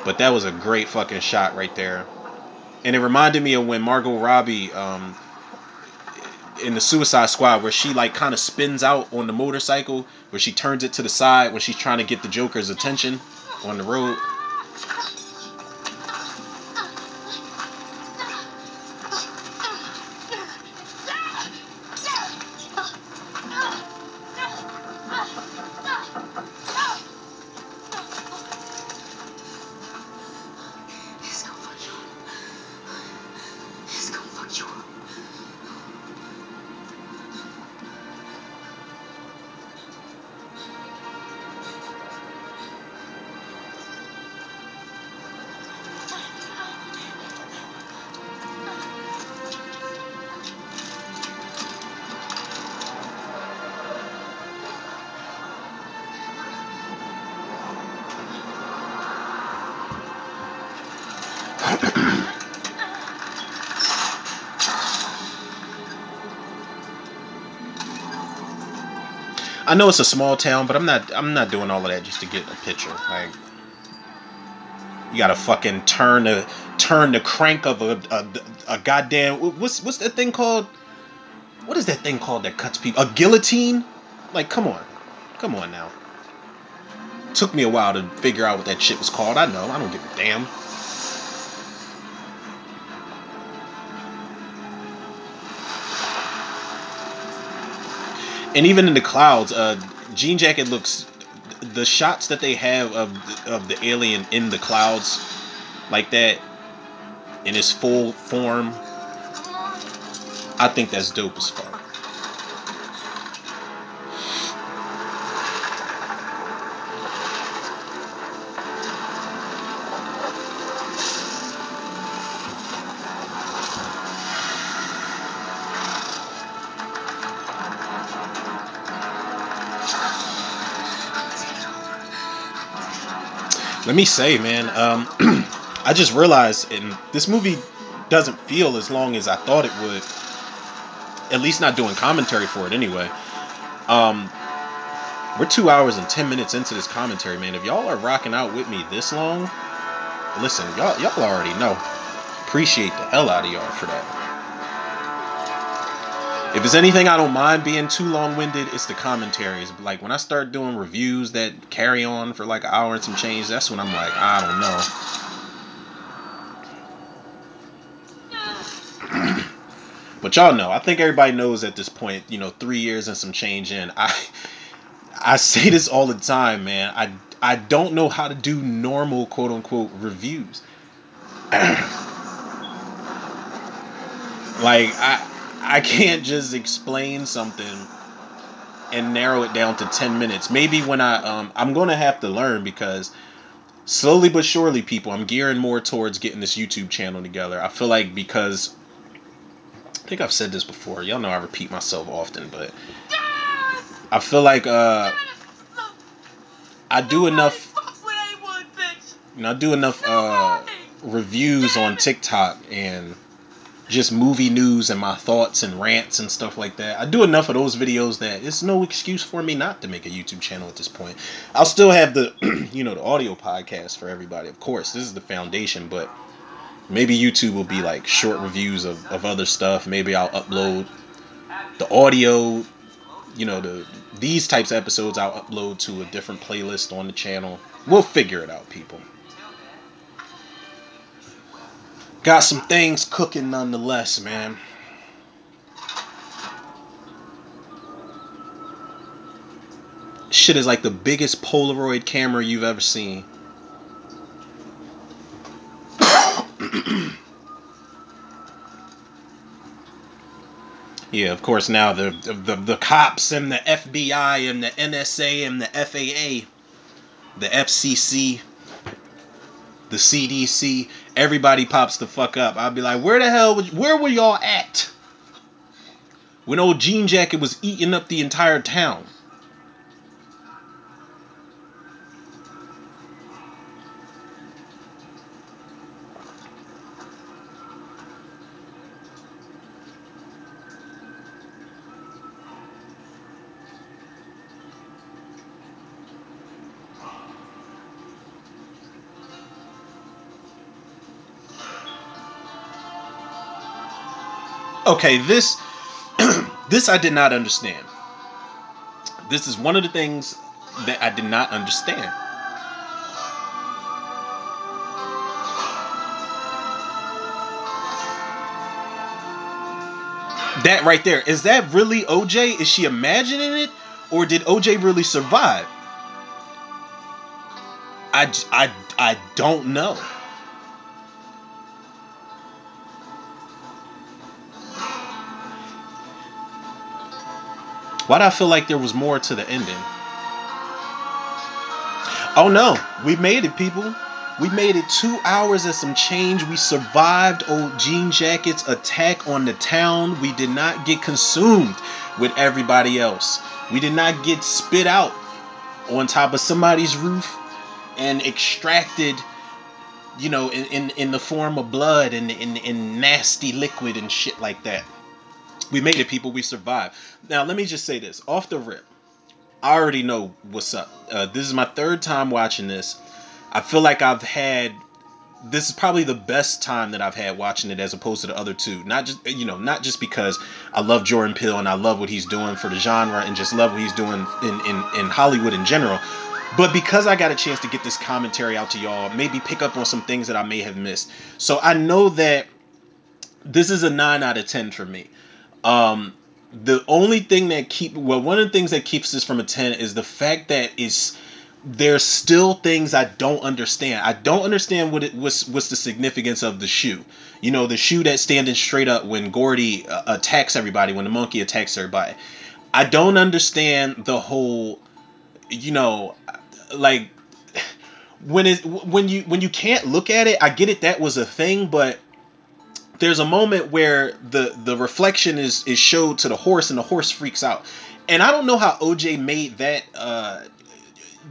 but that was a great fucking shot right there. And it reminded me of when Margot Robbie um in the Suicide Squad where she like kind of spins out on the motorcycle where she turns it to the side when she's trying to get the Joker's attention on the road. Know it's a small town, but I'm not I'm not doing all of that just to get a picture. Like you gotta fucking turn the turn the crank of a a, a goddamn what's what's that thing called? What is that thing called that cuts people? A guillotine? Like come on, come on now. Took me a while to figure out what that shit was called. I know. I don't give a damn. And even in the clouds, uh, Jean Jacket looks. The shots that they have of of the alien in the clouds, like that, in his full form, I think that's dope as fuck. Let me say, man, um, I just realized, and this movie doesn't feel as long as I thought it would. At least not doing commentary for it anyway. Um, we're two hours and ten minutes into this commentary, man. If y'all are rocking out with me this long, listen, y'all y'all already know. Appreciate the hell out of y'all for that. If it's anything I don't mind being too long-winded, it's the commentaries. Like when I start doing reviews that carry on for like an hour and some change, that's when I'm like, I don't know. But y'all know, I think everybody knows at this point, you know, three years and some change in. I I say this all the time, man. I I don't know how to do normal quote unquote reviews. like I I can't just explain something and narrow it down to 10 minutes. Maybe when I um I'm going to have to learn because slowly but surely people I'm gearing more towards getting this YouTube channel together. I feel like because I think I've said this before. Y'all know I repeat myself often, but I feel like uh I do enough you know, I do enough uh reviews on TikTok and just movie news and my thoughts and rants and stuff like that. I do enough of those videos that it's no excuse for me not to make a YouTube channel at this point. I'll still have the you know the audio podcast for everybody. Of course, this is the foundation, but maybe YouTube will be like short reviews of, of other stuff. Maybe I'll upload the audio, you know, the these types of episodes I'll upload to a different playlist on the channel. We'll figure it out, people. Got some things cooking nonetheless, man. Shit is like the biggest Polaroid camera you've ever seen. yeah, of course now the, the the cops and the FBI and the NSA and the FAA, the FCC, the CDC, everybody pops the fuck up. I'd be like, where the hell, was, where were y'all at when old Jean Jacket was eating up the entire town? Okay, this this I did not understand. This is one of the things that I did not understand. That right there, is that really OJ? Is she imagining it? Or did OJ really survive? I, I, I don't know. Why do I feel like there was more to the ending? Oh no, we made it, people. We made it two hours and some change. We survived old Jean Jacket's attack on the town. We did not get consumed with everybody else. We did not get spit out on top of somebody's roof and extracted, you know, in, in, in the form of blood and in, nasty liquid and shit like that. We made it, people. We survived. Now, let me just say this off the rip. I already know what's up. Uh, this is my third time watching this. I feel like I've had this is probably the best time that I've had watching it as opposed to the other two. Not just you know, not just because I love Jordan Peele and I love what he's doing for the genre and just love what he's doing in in, in Hollywood in general, but because I got a chance to get this commentary out to y'all, maybe pick up on some things that I may have missed. So I know that this is a nine out of ten for me. Um, the only thing that keep well, one of the things that keeps this from a ten is the fact that it's there's still things I don't understand. I don't understand what it was what's the significance of the shoe. You know, the shoe that's standing straight up when Gordy uh, attacks everybody, when the monkey attacks everybody. I don't understand the whole you know like when it when you when you can't look at it, I get it that was a thing, but there's a moment where the the reflection is is showed to the horse and the horse freaks out. And I don't know how OJ made that uh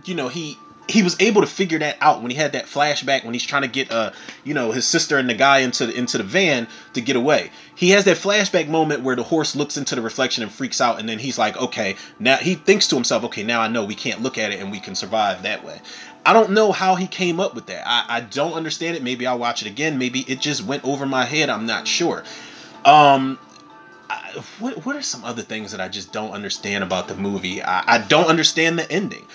you know he he was able to figure that out when he had that flashback when he's trying to get uh you know his sister and the guy into the, into the van to get away. He has that flashback moment where the horse looks into the reflection and freaks out and then he's like, "Okay, now he thinks to himself, "Okay, now I know we can't look at it and we can survive that way." I don't know how he came up with that. I, I don't understand it. Maybe I'll watch it again. Maybe it just went over my head. I'm not sure. Um I, what what are some other things that I just don't understand about the movie? I, I don't understand the ending.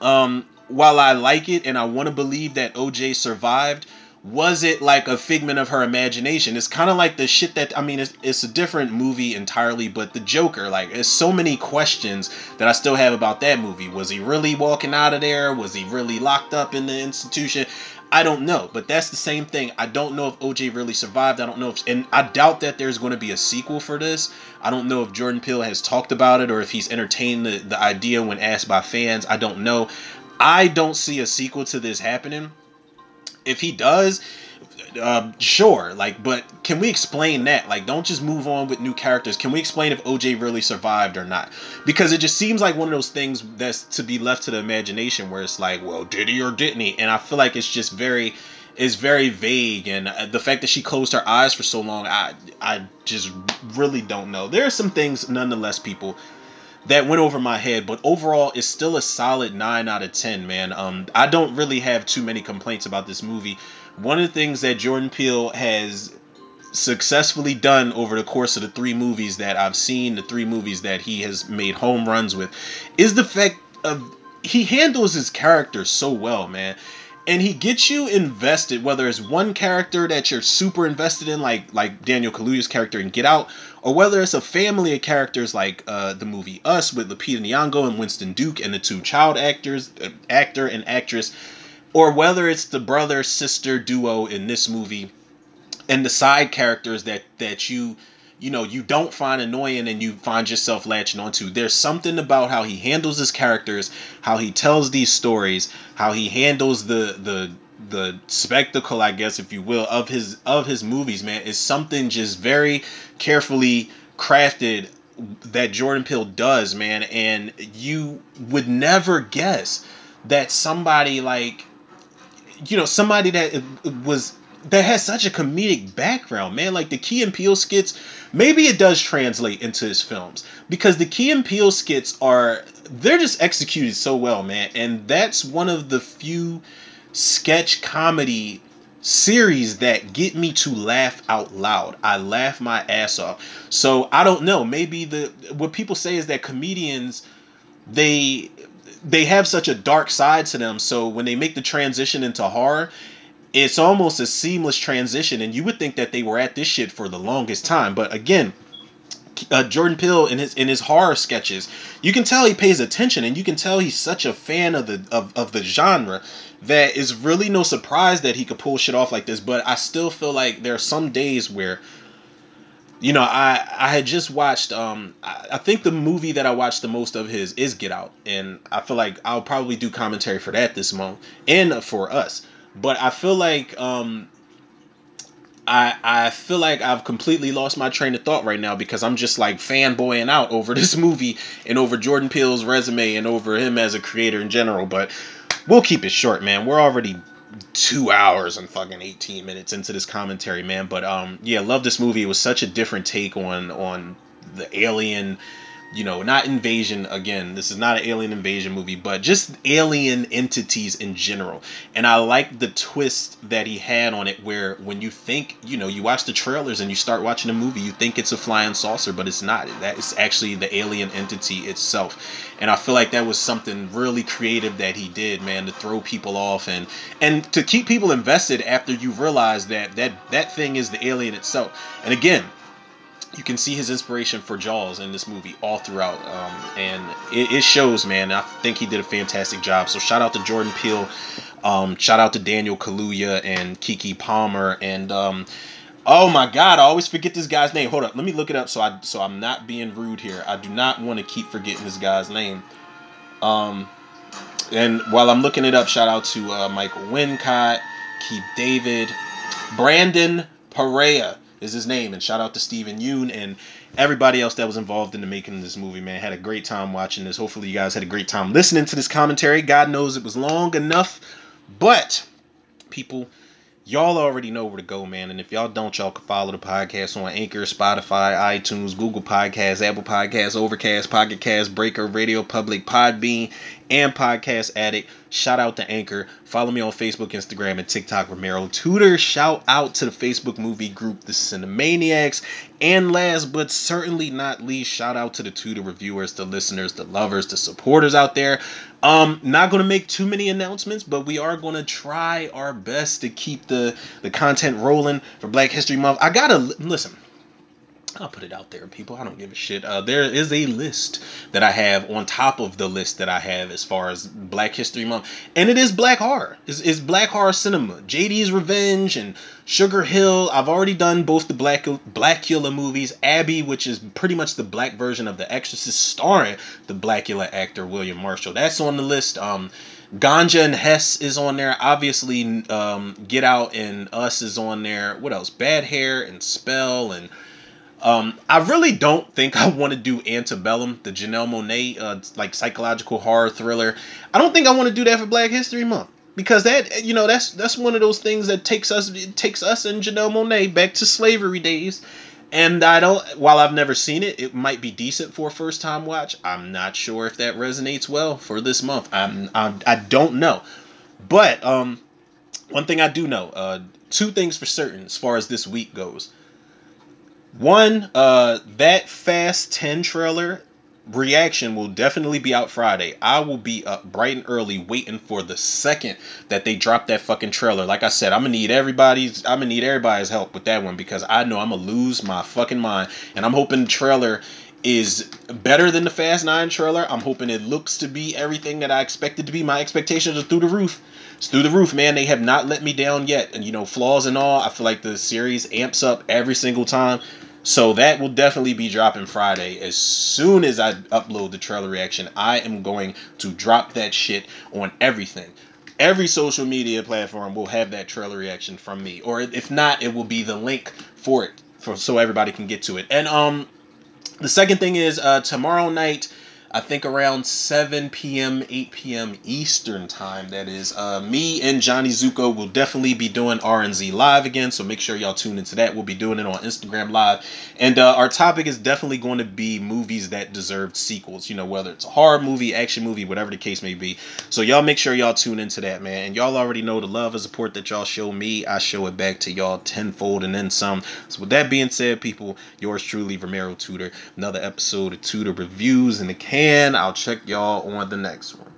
Um, while I like it and I want to believe that OJ survived, was it like a figment of her imagination? It's kind of like the shit that I mean, it's, it's a different movie entirely, but the Joker, like, there's so many questions that I still have about that movie. Was he really walking out of there? Was he really locked up in the institution? I don't know, but that's the same thing. I don't know if OJ really survived. I don't know if, and I doubt that there's going to be a sequel for this. I don't know if Jordan Peele has talked about it or if he's entertained the, the idea when asked by fans. I don't know. I don't see a sequel to this happening. If he does, uh, sure. Like, but can we explain that? Like, don't just move on with new characters. Can we explain if OJ really survived or not? Because it just seems like one of those things that's to be left to the imagination, where it's like, well, did he or didn't he? And I feel like it's just very, it's very vague. And uh, the fact that she closed her eyes for so long, I, I just really don't know. There are some things, nonetheless, people that went over my head, but overall, it's still a solid nine out of ten, man. Um, I don't really have too many complaints about this movie. One of the things that Jordan Peele has successfully done over the course of the three movies that I've seen, the three movies that he has made home runs with, is the fact of he handles his character so well, man. And he gets you invested, whether it's one character that you're super invested in, like like Daniel Kaluuya's character in Get Out, or whether it's a family of characters like uh, the movie Us with Lupita Nyong'o and Winston Duke and the two child actors, uh, actor and actress, or whether it's the brother sister duo in this movie and the side characters that that you you know you don't find annoying and you find yourself latching onto. There's something about how he handles his characters how he tells these stories how he handles the the the spectacle i guess if you will of his of his movies man. Is something just very carefully crafted that jordan peele does man. And you would never guess that somebody like you know somebody that was that has such a comedic background, man. Like the Key and Peele skits, maybe it does translate into his films because the Key and Peele skits are they're just executed so well, man. And that's one of the few sketch comedy series that get me to laugh out loud. I laugh my ass off. So I don't know. Maybe the what people say is that comedians they they have such a dark side to them. So when they make the transition into horror, it's almost a seamless transition, and you would think that they were at this shit for the longest time. But again, uh, Jordan Peele in his in his horror sketches, you can tell he pays attention, and you can tell he's such a fan of the of, of the genre that is really no surprise that he could pull shit off like this. But I still feel like there are some days where you know, I I had just watched um I, I think the movie that I watched the most of his is Get Out, and I feel like I'll probably do commentary for that this month and for us. But I feel like um I I feel like I've completely lost my train of thought right now because I'm just like fanboying out over this movie and over Jordan Peele's resume and over him as a creator in general. But we'll keep it short, man. We're already two hours and fucking 18 minutes into this commentary man but um yeah love this movie it was such a different take on on the alien you know not invasion again this is not an alien invasion movie but just alien entities in general. And i like the twist that he had on it where when you think you know you watch the trailers and you start watching the movie you think it's a flying saucer but it's not. That is actually the alien entity itself. And i feel like that was something really creative that he did man to throw people off and and to keep people invested after you realize that that that thing is the alien itself. And again you can see his inspiration for Jaws in this movie all throughout, um, and it, it, shows, man. I think he did a fantastic job. So shout out to Jordan Peele, um, shout out to Daniel Kaluuya and Keke Palmer, and um, oh my God, I always forget this guy's name. Hold up, let me look it up so I so I'm not being rude here. I do not want to keep forgetting this guy's name. Um, and while I'm looking it up, shout out to uh, Michael Wincott, Keith David, Brandon Perea is his name. And shout out to Steven Yeun and everybody else that was involved in the making of this movie, man. Had a great time watching this. Hopefully, you guys had a great time listening to this commentary. God knows it was long enough, but people. Y'all already know where to go, man. And if y'all don't, y'all can follow the podcast on Anchor, Spotify, iTunes, Google Podcasts, Apple Podcasts, Overcast, Pocket Cast, Breaker, Radio Public, Podbean, and Podcast Addict. Shout out to Anchor. Follow me on Facebook, Instagram, and TikTok, Romero Tutor. Shout out to the Facebook movie group, The Cinemaniacs. And last but certainly not least, shout out to the Tutor reviewers, the listeners, the lovers, the supporters out there. Um, not gonna make too many announcements, but we are gonna try our best to keep the the content rolling for Black History Month. I gotta listen. I'll put it out there, people. I don't give a shit. Uh, there is a list that I have on top of the list that I have as far as Black History Month, and it is black horror. It's, it's black horror cinema. JD's Revenge and Sugar Hill. I've already done both the Black Blackula movies. Abby, which is pretty much the black version of The Exorcist, starring the Blackula actor William Marshall. That's on the list. Um, Ganja and Hess is on there. Obviously, um, Get Out and Us is on there. What else? Bad Hair and Spell and um, I really don't think I want to do Antebellum, the Janelle Monáe uh, like psychological horror thriller. I don't think I want to do that for Black History Month because that you know that's that's one of those things that takes us takes us and Janelle Monáe back to slavery days. And I don't. While I've never seen it, it might be decent for a first time watch. I'm not sure if that resonates well for this month. I'm, I'm I don't know, but um, one thing I do know. Uh, two things for certain as far as this week goes. One, uh, that Fast 10 trailer reaction will definitely be out Friday. I will be up bright and early waiting for the second that they drop that fucking trailer. Like I said, I'm gonna need everybody's I'm gonna need everybody's help with that one because I know I'm gonna lose my fucking mind. And I'm hoping the trailer is better than the Fast 9 trailer. I'm hoping it looks to be everything that I expected to be. My expectations are through the roof. It's through the roof, man. They have not let me down yet. And you know, flaws and all, I feel like the series amps up every single time. So that will definitely be dropping Friday. As soon as I upload the trailer reaction, I am going to drop that shit on everything. Every social media platform will have that trailer reaction from me. Or if not, it will be the link for it for so everybody can get to it. And um the second thing is uh tomorrow night I think around 7 p.m., 8 p.m. Eastern time. That is, uh, me and Johnny Zuko will definitely be doing RNZ live again. So make sure y'all tune into that. We'll be doing it on Instagram live, and uh, our topic is definitely going to be movies that deserved sequels. You know, whether it's a horror movie, action movie, whatever the case may be. So y'all make sure y'all tune into that, man. And y'all already know the love and support that y'all show me. I show it back to y'all tenfold and then some. So with that being said, people, yours truly, Romero Tutor. Another episode of Tutor Reviews in the can. I'll check y'all on the next one.